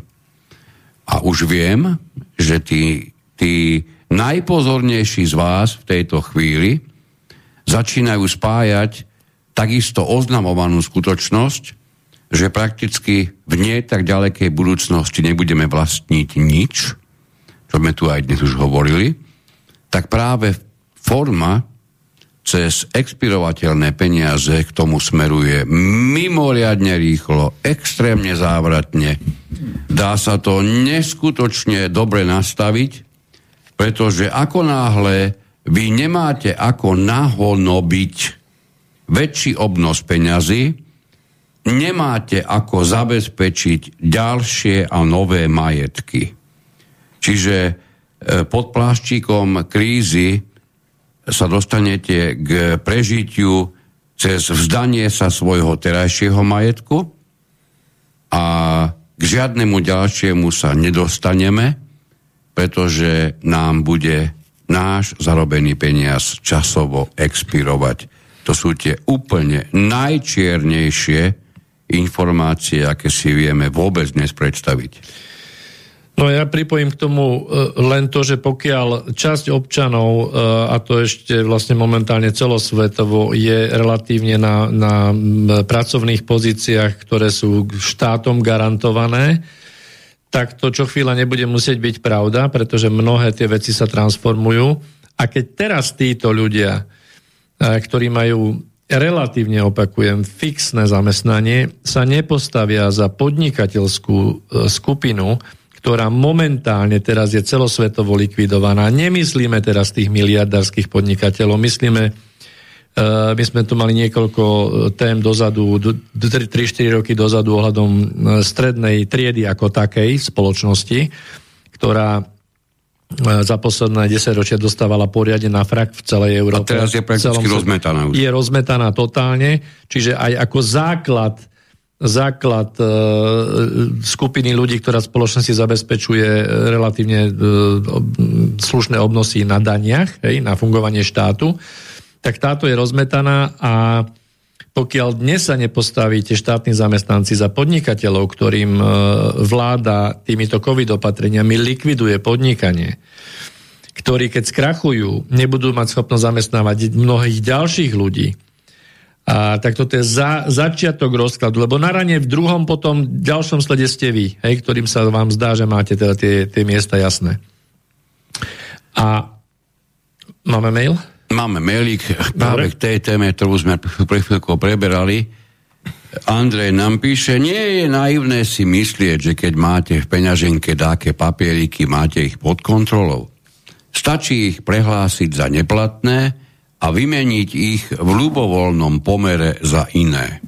A už viem, že tí, tí najpozornejší z vás v tejto chvíli začínajú spájať takisto oznamovanú skutočnosť že prakticky v nie tak ďalekej budúcnosti nebudeme vlastniť nič, čo sme tu aj dnes už hovorili, tak práve forma cez expirovateľné peniaze k tomu smeruje mimoriadne rýchlo, extrémne závratne. Dá sa to neskutočne dobre nastaviť, pretože ako náhle vy nemáte ako nahonobiť väčší obnos peňazí, nemáte ako zabezpečiť ďalšie a nové majetky. Čiže e, pod pláščikom krízy sa dostanete k prežitiu cez vzdanie sa svojho terajšieho majetku a k žiadnemu ďalšiemu sa nedostaneme, pretože nám bude náš zarobený peniaz časovo expirovať. To sú tie úplne najčiernejšie informácie, aké si vieme vôbec dnes predstaviť. No ja pripojím k tomu e, len to, že pokiaľ časť občanov, e, a to ešte vlastne momentálne celosvetovo, je relatívne na, na pracovných pozíciách, ktoré sú štátom garantované, tak to čo chvíľa nebude musieť byť pravda, pretože mnohé tie veci sa transformujú. A keď teraz títo ľudia, e, ktorí majú relatívne opakujem, fixné zamestnanie sa nepostavia za podnikateľskú e, skupinu, ktorá momentálne teraz je celosvetovo likvidovaná. Nemyslíme teraz tých miliardárskych podnikateľov, myslíme, my sme tu mali niekoľko e, tém dozadu, 3-4 roky dozadu ohľadom strednej triedy ako takej spoločnosti, ktorá za posledné 10 ročia dostávala poriadne na frak v celej Európe. A teraz je prakticky rozmetaná už. Je rozmetaná totálne, čiže aj ako základ základ e, skupiny ľudí, ktorá spoločnosti zabezpečuje relatívne e, slušné obnosy na daniach, hej, na fungovanie štátu, tak táto je rozmetaná a pokiaľ dnes sa nepostavíte štátni zamestnanci za podnikateľov, ktorým e, vláda týmito covid opatreniami likviduje podnikanie, ktorí keď skrachujú, nebudú mať schopnosť zamestnávať mnohých ďalších ľudí. A, tak toto je za, začiatok rozkladu, lebo na rane v druhom potom ďalšom slede ste vy, hej, ktorým sa vám zdá, že máte teda tie, tie miesta jasné. A máme mail? Máme mailík práve k tej téme, ktorú sme pre chvíľku preberali. Andrej nám píše, nie je naivné si myslieť, že keď máte v peňaženke dáke papieriky, máte ich pod kontrolou. Stačí ich prehlásiť za neplatné a vymeniť ich v ľubovoľnom pomere za iné.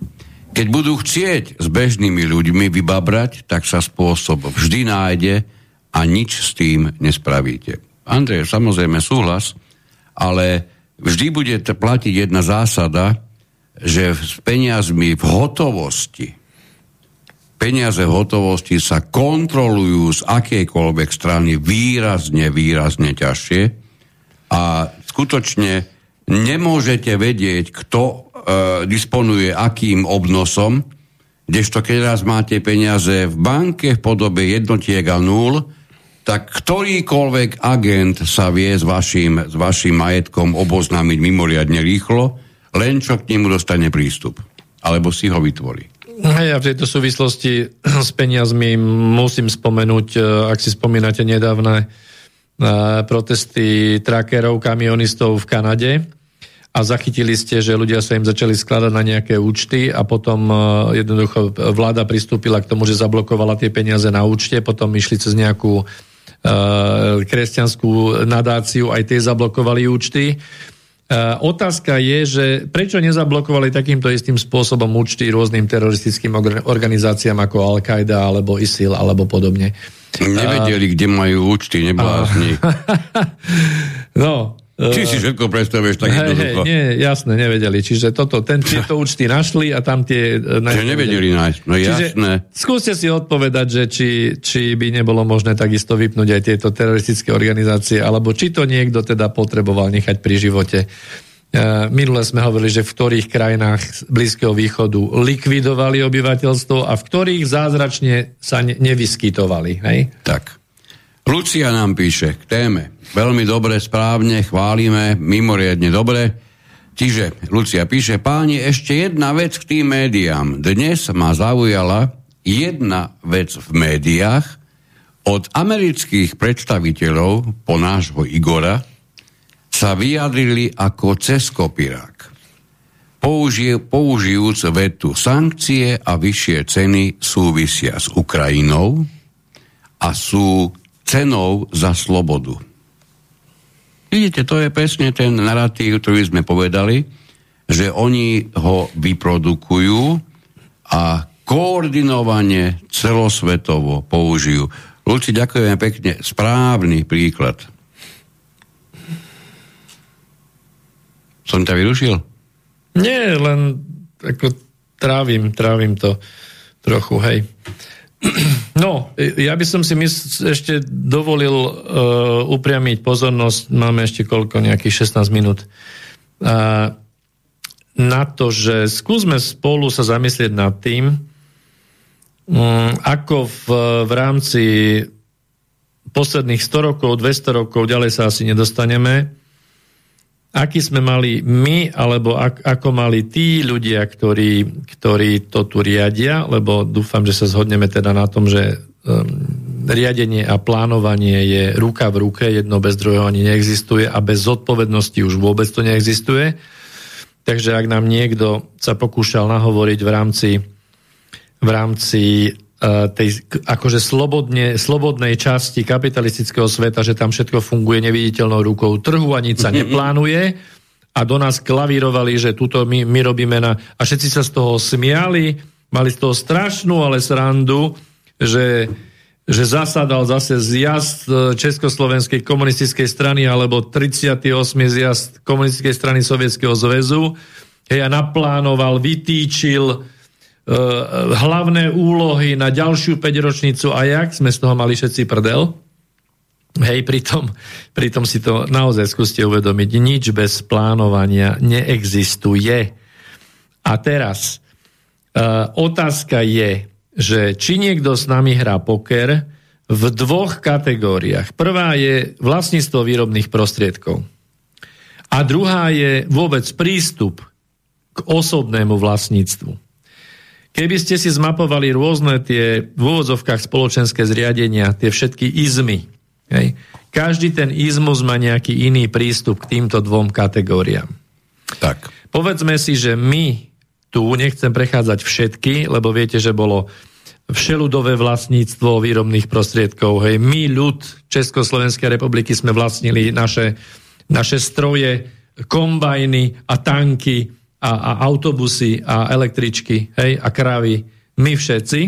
Keď budú chcieť s bežnými ľuďmi vybabrať, tak sa spôsob vždy nájde a nič s tým nespravíte. Andrej, samozrejme súhlas, ale vždy bude platiť jedna zásada, že s peniazmi v hotovosti peniaze v hotovosti sa kontrolujú z akejkoľvek strany výrazne, výrazne ťažšie a skutočne nemôžete vedieť, kto e, disponuje akým obnosom, kdežto keď raz máte peniaze v banke v podobe jednotiek a nul, tak ktorýkoľvek agent sa vie s vašim, s vašim majetkom oboznámiť mimoriadne rýchlo, len čo k nemu dostane prístup. Alebo si ho vytvorí. Hej, a v tejto súvislosti s peniazmi musím spomenúť, e, ak si spomínate nedávne e, protesty trackerov, kamionistov v Kanade a zachytili ste, že ľudia sa im začali skladať na nejaké účty a potom e, jednoducho vláda pristúpila k tomu, že zablokovala tie peniaze na účte, potom išli cez nejakú kresťanskú nadáciu, aj tie zablokovali účty. Eh, otázka je, že prečo nezablokovali takýmto istým spôsobom účty rôznym teroristickým organizáciám ako Al-Qaida alebo ISIL alebo podobne. Nevedeli, kde majú účty, neblázni. no, či si všetko predstavuješ tak hej, hej, nie, jasné, nevedeli. Čiže toto, ten, tieto účty našli a tam tie... Čiže nevedeli nájsť, no Čiže jasné. skúste si odpovedať, že či, či by nebolo možné takisto vypnúť aj tieto teroristické organizácie, alebo či to niekto teda potreboval nechať pri živote. E, minule sme hovorili, že v ktorých krajinách Blízkeho východu likvidovali obyvateľstvo a v ktorých zázračne sa ne, nevyskytovali. Hej? Tak. Lucia nám píše k téme Veľmi dobre, správne, chválime, mimoriadne dobre. Čiže, Lucia píše, páni, ešte jedna vec k tým médiám. Dnes ma zaujala jedna vec v médiách od amerických predstaviteľov po nášho Igora sa vyjadrili ako ceskopirák. Použij, použijúc vetu sankcie a vyššie ceny súvisia s Ukrajinou a sú cenou za slobodu. Vidíte, to je presne ten narratív, ktorý sme povedali, že oni ho vyprodukujú a koordinovane celosvetovo použijú. Luci, ďakujeme pekne. Správny príklad. Som ťa vyrušil? Nie, len ako trávim, trávim to trochu, hej. No, ja by som si mysl, ešte dovolil uh, upriamiť pozornosť, máme ešte koľko, nejakých 16 minút, uh, na to, že skúsme spolu sa zamyslieť nad tým, um, ako v, v rámci posledných 100 rokov, 200 rokov, ďalej sa asi nedostaneme, aký sme mali my, alebo ak, ako mali tí ľudia, ktorí, ktorí to tu riadia, lebo dúfam, že sa zhodneme teda na tom, že um, riadenie a plánovanie je ruka v ruke, jedno bez druhého ani neexistuje a bez zodpovednosti už vôbec to neexistuje. Takže ak nám niekto sa pokúšal nahovoriť v rámci, v rámci tej akože slobodne, slobodnej časti kapitalistického sveta, že tam všetko funguje neviditeľnou rukou trhu a nič sa neplánuje a do nás klavírovali, že tuto my, my robíme na... A všetci sa z toho smiali, mali z toho strašnú ale srandu, že, že zasadal zase zjazd eh, Československej komunistickej strany alebo 38. zjazd komunistickej strany Sovietskeho zväzu hej, a naplánoval, vytýčil Eh, hlavné úlohy na ďalšiu 5-ročnicu a jak sme z toho mali všetci prdel. Hej, pritom, pritom si to naozaj skúste uvedomiť. Nič bez plánovania neexistuje. A teraz uh, otázka je, že či niekto s nami hrá poker v dvoch kategóriách. Prvá je vlastníctvo výrobných prostriedkov. A druhá je vôbec prístup k osobnému vlastníctvu. Keby ste si zmapovali rôzne tie v úvodzovkách spoločenské zriadenia, tie všetky izmy, hej, každý ten izmus má nejaký iný prístup k týmto dvom kategóriám. Tak. Povedzme si, že my tu, nechcem prechádzať všetky, lebo viete, že bolo všeludové vlastníctvo výrobných prostriedkov. Hej. My, ľud Československej republiky, sme vlastnili naše, naše stroje, kombajny a tanky, a, a autobusy a električky hej, a kravy, my všetci,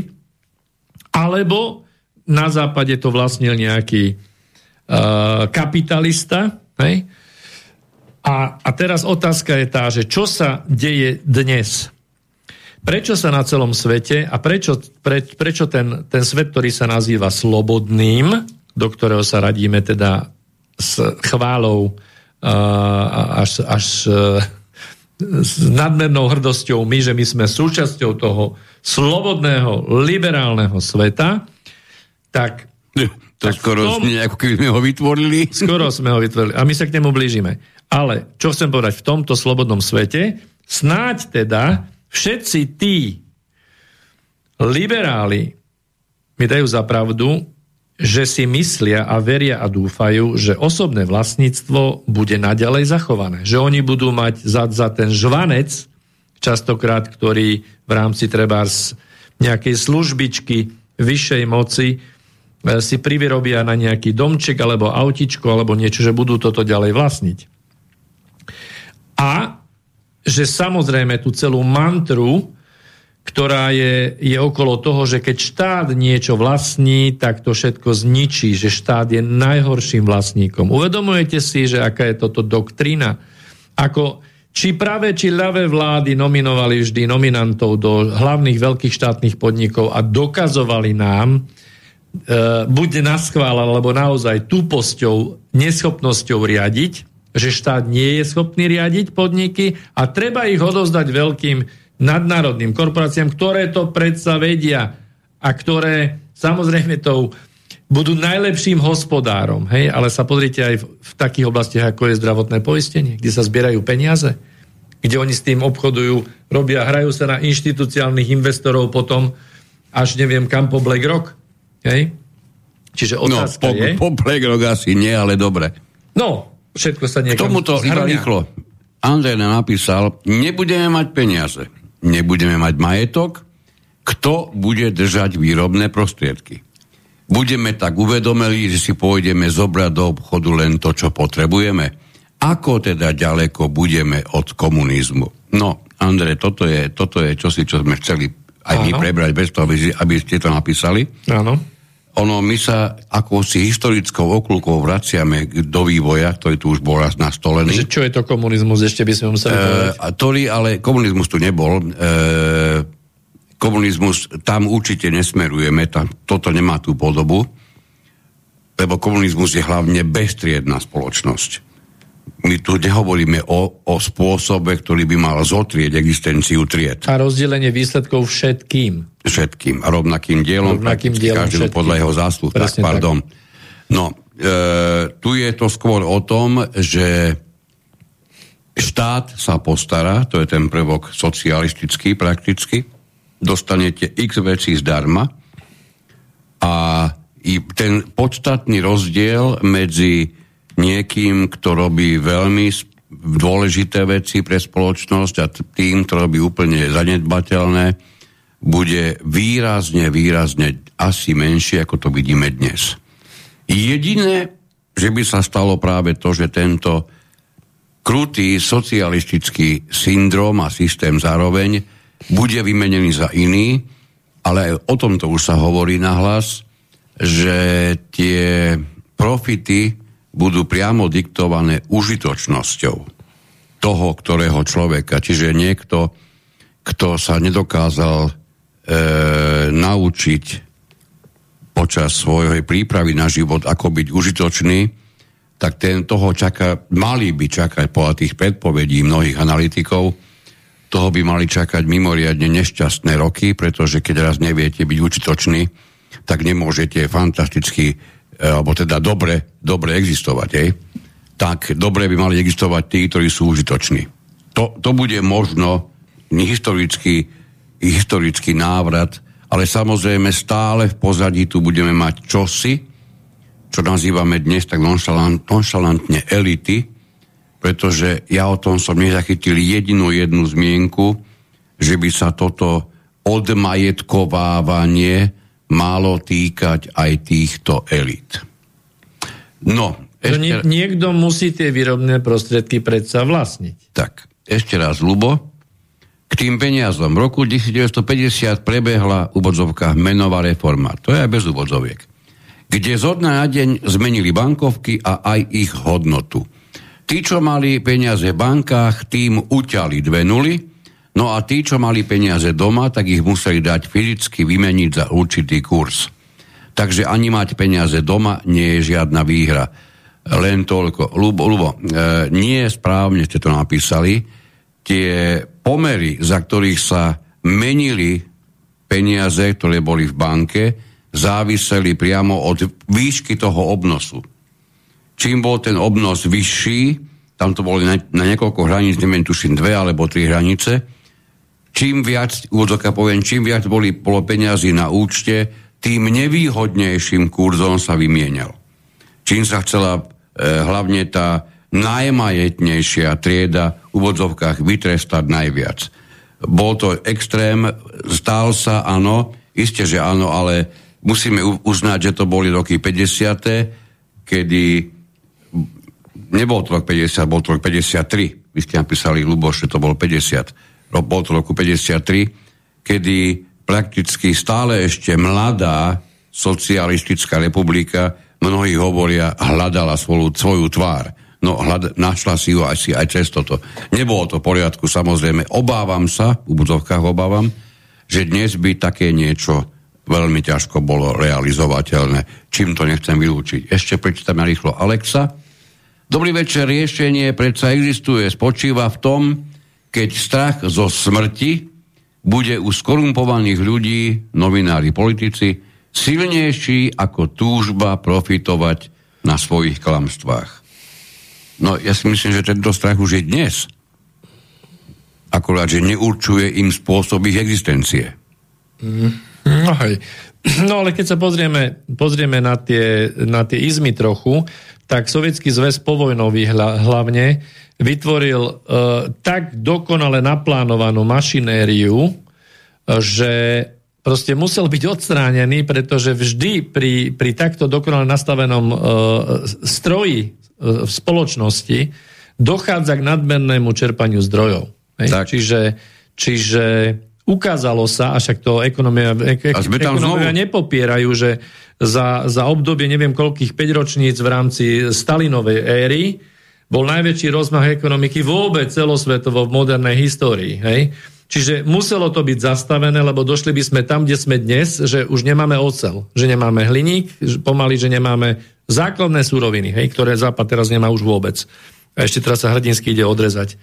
alebo na západe to vlastnil nejaký uh, kapitalista. Hej? A, a teraz otázka je tá, že čo sa deje dnes? Prečo sa na celom svete a prečo, pre, prečo ten, ten svet, ktorý sa nazýva slobodným, do ktorého sa radíme teda s chválou uh, až, až uh, s nadmernou hrdosťou my, že my sme súčasťou toho slobodného, liberálneho sveta, tak... To tak skoro tom, znie, ako keby sme ho vytvorili. Skoro sme ho vytvorili a my sa k nemu blížime. Ale čo chcem povedať, v tomto slobodnom svete snáď teda všetci tí liberáli mi dajú za pravdu, že si myslia a veria a dúfajú, že osobné vlastníctvo bude naďalej zachované. Že oni budú mať za, za ten žvanec, častokrát, ktorý v rámci treba nejakej službičky vyššej moci e, si privyrobia na nejaký domček alebo autičko alebo niečo, že budú toto ďalej vlastniť. A že samozrejme tú celú mantru ktorá je, je okolo toho, že keď štát niečo vlastní, tak to všetko zničí, že štát je najhorším vlastníkom. Uvedomujete si, že aká je toto doktrína? Ako, či pravé, či ľavé vlády nominovali vždy nominantov do hlavných veľkých štátnych podnikov a dokazovali nám, e, buď na schvál, alebo naozaj túposťou, neschopnosťou riadiť, že štát nie je schopný riadiť podniky a treba ich odozdať veľkým nadnárodným korporáciám, ktoré to predsa vedia a ktoré samozrejme tou budú najlepším hospodárom. Hej? Ale sa pozrite aj v, v takých oblastiach, ako je zdravotné poistenie, kde sa zbierajú peniaze, kde oni s tým obchodujú, robia, hrajú sa na inštitúciálnych investorov potom až neviem kam po BlackRock. Hej? Čiže no, otázka no, po, je... po BlackRock asi nie, ale dobre. No, všetko sa niekam... K tomuto iba rýchlo. Andrej napísal, nebudeme mať peniaze nebudeme mať majetok, kto bude držať výrobné prostriedky. Budeme tak uvedomeli, že si pôjdeme zobrať do obchodu len to, čo potrebujeme. Ako teda ďaleko budeme od komunizmu? No, Andrej, toto je, toto je čosi, čo sme chceli aj my prebrať bez toho, aby ste to napísali. Áno. Ono, my sa ako si historickou okulkou vraciame do vývoja, ktorý tu už bol raz nastolený. Že čo je to komunizmus, ešte by sme museli e, povedať. Ktorý, ale komunizmus tu nebol. E, komunizmus, tam určite nesmerujeme, tam, toto nemá tú podobu, lebo komunizmus je hlavne bestriedná spoločnosť my tu nehovoríme o, o spôsobe, ktorý by mal zotrieť existenciu tried. A rozdelenie výsledkov všetkým. Všetkým. A rovnakým dielom, rovnakým dielom každému všetkým. podľa jeho zásluh. tak, pardon. Tak. No, e, tu je to skôr o tom, že štát sa postará, to je ten prvok socialistický prakticky, dostanete x vecí zdarma a i ten podstatný rozdiel medzi niekým, kto robí veľmi dôležité veci pre spoločnosť a tým, kto robí úplne zanedbateľné, bude výrazne, výrazne asi menšie, ako to vidíme dnes. Jediné, že by sa stalo práve to, že tento krutý socialistický syndrom a systém zároveň bude vymenený za iný, ale o tomto už sa hovorí nahlas, že tie profity budú priamo diktované užitočnosťou toho, ktorého človeka. Čiže niekto, kto sa nedokázal e, naučiť počas svojej prípravy na život, ako byť užitočný, tak ten toho čaká, mali by čakať podľa tých predpovedí mnohých analytikov, toho by mali čakať mimoriadne nešťastné roky, pretože keď raz neviete byť užitočný, tak nemôžete fantasticky, alebo teda dobre, dobre existovať. Hej? Tak dobre by mali existovať tí, ktorí sú užitoční. To, to bude možno historický, historický návrat, ale samozrejme stále v pozadí tu budeme mať čosi, čo nazývame dnes tak nonšalant, nonšalantne elity, pretože ja o tom som nezachytil jedinú jednu zmienku, že by sa toto odmajetkovávanie malo týkať aj týchto elit. No, ešte... Nie, niekto musí tie výrobné prostriedky predsa vlastniť. Tak, ešte raz, Lubo. K tým peniazom. V roku 1950 prebehla v úvodzovkách menová reforma. To je aj bez úvodzoviek. Kde zo dňa na deň zmenili bankovky a aj ich hodnotu. Tí, čo mali peniaze v bankách, tým uťali dve nuly, No a tí, čo mali peniaze doma, tak ich museli dať fyzicky vymeniť za určitý kurz. Takže ani mať peniaze doma nie je žiadna výhra. Len toľko. Lubo, Lubo e, nie správne ste to napísali. Tie pomery, za ktorých sa menili peniaze, ktoré boli v banke, záviseli priamo od výšky toho obnosu. Čím bol ten obnos vyšší, tam to boli na, na niekoľko hraníc, neviem, tuším dve alebo tri hranice, čím viac, úvodzoka poviem, čím viac boli peniazy na účte, tým nevýhodnejším kurzom sa vymienial. Čím sa chcela e, hlavne tá najmajetnejšia trieda v úvodzovkách vytrestať najviac. Bol to extrém, stál sa, áno, isté, že áno, ale musíme uznať, že to boli roky 50., kedy nebol to rok 50, bol to rok 53. Vy ste napísali, Luboš, že to bolo 50 bol to roku 53, kedy prakticky stále ešte mladá socialistická republika, mnohí hovoria, hľadala svoju, svoju tvár. No, hľad, našla si ju asi aj cez toto. Nebolo to v poriadku, samozrejme. Obávam sa, v budovkách obávam, že dnes by také niečo veľmi ťažko bolo realizovateľné. Čím to nechcem vylúčiť. Ešte prečítame rýchlo Alexa. Dobrý večer, riešenie predsa existuje, spočíva v tom, keď strach zo smrti bude u skorumpovaných ľudí, novinári, politici, silnejší ako túžba profitovať na svojich klamstvách. No ja si myslím, že tento strach už je dnes. Akorát, že neurčuje im spôsob ich existencie. Mm, no hej. No ale keď sa pozrieme, pozrieme na, tie, na tie izmy trochu, tak Sovietský zväz povojnový hlavne vytvoril uh, tak dokonale naplánovanú mašinériu, že proste musel byť odstránený, pretože vždy pri, pri takto dokonale nastavenom uh, stroji uh, v spoločnosti dochádza k nadmernému čerpaniu zdrojov. Čiže, čiže ukázalo sa, a však to ekonomia, ek, ekonomia nepopierajú, že za, za obdobie neviem koľkých 5 ročníc v rámci Stalinovej éry bol najväčší rozmach ekonomiky vôbec celosvetovo v modernej histórii. Hej? Čiže muselo to byť zastavené, lebo došli by sme tam, kde sme dnes, že už nemáme ocel, že nemáme hliník, pomaly, že nemáme základné súroviny, hej, ktoré Západ teraz nemá už vôbec. A ešte teraz sa hrdinsky ide odrezať.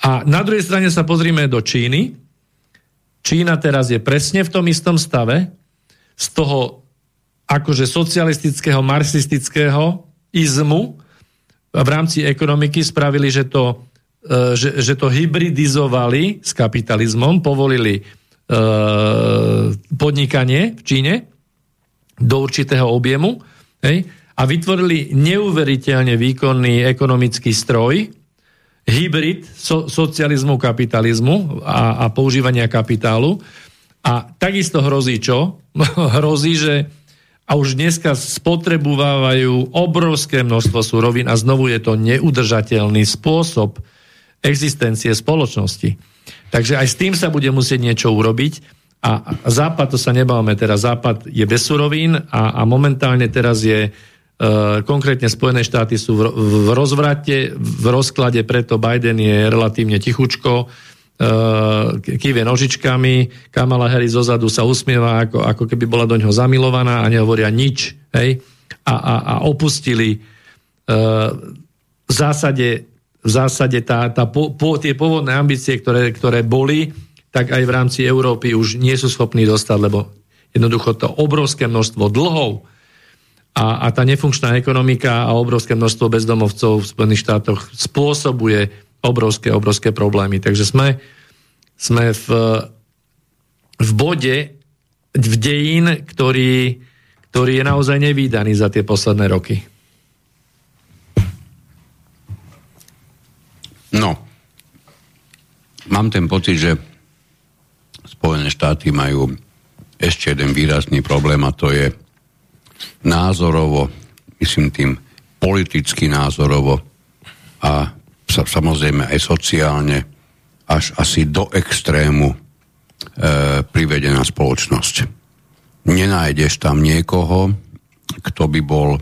A na druhej strane sa pozrime do Číny. Čína teraz je presne v tom istom stave, z toho akože socialistického, marxistického izmu, v rámci ekonomiky spravili, že to, e, že, že to hybridizovali s kapitalizmom, povolili e, podnikanie v Číne do určitého objemu hej, a vytvorili neuveriteľne výkonný ekonomický stroj, hybrid so, socializmu, kapitalizmu a, a používania kapitálu. A takisto hrozí čo? hrozí, že a už dneska spotrebovávajú obrovské množstvo surovín a znovu je to neudržateľný spôsob existencie spoločnosti. Takže aj s tým sa bude musieť niečo urobiť a Západ, to sa nebáme teraz, Západ je bez surovín a, a momentálne teraz je konkrétne Spojené štáty sú v, rozvrate, v rozklade, preto Biden je relatívne tichučko, uh, kýve nožičkami, Kamala Harris zozadu sa usmieva, ako, ako keby bola do ňoho zamilovaná a nehovoria nič, hej, a, a, a opustili uh, v zásade, v zásade tá, tá po, po, tie pôvodné ambície, ktoré, ktoré boli, tak aj v rámci Európy už nie sú schopní dostať, lebo Jednoducho to obrovské množstvo dlhov a, a tá nefunkčná ekonomika a obrovské množstvo bezdomovcov v Spojených štátoch spôsobuje obrovské, obrovské problémy. Takže sme, sme v, v bode, v dejín, ktorý, ktorý je naozaj nevýdaný za tie posledné roky. No, mám ten pocit, že Spojené štáty majú ešte jeden výrazný problém a to je názorovo, myslím tým politicky názorovo a samozrejme aj sociálne až asi do extrému e, privedená spoločnosť. Nenájdeš tam niekoho, kto by bol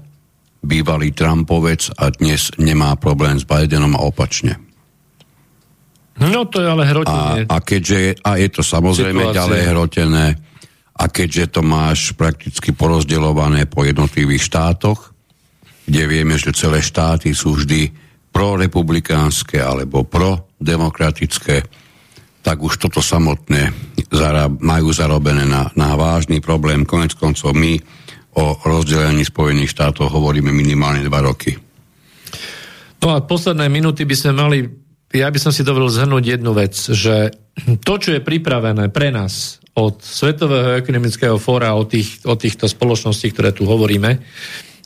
bývalý Trumpovec a dnes nemá problém s Bidenom a opačne. No to je ale hrotenie. A, a, keďže, a je to samozrejme Situácie. ďalej hrotené, a keďže to máš prakticky porozdeľované po jednotlivých štátoch, kde vieme, že celé štáty sú vždy prorepublikánske alebo prodemokratické, tak už toto samotné majú zarobené na, na vážny problém. Konec koncov my o rozdelení Spojených štátov hovoríme minimálne dva roky. No a posledné minúty by sme mali, ja by som si dovolil zhrnúť jednu vec, že to, čo je pripravené pre nás od Svetového ekonomického fóra, o, tých, o týchto spoločností, ktoré tu hovoríme,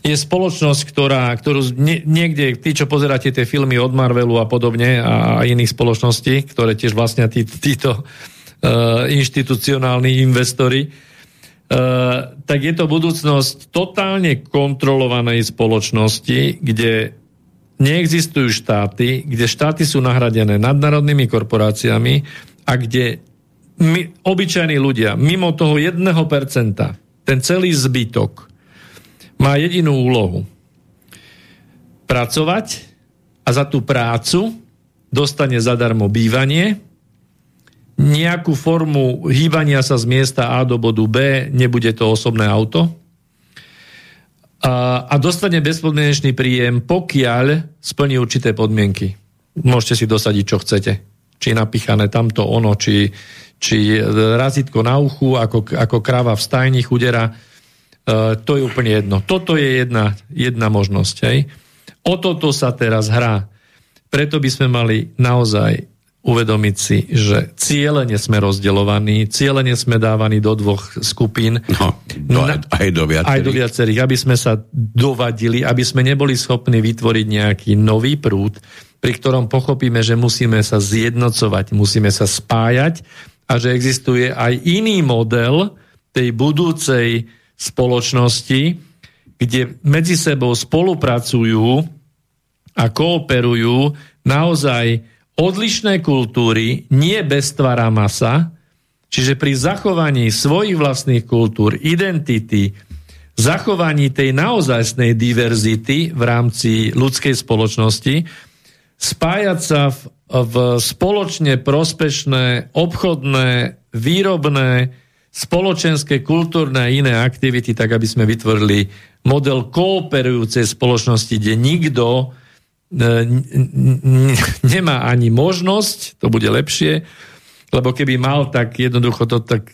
je spoločnosť, ktorá, ktorú niekde, tí, čo pozeráte tie filmy od Marvelu a podobne a iných spoločností, ktoré tiež vlastne tí, títo uh, inštitucionálni investori, uh, tak je to budúcnosť totálne kontrolovanej spoločnosti, kde neexistujú štáty, kde štáty sú nahradené nadnárodnými korporáciami a kde my, obyčajní ľudia, mimo toho 1%, ten celý zbytok, má jedinú úlohu. Pracovať a za tú prácu dostane zadarmo bývanie, nejakú formu hýbania sa z miesta A do bodu B, nebude to osobné auto, a, a dostane bezpodmienečný príjem, pokiaľ splní určité podmienky. Môžete si dosadiť, čo chcete. Či napichané tamto ono, či, či razítko na uchu, ako, ako krava v stajni chudera, Uh, to je úplne jedno. Toto je jedna, jedna možnosť. Hej. O toto sa teraz hrá. Preto by sme mali naozaj uvedomiť si, že cieľene sme rozdeľovaní, cieľene sme dávaní do dvoch skupín. No, do, na, aj do viacerých. Aj do viacerých, aby sme sa dovadili, aby sme neboli schopní vytvoriť nejaký nový prúd, pri ktorom pochopíme, že musíme sa zjednocovať, musíme sa spájať a že existuje aj iný model tej budúcej spoločnosti, kde medzi sebou spolupracujú a kooperujú naozaj odlišné kultúry, nie tvara masa, čiže pri zachovaní svojich vlastných kultúr, identity, zachovaní tej naozajstnej diverzity v rámci ľudskej spoločnosti, spájať sa v, v spoločne prospešné, obchodné, výrobné, spoločenské, kultúrne a iné aktivity, tak aby sme vytvorili model kooperujúcej spoločnosti, kde nikto e, nemá ani možnosť, to bude lepšie, lebo keby mal, tak jednoducho to tak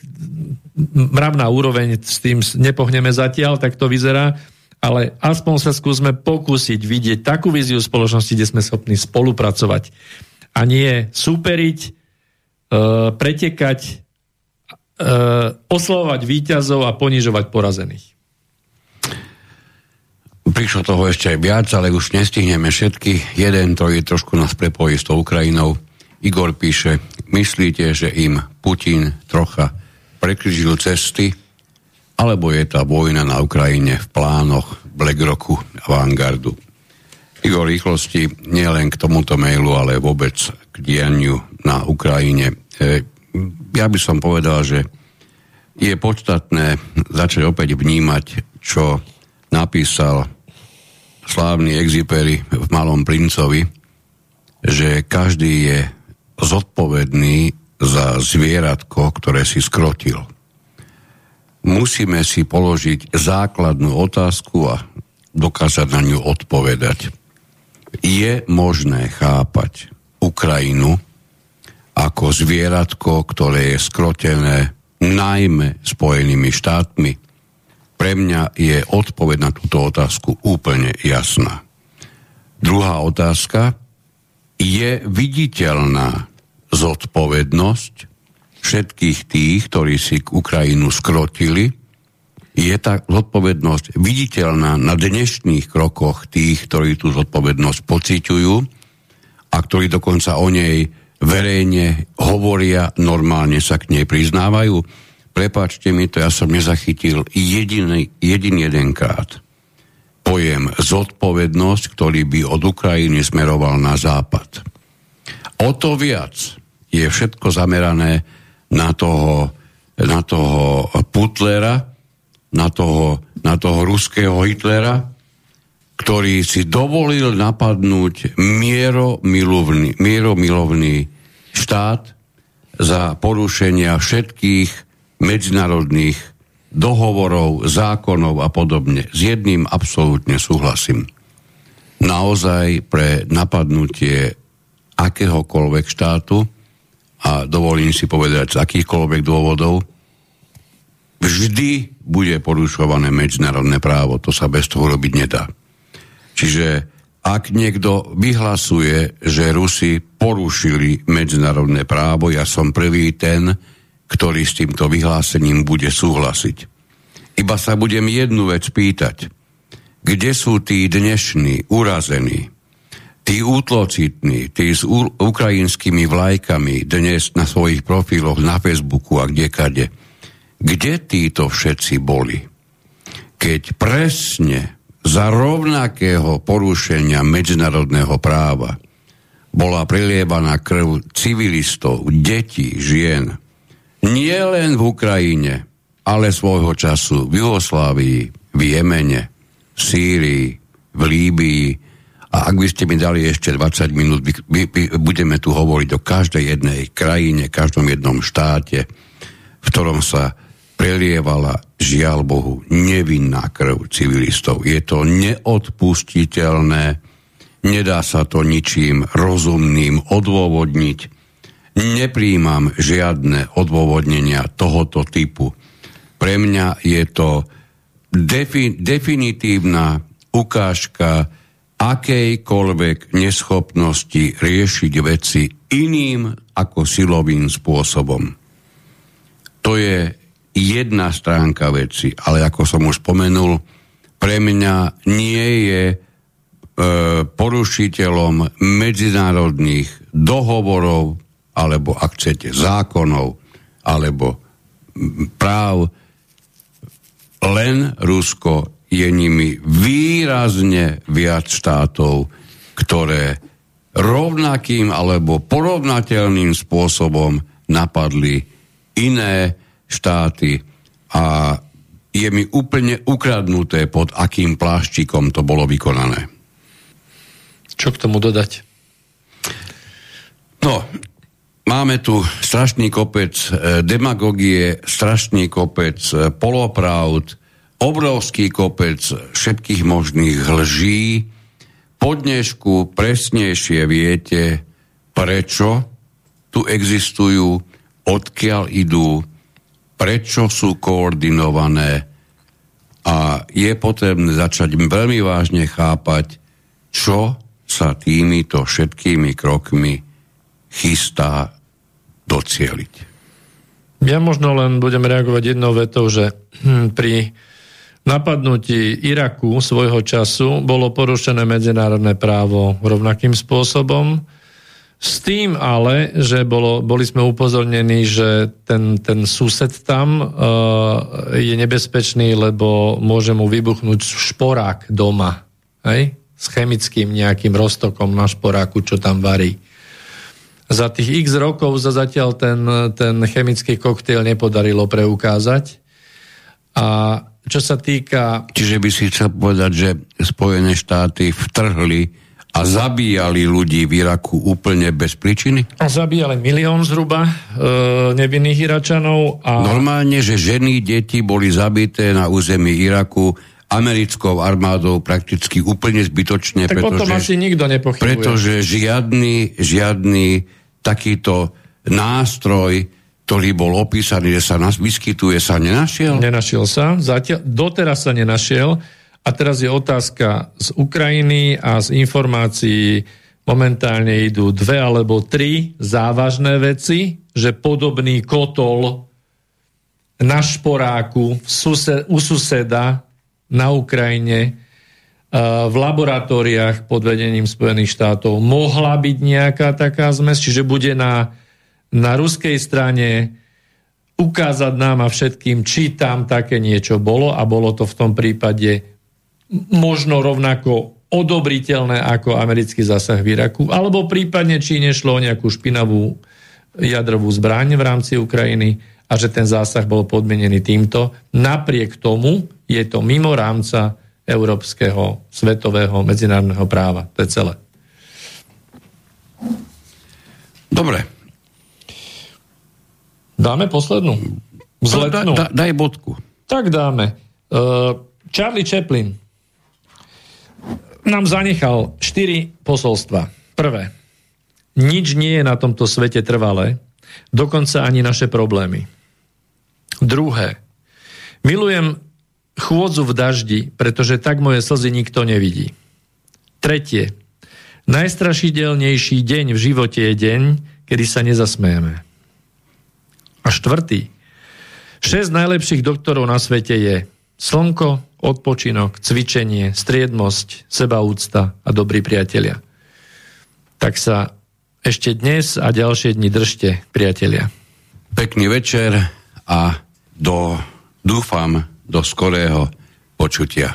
mravná úroveň s tým nepohneme zatiaľ, tak to vyzerá, ale aspoň sa skúsme pokúsiť vidieť takú víziu spoločnosti, kde sme schopní spolupracovať a nie superiť, e, pretekať uh, oslovovať výťazov a ponižovať porazených. Prišlo toho ešte aj viac, ale už nestihneme všetky. Jeden, to je trošku nás prepojí s tou Ukrajinou. Igor píše, myslíte, že im Putin trocha prekryžil cesty, alebo je tá vojna na Ukrajine v plánoch BlackRocku a Vanguardu? Igor rýchlosti nielen k tomuto mailu, ale vôbec k dianiu na Ukrajine. E, ja by som povedal, že je podstatné začať opäť vnímať, čo napísal slávny exiperi v Malom princovi, že každý je zodpovedný za zvieratko, ktoré si skrotil. Musíme si položiť základnú otázku a dokázať na ňu odpovedať. Je možné chápať Ukrajinu ako zvieratko, ktoré je skrotené najmä Spojenými štátmi? Pre mňa je odpoveď na túto otázku úplne jasná. Druhá otázka. Je viditeľná zodpovednosť všetkých tých, ktorí si Ukrajinu skrotili, je tá zodpovednosť viditeľná na dnešných krokoch tých, ktorí tú zodpovednosť pociťujú a ktorí dokonca o nej verejne hovoria, normálne sa k nej priznávajú. Prepačte mi to, ja som nezachytil jediný, jediný jedenkrát pojem zodpovednosť, ktorý by od Ukrajiny smeroval na západ. O to viac je všetko zamerané na toho, na toho Putlera, na toho, na toho ruského Hitlera, ktorý si dovolil napadnúť mieromilovný, mieromilovný štát za porušenia všetkých medzinárodných dohovorov, zákonov a podobne. S jedným absolútne súhlasím. Naozaj pre napadnutie akéhokoľvek štátu a dovolím si povedať z akýchkoľvek dôvodov, vždy bude porušované medzinárodné právo. To sa bez toho robiť nedá. Čiže ak niekto vyhlasuje, že Rusi porušili medzinárodné právo, ja som prvý ten, ktorý s týmto vyhlásením bude súhlasiť. Iba sa budem jednu vec pýtať. Kde sú tí dnešní, urazení, tí útlocitní, tí s ukrajinskými vlajkami dnes na svojich profiloch na Facebooku a kdekade? Kde títo všetci boli? Keď presne za rovnakého porušenia medzinárodného práva bola prilievaná krv civilistov, detí, žien, nie len v Ukrajine, ale svojho času v Jugoslávii, v Jemene, v Sýrii, v Líbii. A ak by ste mi dali ešte 20 minút, by, by, by, budeme tu hovoriť o každej jednej krajine, každom jednom štáte, v ktorom sa prelievala, žiaľ Bohu, nevinná krv civilistov. Je to neodpustiteľné, nedá sa to ničím rozumným odôvodniť. Nepríjmam žiadne odôvodnenia tohoto typu. Pre mňa je to defi- definitívna ukážka akejkoľvek neschopnosti riešiť veci iným ako silovým spôsobom. To je jedna stránka veci, ale ako som už spomenul, pre mňa nie je e, porušiteľom medzinárodných dohovorov, alebo ak chcete zákonov, alebo práv, len Rusko je nimi výrazne viac štátov, ktoré rovnakým alebo porovnateľným spôsobom napadli iné štáty a je mi úplne ukradnuté, pod akým pláštikom to bolo vykonané. Čo k tomu dodať? No, máme tu strašný kopec e, demagogie, strašný kopec e, polopravd, obrovský kopec všetkých možných lží. Po dnešku presnejšie viete, prečo tu existujú, odkiaľ idú, prečo sú koordinované a je potrebné začať veľmi vážne chápať, čo sa týmito všetkými krokmi chystá docieliť. Ja možno len budem reagovať jednou vetou, že hm, pri napadnutí Iraku svojho času bolo porušené medzinárodné právo rovnakým spôsobom. S tým ale, že bolo, boli sme upozornení, že ten, ten sused tam uh, je nebezpečný, lebo môže mu vybuchnúť šporák doma. Hej? S chemickým nejakým roztokom na šporáku, čo tam varí. Za tých x rokov sa zatiaľ ten, ten chemický koktejl nepodarilo preukázať. A čo sa týka... Čiže by si chcel povedať, že Spojené štáty vtrhli a zabíjali ľudí v Iraku úplne bez príčiny? A zabíjali milión zhruba e, nevinných Iračanov. A... Normálne, že ženy, deti boli zabité na území Iraku americkou armádou prakticky úplne zbytočne. Tak pretože, o tom asi nikto nepochybuje. Pretože žiadny, žiadny takýto nástroj ktorý bol opísaný, že sa nás, vyskytuje, sa nenašiel? Nenašiel sa. Zatiaľ, doteraz sa nenašiel. A teraz je otázka z Ukrajiny a z informácií momentálne idú dve alebo tri závažné veci, že podobný kotol na šporáku v sused, u suseda na Ukrajine v laboratóriách pod vedením Spojených štátov mohla byť nejaká taká zmes, čiže bude na, na ruskej strane ukázať nám a všetkým, či tam také niečo bolo a bolo to v tom prípade možno rovnako odobriteľné ako americký zásah v Iraku, alebo prípadne či nešlo o nejakú špinavú jadrovú zbraň v rámci Ukrajiny a že ten zásah bol podmienený týmto. Napriek tomu je to mimo rámca európskeho, svetového, medzinárodného práva. To je celé. Dobre. Dáme poslednú? Zletnú. Da, da, daj bodku. Tak dáme. Uh, Charlie Chaplin nám zanechal štyri posolstva. Prvé. Nič nie je na tomto svete trvalé, dokonca ani naše problémy. Druhé. Milujem chôdzu v daždi, pretože tak moje slzy nikto nevidí. Tretie. Najstrašidelnejší deň v živote je deň, kedy sa nezasmejeme. A štvrtý. Šesť najlepších doktorov na svete je slnko, odpočinok, cvičenie, striedmosť, sebaúcta a dobrí priatelia. Tak sa ešte dnes a ďalšie dni držte, priatelia. Pekný večer a do, dúfam, do skorého počutia.